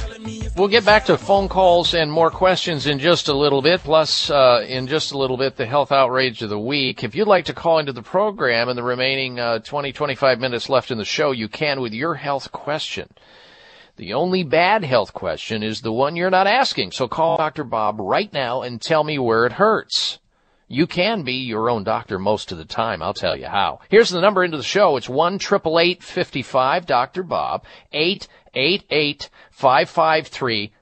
We'll get back to phone calls and more questions in just a little bit, plus uh, in just a little bit the health outrage of the week. If you'd like to call into the program in the remaining uh, 20, 25 minutes left in the show, you can with your health question. The only bad health question is the one you're not asking. So call Dr. Bob right now and tell me where it hurts. You can be your own doctor most of the time. I'll tell you how. Here's the number into the show. It's one triple eight fifty five Dr. Bob eight eight eight five five three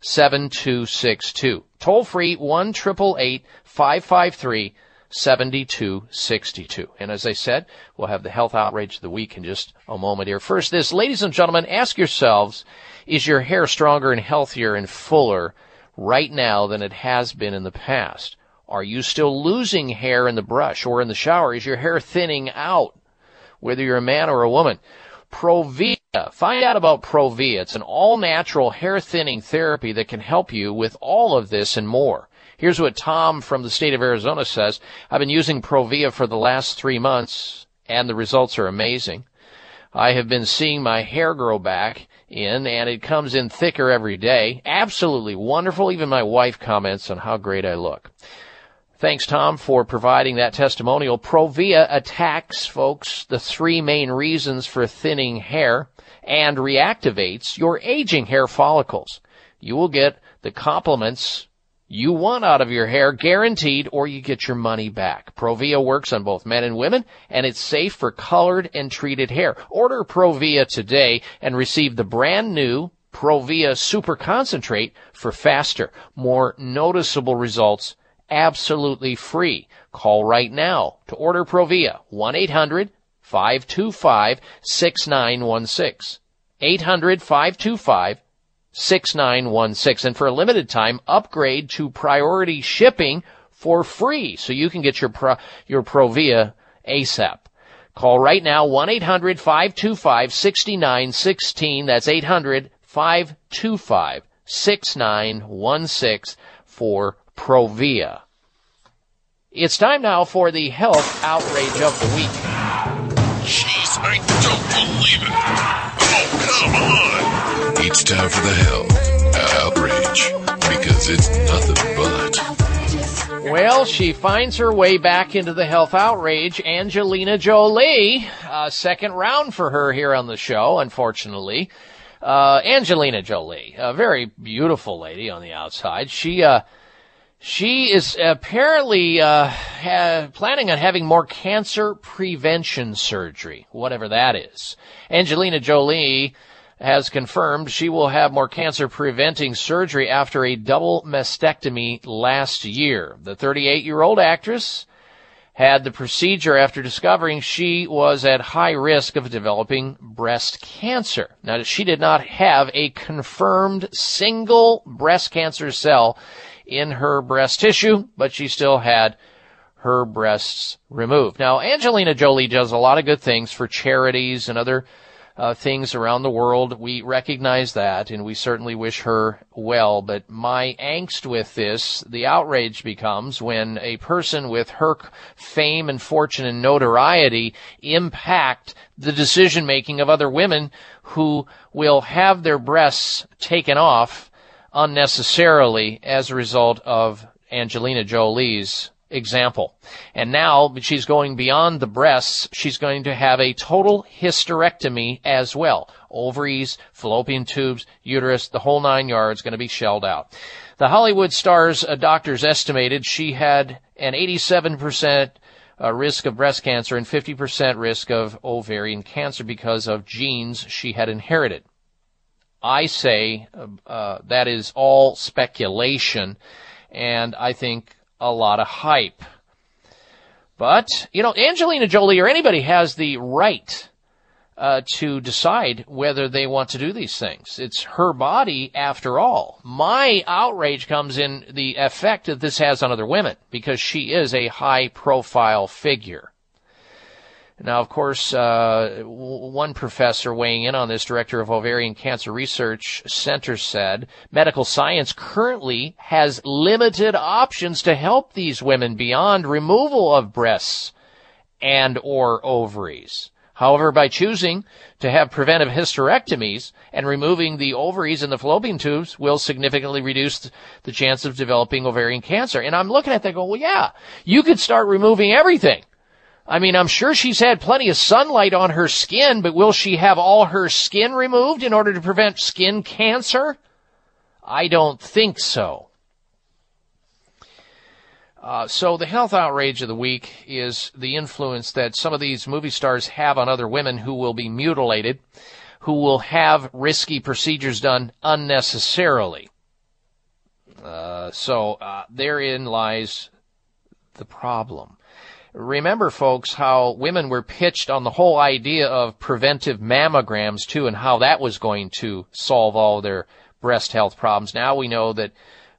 seven two six two. Toll free one triple eight five five three seventy two sixty two. And as I said, we'll have the health outrage of the week in just a moment here. First, this, ladies and gentlemen, ask yourselves: Is your hair stronger and healthier and fuller right now than it has been in the past? Are you still losing hair in the brush or in the shower? Is your hair thinning out? Whether you're a man or a woman. Provia. Find out about Provia. It's an all natural hair thinning therapy that can help you with all of this and more. Here's what Tom from the state of Arizona says. I've been using Provia for the last three months and the results are amazing. I have been seeing my hair grow back in and it comes in thicker every day. Absolutely wonderful. Even my wife comments on how great I look. Thanks, Tom, for providing that testimonial. Provia attacks, folks, the three main reasons for thinning hair and reactivates your aging hair follicles. You will get the compliments you want out of your hair guaranteed or you get your money back. Provia works on both men and women and it's safe for colored and treated hair. Order Provia today and receive the brand new Provia Super Concentrate for faster, more noticeable results absolutely free. Call right now to order Provia. 1-800-525-6916. 800-525-6916. And for a limited time, upgrade to priority shipping for free so you can get your pro, your Provia ASAP. Call right now 1-800-525-6916. That's 800-525-6916 for Provia. It's time now for the health outrage of the week. Jeez, I don't believe it. Oh, come on. It's time for the health outrage because it's nothing but. Well, she finds her way back into the health outrage. Angelina Jolie, uh, second round for her here on the show, unfortunately. Uh, Angelina Jolie, a very beautiful lady on the outside. She, uh, She is apparently uh, ha- planning on having more cancer prevention surgery, whatever that is. Angelina Jolie has confirmed she will have more cancer preventing surgery after a double mastectomy last year. The 38 year old actress had the procedure after discovering she was at high risk of developing breast cancer. Now, she did not have a confirmed single breast cancer cell in her breast tissue, but she still had her breasts removed. Now, Angelina Jolie does a lot of good things for charities and other uh, things around the world. We recognize that, and we certainly wish her well. But my angst with this, the outrage becomes when a person with her fame and fortune and notoriety impact the decision making of other women who will have their breasts taken off unnecessarily as a result of Angelina Jolie's example. And now she's going beyond the breasts. She's going to have a total hysterectomy as well. Ovaries, fallopian tubes, uterus, the whole nine yards going to be shelled out. The Hollywood star's uh, doctors estimated she had an 87% uh, risk of breast cancer and 50% risk of ovarian cancer because of genes she had inherited. I say uh, uh that is all speculation, and I think a lot of hype. But, you know, Angelina Jolie or anybody has the right uh, to decide whether they want to do these things. It's her body after all. My outrage comes in the effect that this has on other women because she is a high profile figure. Now, of course, uh, one professor weighing in on this, director of Ovarian Cancer Research Center, said medical science currently has limited options to help these women beyond removal of breasts and or ovaries. However, by choosing to have preventive hysterectomies and removing the ovaries and the fallopian tubes will significantly reduce the chance of developing ovarian cancer. And I'm looking at that going, well, yeah, you could start removing everything. I mean, I'm sure she's had plenty of sunlight on her skin, but will she have all her skin removed in order to prevent skin cancer? I don't think so. Uh, so the health outrage of the week is the influence that some of these movie stars have on other women who will be mutilated, who will have risky procedures done unnecessarily. Uh, so uh, therein lies the problem. Remember, folks, how women were pitched on the whole idea of preventive mammograms too, and how that was going to solve all their breast health problems. Now we know that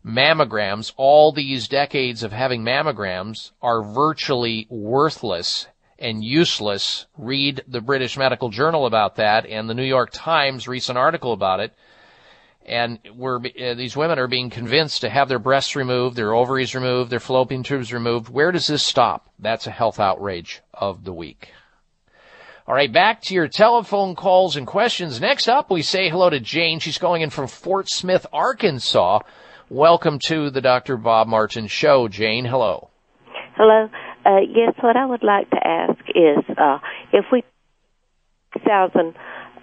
mammograms, all these decades of having mammograms, are virtually worthless and useless. Read the British Medical Journal about that and the New York Times recent article about it and we're, uh, these women are being convinced to have their breasts removed, their ovaries removed, their fallopian tubes removed. Where does this stop? That's a health outrage of the week. All right, back to your telephone calls and questions. Next up, we say hello to Jane. She's calling in from Fort Smith, Arkansas. Welcome to the Dr. Bob Martin Show, Jane. Hello. Hello. Uh, yes, what I would like to ask is uh, if we thousand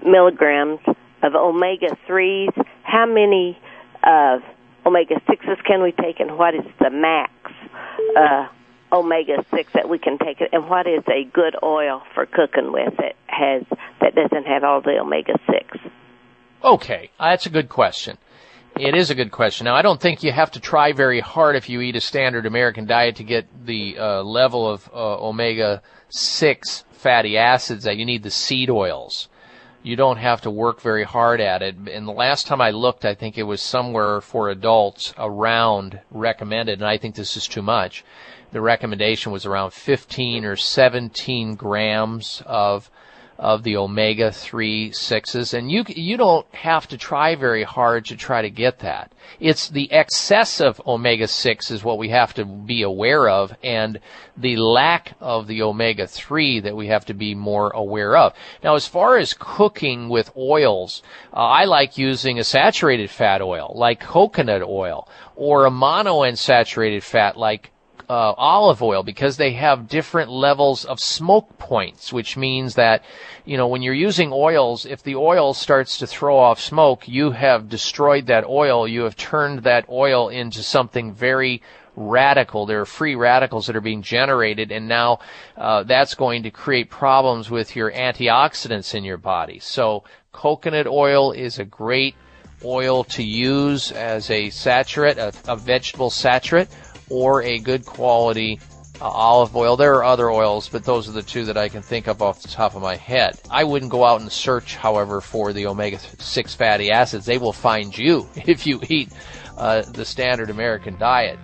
milligrams of omega threes how many uh, omega sixes can we take, and what is the max uh, omega six that we can take, and what is a good oil for cooking with that has that doesn't have all the omega six? Okay, that's a good question. It is a good question. Now, I don't think you have to try very hard if you eat a standard American diet to get the uh, level of uh, omega 6 fatty acids that you need the seed oils you don't have to work very hard at it. And the last time I looked, I think it was somewhere for adults around recommended, and I think this is too much. The recommendation was around 15 or 17 grams of of the omega 3 sixes and you you don't have to try very hard to try to get that. It's the excess of omega 6 is what we have to be aware of and the lack of the omega 3 that we have to be more aware of. Now as far as cooking with oils uh, I like using a saturated fat oil like coconut oil or a monounsaturated fat like uh, olive oil because they have different levels of smoke points, which means that, you know, when you're using oils, if the oil starts to throw off smoke, you have destroyed that oil. You have turned that oil into something very radical. There are free radicals that are being generated, and now uh, that's going to create problems with your antioxidants in your body. So, coconut oil is a great oil to use as a saturate, a, a vegetable saturate, or a good quality uh, olive oil. There are other oils, but those are the two that I can think of off the top of my head. I wouldn't go out and search, however, for the omega 6 fatty acids. They will find you [laughs] if you eat uh, the standard American diet.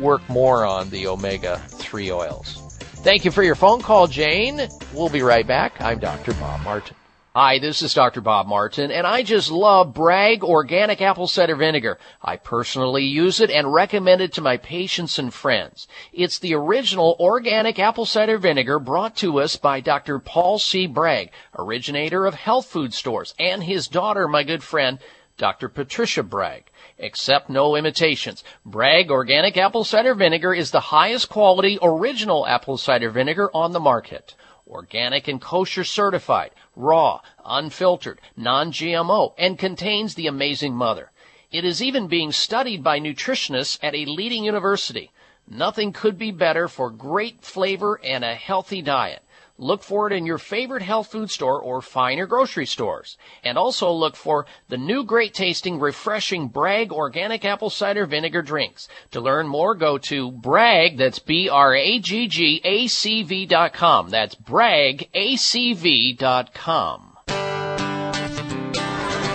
Work more on the omega 3 oils. Thank you for your phone call, Jane. We'll be right back. I'm Dr. Bob Martin. Hi, this is Dr. Bob Martin, and I just love Bragg Organic Apple Cider Vinegar. I personally use it and recommend it to my patients and friends. It's the original organic apple cider vinegar brought to us by Dr. Paul C. Bragg, originator of health food stores, and his daughter, my good friend, Dr. Patricia Bragg. Accept no imitations. Bragg Organic Apple Cider Vinegar is the highest quality original apple cider vinegar on the market organic and kosher certified, raw, unfiltered, non-GMO, and contains the amazing mother. It is even being studied by nutritionists at a leading university. Nothing could be better for great flavor and a healthy diet. Look for it in your favorite health food store or finer grocery stores. And also look for the new great tasting, refreshing Bragg organic apple cider vinegar drinks. To learn more, go to Bragg, that's B-R-A-G-G-A-C-V dot com. That's BraggACV dot com.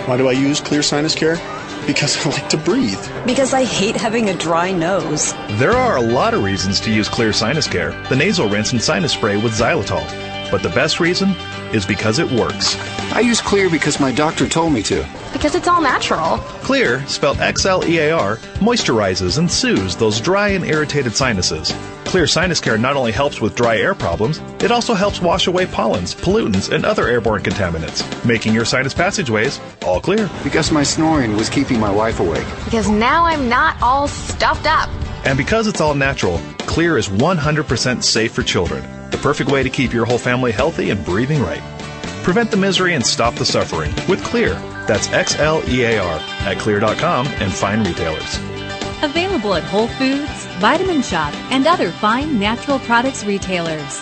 Why do I use Xlear Sinus Care? Because I like to breathe. Because I hate having a dry nose. There are a lot of reasons to use Xlear Sinus Care, the nasal rinse and sinus spray with xylitol. But the best reason is because it works. I use Xlear because my doctor told me to. Because it's all natural. Xlear, spelled X L E A R, moisturizes and soothes those dry and irritated sinuses. Xlear Sinus Care not only helps with dry air problems, it also helps wash away pollens, pollutants, and other airborne contaminants, making your sinus passageways all clear. Because my snoring was keeping my wife awake. Because now I'm not all stuffed up. And because it's all natural, Xlear is 100% safe for children. The perfect way to keep your whole family healthy and breathing right. Prevent the misery and stop the suffering with Xlear. That's X L E A R at xlear.com and fine retailers. Available at Whole Foods, Vitamin Shoppe, and other fine natural products retailers.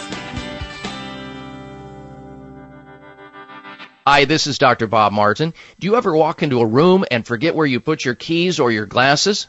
Hi, this is Dr. Bob Martin. Do you ever walk into a room and forget where you put your keys or your glasses?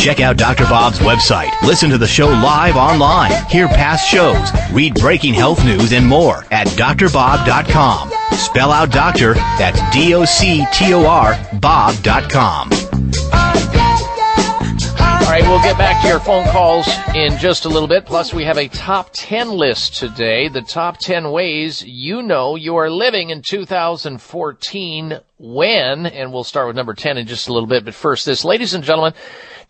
Check out Dr. Bob's website. Listen to the show live online. Hear past shows. Read breaking health news and more at drbob.com. Spell out doctor, that's D-O-C-T-O-R, bob.com. All right, we'll get back to your phone calls in just a little bit. Plus, we have a top 10 list today. The top 10 ways you know you are living in 2014 when, and we'll start with number 10 in just a little bit. But first, this, ladies and gentlemen,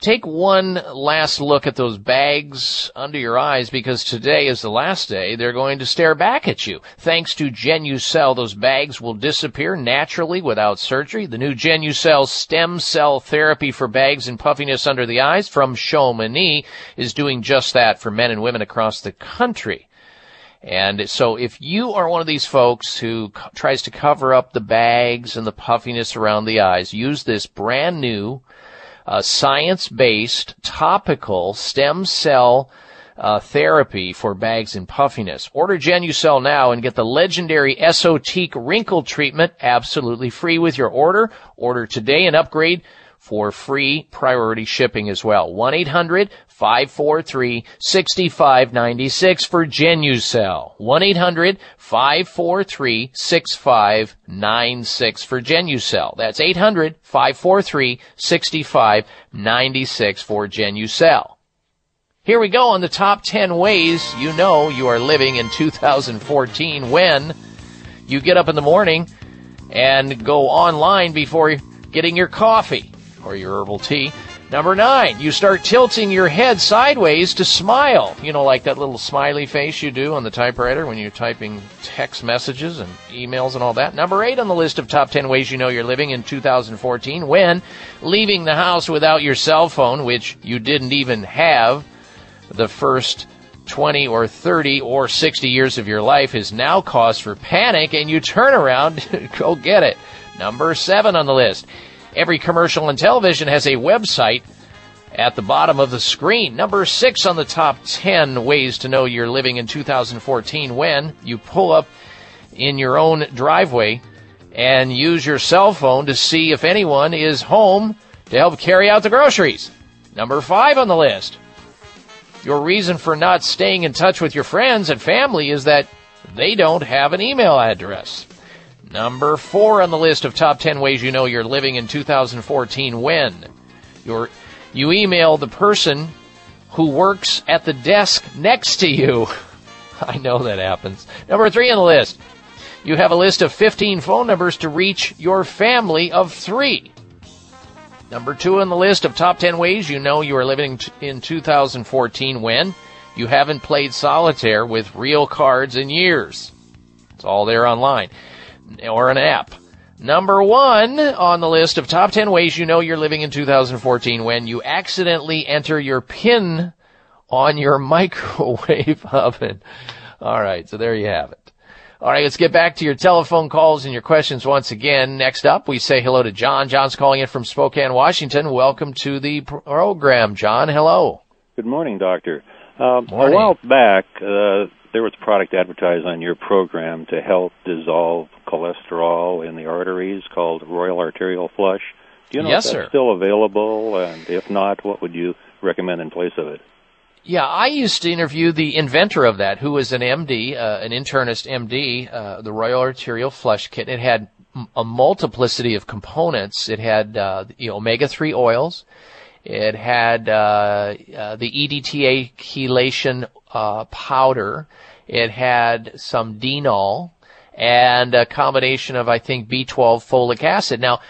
take one last look at those bags under your eyes because today is the last day they're going to stare back at you. Thanks to Genucel, those bags will disappear naturally without surgery. The new Genucel stem cell therapy for bags and puffiness under the eyes from Chamonix is doing just that for men and women across the country. And so if you are one of these folks who c- tries to cover up the bags and the puffiness around the eyes, use this brand new uh, science-based topical stem cell uh, therapy for bags and puffiness. Order Genucel now and get the legendary Esotique wrinkle treatment absolutely free with your order. Order today and upgrade for free priority shipping as well. 1-800-543-6596 for Genucel. 1-800-543-6596 for Genucel. That's 800-543-6596 for Genucel. Here we go on the top 10 ways you know you are living in 2014 when you get up in the morning and go online before getting your coffee or your herbal tea. Number nine, you start tilting your head sideways to smile. You know, like that little smiley face you do on the typewriter when you're typing text messages and emails and all that. Number eight on the list of top 10 ways you know you're living in 2014 when leaving the house without your cell phone, which you didn't even have the first 20 or 30 or 60 years of your life is now cause for panic and you turn around, [laughs] go get it. Number seven on the list. Every commercial on television has a website at the bottom of the screen. Number six on the top 10 ways to know you're living in 2014 when you pull up in your own driveway and use your cell phone to see if anyone is home to help carry out the groceries. Number five on the list. Your reason for not staying in touch with your friends and family is that they don't have an email address. Number four on the list of top 10 ways you know you're living in 2014 when you're, you email the person who works at the desk next to you. [laughs] I know that happens. Number three on the list. You have a list of 15 phone numbers to reach your family of three. Number two on the list of top 10 ways you know you are living in 2014 when you haven't played solitaire with real cards in years. It's all there online or an app. Number one on the list of top 10 ways you know you're living in 2014 when you accidentally enter your PIN on your [laughs] microwave oven. All right, so there you have it. All right, let's get back to your telephone calls and your questions once again. Next up, we say hello to John. John's calling in from Spokane, Washington. Welcome to the program, John. Hello. Good morning, Doctor. Um, morning. A while back, uh, there was product advertised on your program to help dissolve cholesterol in the arteries called Royal Arterial Flush. Do you know yes, if that's sir. still available? And if not, what would you recommend in place of it? Yeah, I used to interview the inventor of that, who was an MD, uh, an internist MD, uh, the Royal Arterial Flush Kit. It had a multiplicity of components. It had uh, the omega-3 oils. It had uh, uh, the EDTA chelation uh, powder. It had some Denol and a combination of, I think, B12 folic acid. Now,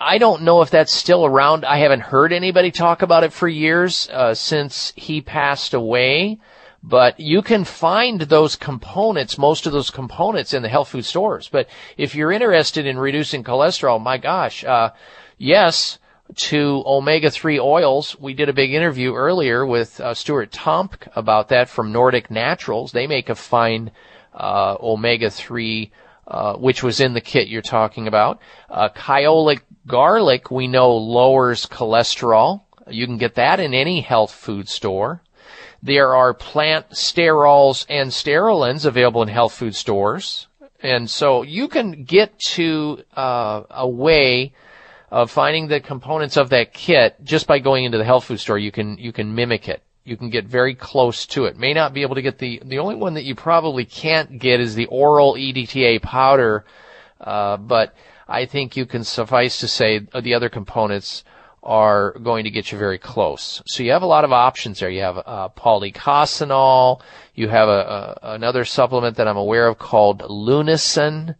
I don't know if that's still around. I haven't heard anybody talk about it for years uh, since he passed away. But you can find those components, most of those components in the health food stores. But if you're interested in reducing cholesterol, my gosh, uh, yes, to omega-3 oils. We did a big interview earlier with uh, Stuart Tomc about that from Nordic Naturals. They make a fine uh, omega-3 uh, which was in the kit you're talking about. Uh, Kyolic garlic, we know lowers cholesterol. You can get that in any health food store. There are plant sterols and sterolins available in health food stores. And so you can get to uh, a way of finding the components of that kit just by going into the health food store. You can you can mimic it you can get very close to it. May not be able to get the the only one that you probably can't get is the oral EDTA powder, uh, but I think you can suffice to say the other components are going to get you very close. So you have a lot of options there. You have uh, policosanol. You have a, a, another supplement that I'm aware of called Lunasin.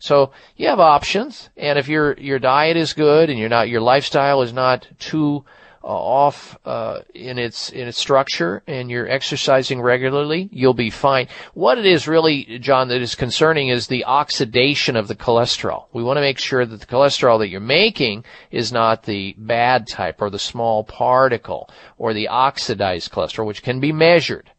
So you have options, and if your your diet is good and you're not your lifestyle is not too uh, off uh, in its in its structure and you're exercising regularly, you'll be fine. What it is really, John, that is concerning is the oxidation of the cholesterol. We want to make sure that the cholesterol that you're making is not the bad type or the small particle or the oxidized cholesterol, which can be measured.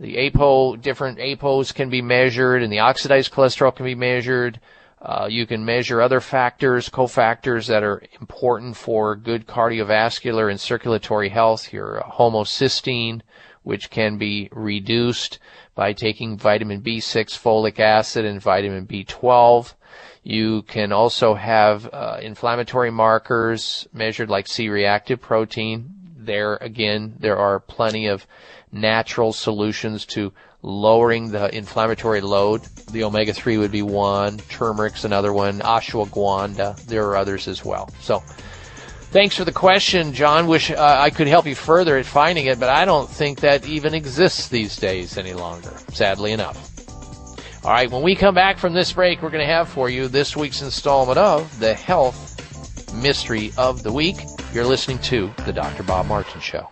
The APO, different APOs can be measured and the oxidized cholesterol can be measured. Uh, you can measure other factors, cofactors that are important for good cardiovascular and circulatory health. Your homocysteine, which can be reduced by taking vitamin B6, folic acid, and vitamin B12. You can also have uh, inflammatory markers measured like C-reactive protein. There again, there are plenty of natural solutions to lowering the inflammatory load. The omega-3 would be one, turmeric's another one, ashwagandha. There are others as well. So, thanks for the question, John. Wish uh, I could help you further at finding it, but I don't think that even exists these days any longer, sadly enough. All right, when we come back from this break, we're going to have for you this week's installment of the Health Mystery of the Week. You're listening to The Dr. Bob Martin Show.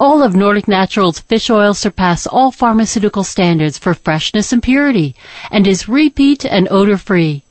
All of Nordic Naturals fish oil surpass all pharmaceutical standards for freshness and purity and is repeat and odor free.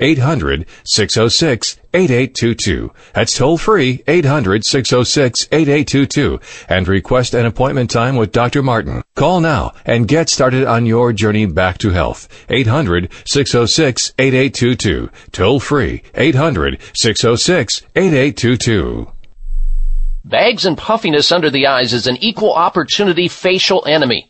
800 606 8822. That's toll free 800 606 8822 and request an appointment time with Dr. Martin. Call now and get started on your journey back to health. 800 606 8822. Toll free 800 606 8822. Bags and puffiness under the eyes is an equal opportunity facial enemy.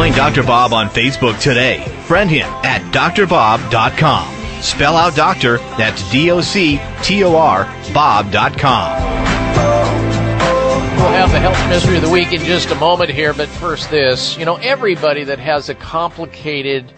Join Dr. Bob on Facebook today. Friend him at drbob.com. Spell out doctor, that's D O C T O R, Bob.com. We'll have the health mystery of the week in just a moment here, but first this. You know, everybody that has a complicated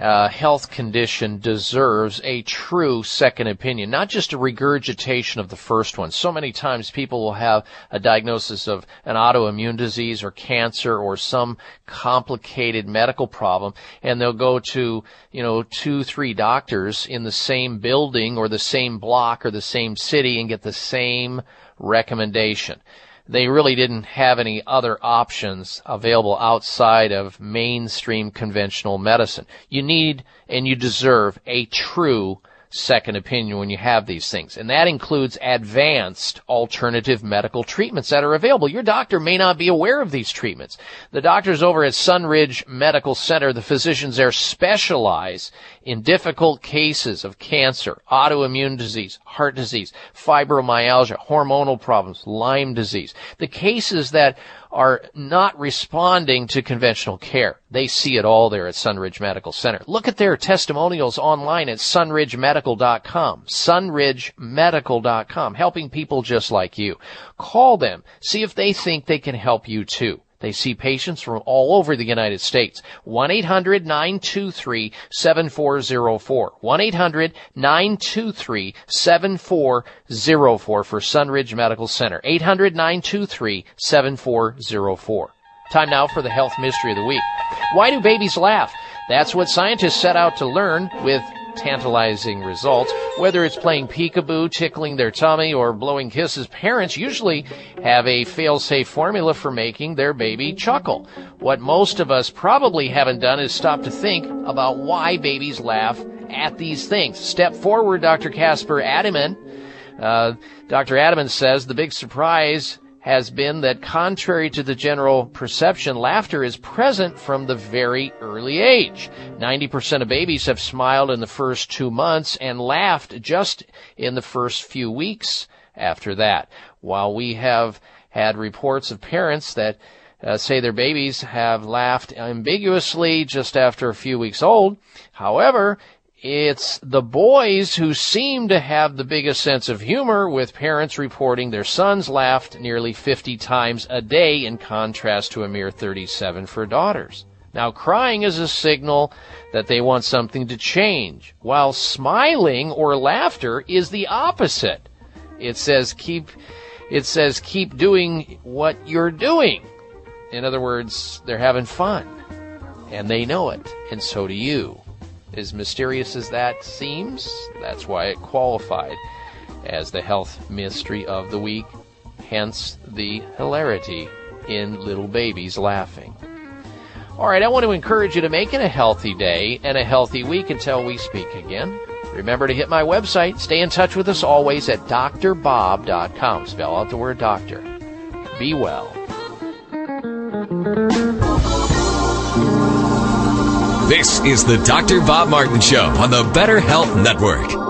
uh, health condition deserves a true second opinion, not just a regurgitation of the first one. So many times people will have a diagnosis of an autoimmune disease or cancer or some complicated medical problem and they'll go to, you know, two, three doctors in the same building or the same block or the same city and get the same recommendation they really didn't have any other options available outside of mainstream conventional medicine. You need and you deserve a true second opinion when you have these things. And that includes advanced alternative medical treatments that are available. Your doctor may not be aware of these treatments. The doctors over at Sunridge Medical Center, the physicians there specialize in difficult cases of cancer, autoimmune disease, heart disease, fibromyalgia, hormonal problems, Lyme disease. The cases that are not responding to conventional care. They see it all there at Sunridge Medical Center. Look at their testimonials online at sunridgemedical.com. Sunridgemedical.com, helping people just like you. Call them. See if they think they can help you too. They see patients from all over the United States. 1-800-923-7404. 1-800-923-7404 for Sunridge Medical Center. 800-923-7404. Time now for the health mystery of the week. Why do babies laugh? That's what scientists set out to learn with tantalizing results. Whether it's playing peekaboo, tickling their tummy, or blowing kisses, parents usually have a fail-safe formula for making their baby chuckle. What most of us probably haven't done is stop to think about why babies laugh at these things. Step forward, Dr. Caspar Addyman. Uh, Dr. Addyman says the big surprise has been that contrary to the general perception, laughter is present from the very early age. 90% of babies have smiled in the first two months and laughed just in the first few weeks after that. While we have had reports of parents that uh, say their babies have laughed ambiguously just after a few weeks old. However, it's the boys who seem to have the biggest sense of humor, with parents reporting their sons laughed nearly 50 times a day in contrast to a mere 37 for daughters. Now, crying is a signal that they want something to change, while smiling or laughter is the opposite. It says keep, it says keep doing what you're doing. In other words, they're having fun. And they know it, and so do you. As mysterious as that seems, that's why it qualified as the health mystery of the week, hence the hilarity in little babies laughing. All right, I want to encourage you to make it a healthy day and a healthy week until we speak again. Remember to hit my website. Stay in touch with us always at drbob.com. Spell out the word doctor. Be well. This is the Dr. Bob Martin Show on the Better Health Network.